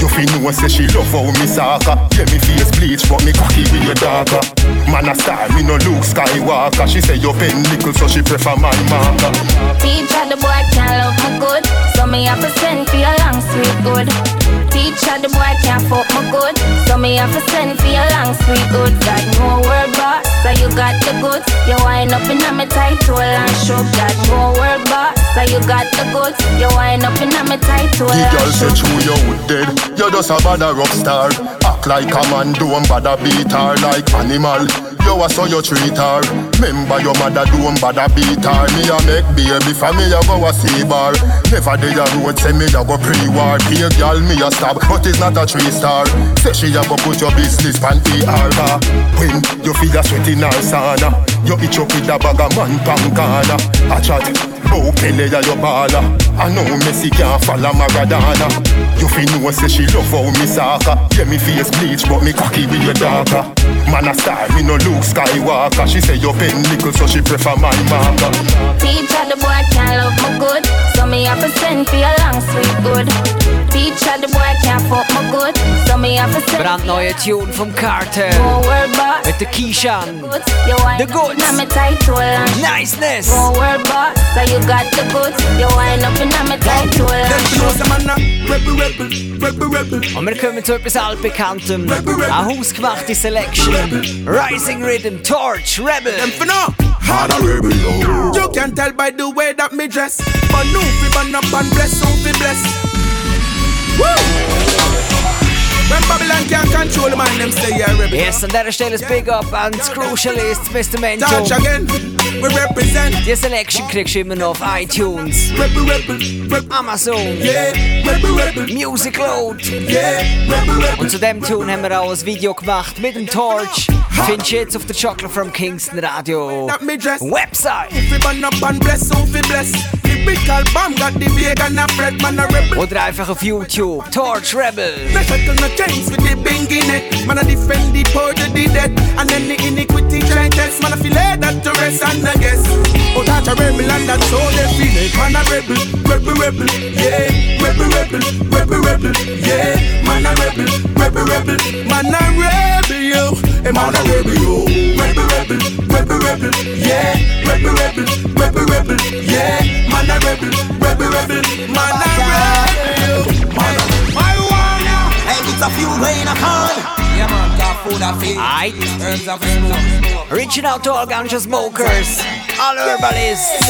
You feel know say she love how me soccer. Yeah, me face bleach, but me cocky with your darker. Man a star, me no Luke Skywalker. She say you pen nickel, so she prefer my marker. Teacher, the boy can't love me good, so me have to send for your long sweet good. Teacher, the boy can't fuck me good, so me have to send for your long sweet good. Got no word boss, so you got the goods. You wind up in a me tight hole and show. Got no word boss, so you got the goods. You wind up in a me tight hole The girl say true you dead You just a bad a rock star. Act like a man don't bother beat her like animal. You a so you treat her. Remember your mother don't bother beat her. Me a make baby for me a go a see bar. Never day a road say me a go pre-war. Pay girl me a stab but it's not a three star. Say she a go put your business pan ER When you feel a sweat in her sauna You itch up with a bag of man pan corner A chat Bow Pele ya your baller I know Messi can't follow Maradona You fi know say she love how me soccer Yeah me face bleach but me cocky with your darker Man a star me no Luke Skywalker She say you pen nickel so she prefer my marker Teacher, the boy can't love me good, so me have to send for your long sweet good. Teacher, the boy can't fuck me good, so me have to send Brandneue Tune vom Carter. No word boss. Mit der Kishan. The goods. in me tight hole and Niceness. So you got the goods. You wind up in a me tight Und wir kommen zu etwas altbekanntem. Eine hausgemachte Selection. Rising Rhythm, Torch, Rebel. Hard a rebel, yo. You can tell by the way that me dress. But no fi burn up and bless, who fi bless. Woo! When Babylon can't control man, them stay a rebel. Yes, an dieser Stelle ein Big Up an Crucialist, Mr. Mento. Touch again, we represent. Die Selection kriegst du immer noch auf iTunes, Rebel, rebel, rebel. Amazon, Yeah, rebel, rebel. Music Load. Yeah, rebel, rebel. Und zu dem Tune haben wir auch ein Video gemacht mit dem Torch. Findest du jetzt auf der Chocolate from Kingston Radio. Website. Oder einfach auf YouTube, Torch Rebel. Chains with the bing in it. Man, I defend the poor, to the dead. And then the iniquity try test. Man, I feel like that to rest and I guess. Oh, that's a rebel and that's all they feel. Man, a rebel, rebel, rebel, yeah. Rebel, rebel, rebel, rebel, yeah. Man, a rebel, rebel, rebel. Man, a rebel, yo. Hey, man, a rebel, yo. Rebel, rebel, rebel, rebel, yeah. Rebel, rebel, rebel, rebel, yeah. Man, a rebel, rebel, rebel. Man, a rebel. Man, it's a few way in a car. Yeah, man, got food I feed. Aight. Herbs of smoke. Reaching out to all ganja smokers, all herbalists.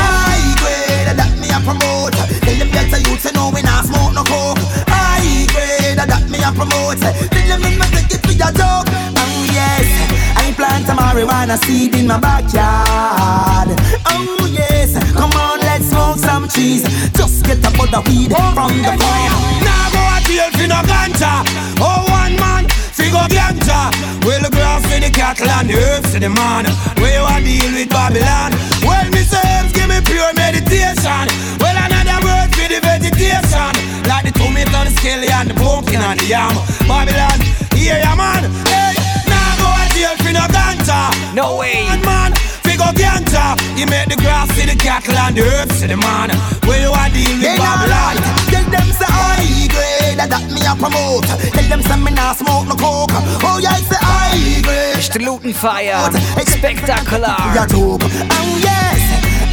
High grade that me a promote. Tell them get a youth say no we not smoke no coke. High grade that me a promote. Tell them me not take it for your joke. Oh yes, I plant a marijuana seed in my backyard. Oh yes, come on let's smoke some cheese. Just get a bud of weed from the farm. Now go a deal for no ganja. Oh, one man, figure ganja. Well, the grass for the cattle and the herbs to the man. You a deal with Babylon? Well, me herbs give me pure meditation. Well, another word for the vegetation. Like the tomato, the skelly and the pumpkin and the yam. Babylon, No way. One man, figure ganja. You make the grass to the cattle and the herbs to the man. Where you a deal with Babylon? Tell them say oh, high grade that me a promote. Tell them say me not smoke no coke. Oh yeah, say high grade. Ist der Lutan Fyah spektakulär. YouTube. Oh yes,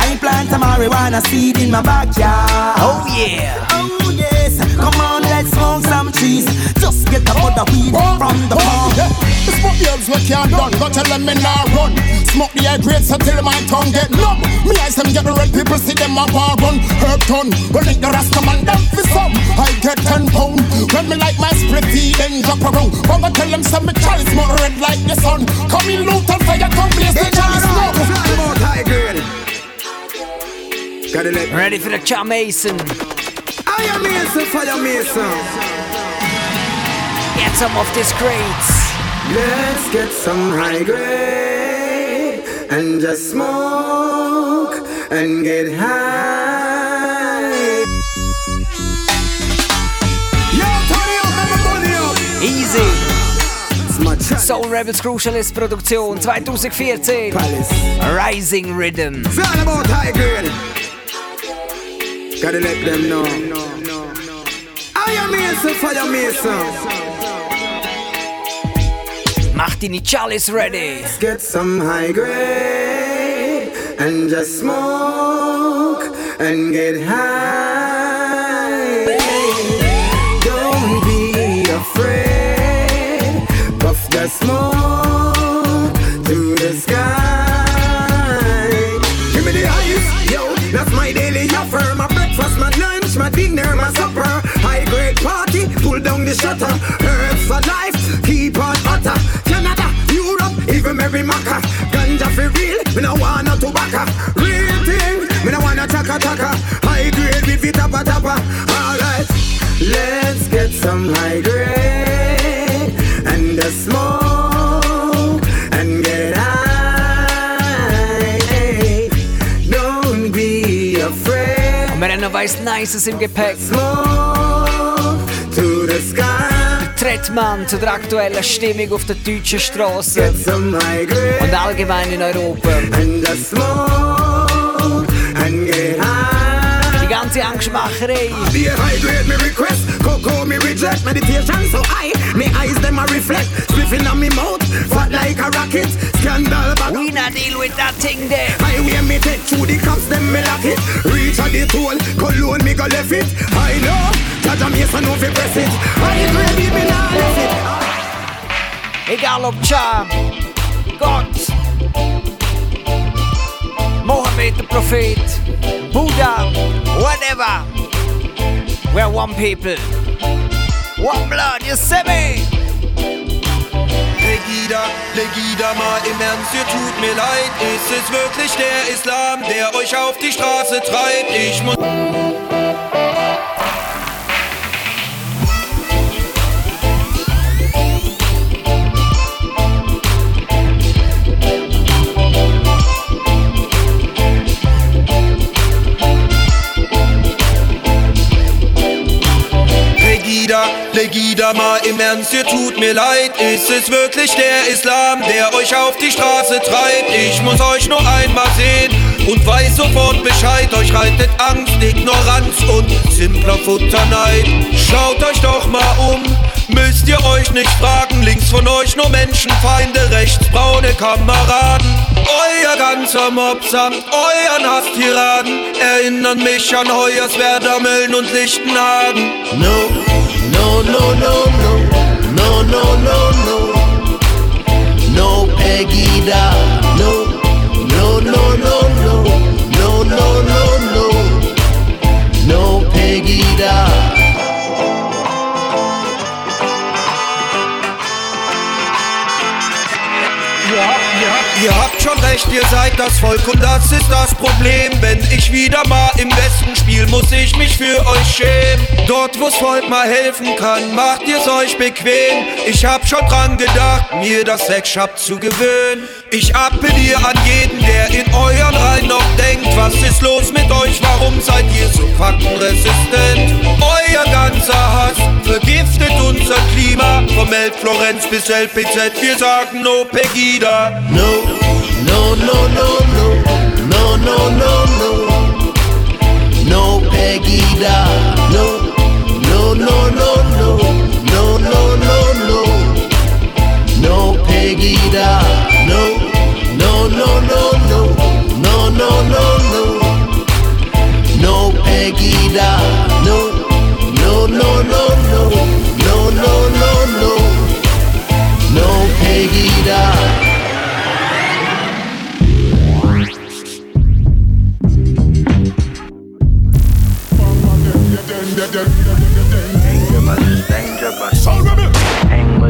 I plant a marijuana seed in my backyard. Oh yeah. Oh yes, come on, let's smoke some trees. Just get a bud of weed from the farm. The smoke the herbs we can't done, but tell them me nah run. Smoke the high grades until my tongue get numb. Me eyes them get the red people see them a bar run. Herb ton, we link the rasta man them for some. I get ten pound when me like my split tea, then drop around. But I tell them some me chalice more red like the sun. Come in loot and fire, come blaze the chalice smoke. high grade. Gotta let Ready for the Cha Am Mason, fire Mason. Jetzt some of these crates. Let's get some high grade and just smoke and get high. Yo, turn it up, let me money up. Easy. Soul Rebels Crucialist Produktion 2014. Rising Rhythm. It's all about high grade. Gotta let them know. Am Mason, fire Mason. Mach deine Chalice ready. Let's get some high grade and just smoke and get high. Don't be afraid, puff the smoke to the sky. Give me the ice, yo, that's my daily offer. My breakfast, my lunch, my dinner, down the shutter. Herbs for life, keep on utter. Canada, Europe, even Mary Macca. Ganja for real, me no wanna tobacco. Real thing, me no wanna taka taka. High grade, with it tappa tappa. Alright, let's get some high grade and the smoke and get high. Don't be afraid. Und wir haben noch weiss Nices im Gepäck. To the sky. Trettmann zu der aktuellen Stimmung auf den deutschen Straßen grade und allgemein in Europa. the. Die ganze Angstmacherei. High grade, me request. Cocoa, me reject. Meditation so high. Me eyes, them a reflect. Spliffing on me mouth. Fat like a rocket. Scandal back. We not deal with that thing there. Highway me take through the cops, them me lock it. Reach at the toll. Cologne, me go left it. I know. Jaja Mason, no fi press it. High grade, me not left it. Egal ob Charm, Gott, Mohammed der Prophet, Buddha, whatever. We're one people, one blood, you see me? Legida, Legida, mal im Ernst, ihr tut mir leid. Ist es wirklich der Islam, der euch auf die Straße treibt? Ich muss. Legida, Legida, mal im Ernst, ihr tut mir leid. Ist es wirklich der Islam, der euch auf die Straße treibt? Ich muss euch nur einmal sehen und weiß sofort Bescheid. Euch reitet Angst, Ignoranz und simpler Futterneid. Schaut euch doch mal um, müsst ihr euch nicht fragen. Links von euch nur Menschenfeinde, rechts braune Kameraden. Euer ganzer Mob samt euren Hasstiraden erinnern mich an Hoyerswerda, Mölln und Lichtenhagen. No, no, no, no, no, no, no, no, no. Pegida, no, no, no, no, no, no, no, no, no, no Pegida. Habt schon recht, ihr seid das Volk und das ist das Problem. Wenn ich wieder mal im Westen spiel, muss ich mich für euch schämen. Dort, wo's Volk mal helfen kann, macht ihr's euch bequem. Ich hab schon dran gedacht, mir das Sexshop zu gewöhnen. Ich appelliere an jeden, der in euren Reihen noch denkt, was ist los mit euch, warum seid ihr so faktenresistent? Euer ganzer Hass vergiftet unser Klima, vom Elbflorenz bis LPZ, wir sagen no Pegida. No, no, no, no, no, no, no, no, no, no Pegida. No, no, no, no, no, no, no, no, no, no Pegida. No, no, no, no, no, no, no, no, no, no Pegida. No, no, no, no, no, no, no, no, no, no.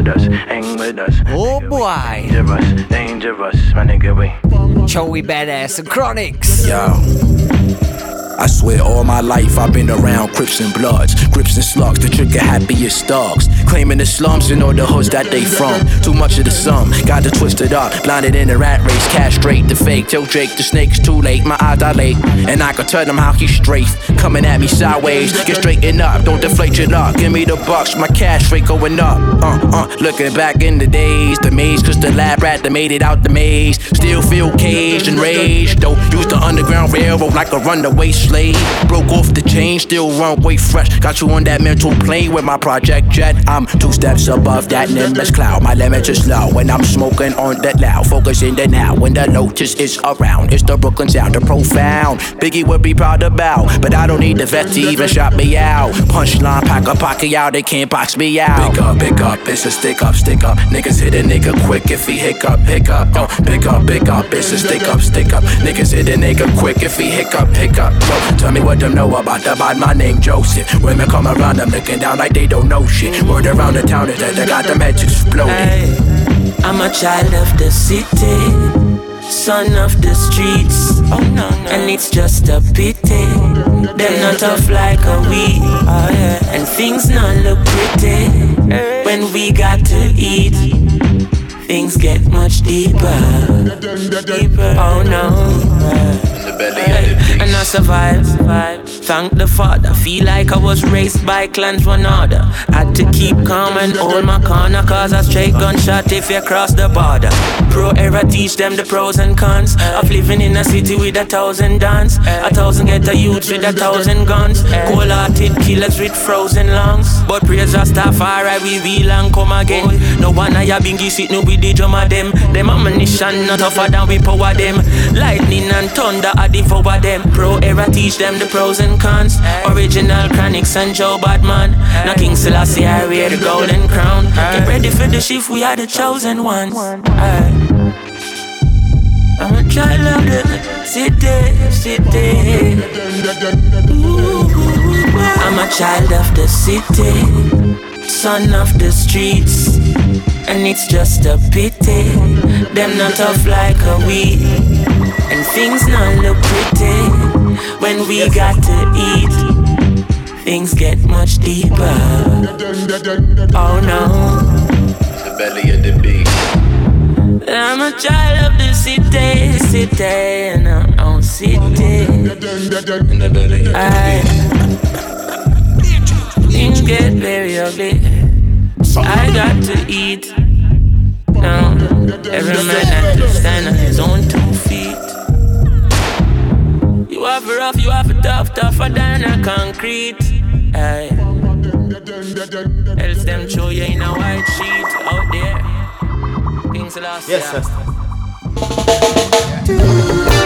With us, hang with us. Oh boy. Dangerous, dangerous, my nigga, we. Joey Badass and Chronixx. Yo. I swear all my life I've been around Crips and Bloods, Crips and Slugs, the trigger happiest thugs. Claiming the slums and all the hoods that they from. Too much of the sum, got to twist it up. Blinded in the rat race, castrate the fake. Tell Jake the snake's too late, my eyes dilate. And I can tell them how he straight. Coming at me sideways, get straightened up, don't deflate your luck. Give me the bucks, my cash rate going up. Uh, uh, looking back in the days, the maze, cause the lab rat that made it out the maze. Still feel caged and raged, though. Use the underground railroad like a runaway slave. Broke off the chain, still run way fresh. Got you on that mental plane with my project jet. I'm two steps above that nimbus cloud. My limits is low when I'm smoking on that loud. Focusing the now when the lotus is around. It's the Brooklyn sound, the profound. Biggie would be proud about, but I don't need the vet to even shot me out. Punchline, pack a pocket out, they can't box me out. Pick up, pick up, it's a stick up, stick up. Niggas hit a nigga quick if he hiccup, hiccup. Oh, pick up, pick up, it's a stick up, stick up. Niggas hit a nigga quick if he hiccup, hiccup. Yo, tell me what them know about the bad my name Joseph. Women come around, I'm looking down like they don't know shit. Word around the town is that they got them heads exploding. Hey, I'm a child of the city, son of the streets. Oh no, no. And it's just a pity. They're not tough like a weed. Oh, yeah. And things not look pretty when we got to eat. Things get much deeper. Deeper. Oh no. And I survive, survive. Thank the Father. Feel like I was raised by clans one order. Had to keep calm and hold my corner, cause a straight gunshot if you cross the border. Pro era teach them the pros and cons of living in a city with a thousand dance. A thousand get a youth with a thousand guns. Cold hearted killers with frozen lungs. But prayers praise Rastafari, we will and come again. No one I have been sit no with the drum of them. Them ammunition not tougher than we power them. Lightning and thunder I devour them. Pro era teach them the pros and cons. Original Chronixx and Joe Badman. Now King Selassie I wear the golden crown. Get ready for the shift, we are the chosen ones. Aye. I'm a child of the city, city. Ooh, I'm a child of the city, son of the streets. And it's just a pity, them not tough like a we. And things not look pretty when we got to eat. Things get much deeper. Oh no. The belly of the beast. I'm a child of the city, city, and I'm on city. In the belly of the I, things get very ugly. I got to eat. Now, every man has to stand on his own two feet. You have a rough, you have a tough, tougher than a concrete. Aye. Else them show you in a white sheet out there. Things lost. Yes, yeah.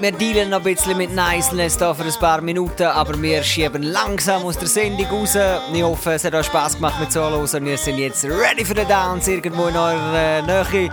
Wir dealen noch ein bisschen mit Niceness hier für ein paar Minuten, aber wir schieben langsam aus der Sendung raus. Ich hoffe, es hat euch Spass gemacht mit Zuhören. Wir sind jetzt ready für den Dance irgendwo in eurer äh, Nähe.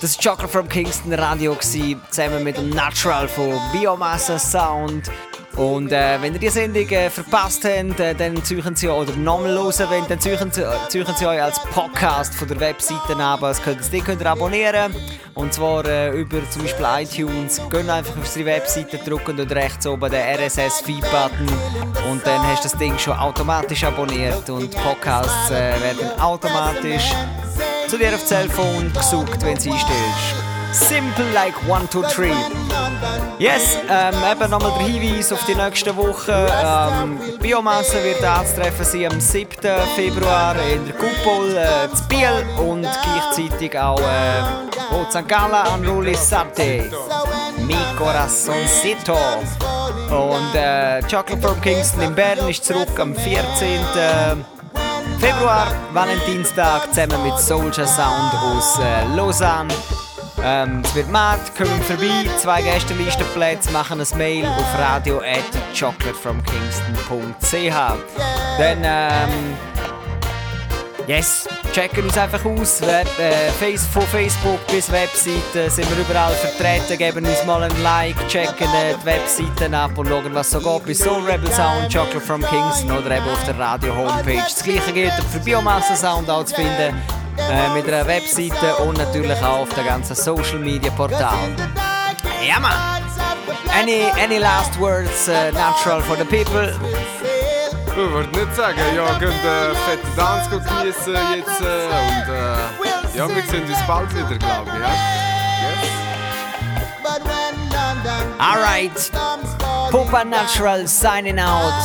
Das war Chocolate from Kingston Radio, gewesen, zusammen mit dem Natural von Biomassa Sound. Und äh, wenn ihr die Sendung äh, verpasst habt, äh, dann suchen sie oder nochmal hören wollt, dann suchen sie, suchen sie euch als Podcast von der Webseite ab. Das könnt, die könnt ihr abonnieren. Und zwar äh, über zum Beispiel iTunes. Geht einfach auf unsere Webseite, drücken dort rechts oben den RSS-Feed-Button und dann hast du das Ding schon automatisch abonniert. Und Podcasts äh, werden automatisch zu dir aufs Telefon gesucht, wenn du sie einstellst. Simple like one, two, three. Yes, ähm, eben nochmal der Hinweis auf die nächste Woche. Ähm, Biomasse wird anzutreffen sein am 7. Februar in der Kupol äh, zu Biel und gleichzeitig auch äh, oh, St. Gallen an Rulli Sate. Mi Corazoncito. Und äh, Chocolate from Kingston in Bern ist zurück am 14. Februar, Valentinstag, zusammen mit Soldier Sound aus äh, Lausanne. Ähm, es wird Markt, kommen vorbei, zwei Gästelistenplätze, machen ein Mail auf radio at chocolatefromkingston.ch. Dann ähm, Yes, checken uns einfach aus. Web, äh, von Facebook bis Webseite sind wir überall vertreten. Geben uns mal ein Like, checken äh, die Webseiten ab und schauen, was so geht. Bei Soul Rebel Sound, Chocolate from Kingston oder eben auf der Radio-Homepage. Das gleiche gilt für Biomasse Sound auch zu finden. Äh, mit einer Webseite und natürlich auch auf den ganzen Social Media Portalen. Ja, Mann! Any, any last words uh, natural for the people? Върнат сега Йоган да фет данска книжа яйца und äh, Jogans sind es bald wieder, glaube ich. Yes. All right, Pupa Natural signing out.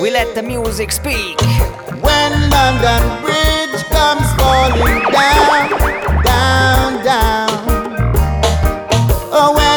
We let the music speak. When London Bridge comes falling down, down, down. Oh, when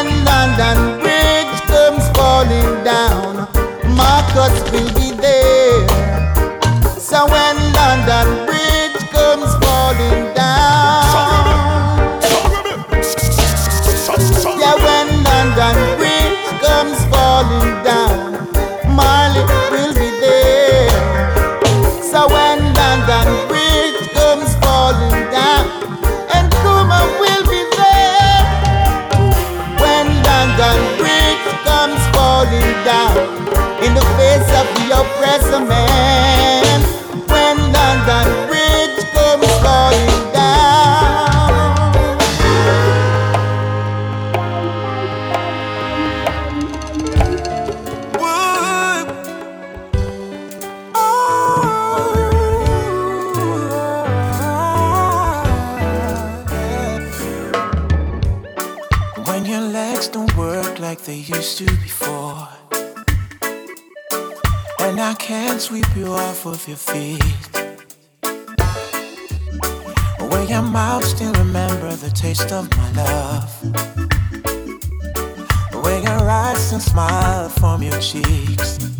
and I can't sweep you off of your feet. Where your mouth still remember the taste of my love. Where your eyes still smile from your cheeks.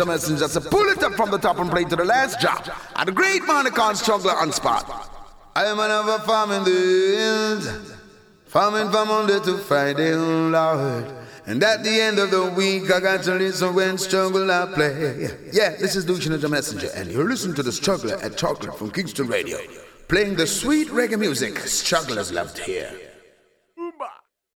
A messenger. So pull it up from the top and play to the last drop. And the great man can't struggle on spot. I am another farm in the. Farming from Monday to Friday, Lord. And at the end of the week, I got to listen when struggle I play. Yeah, this is Lucian a messenger. And you're listening to the struggler at Chocolate from Kingston Radio. Playing the sweet reggae music strugglers loved here.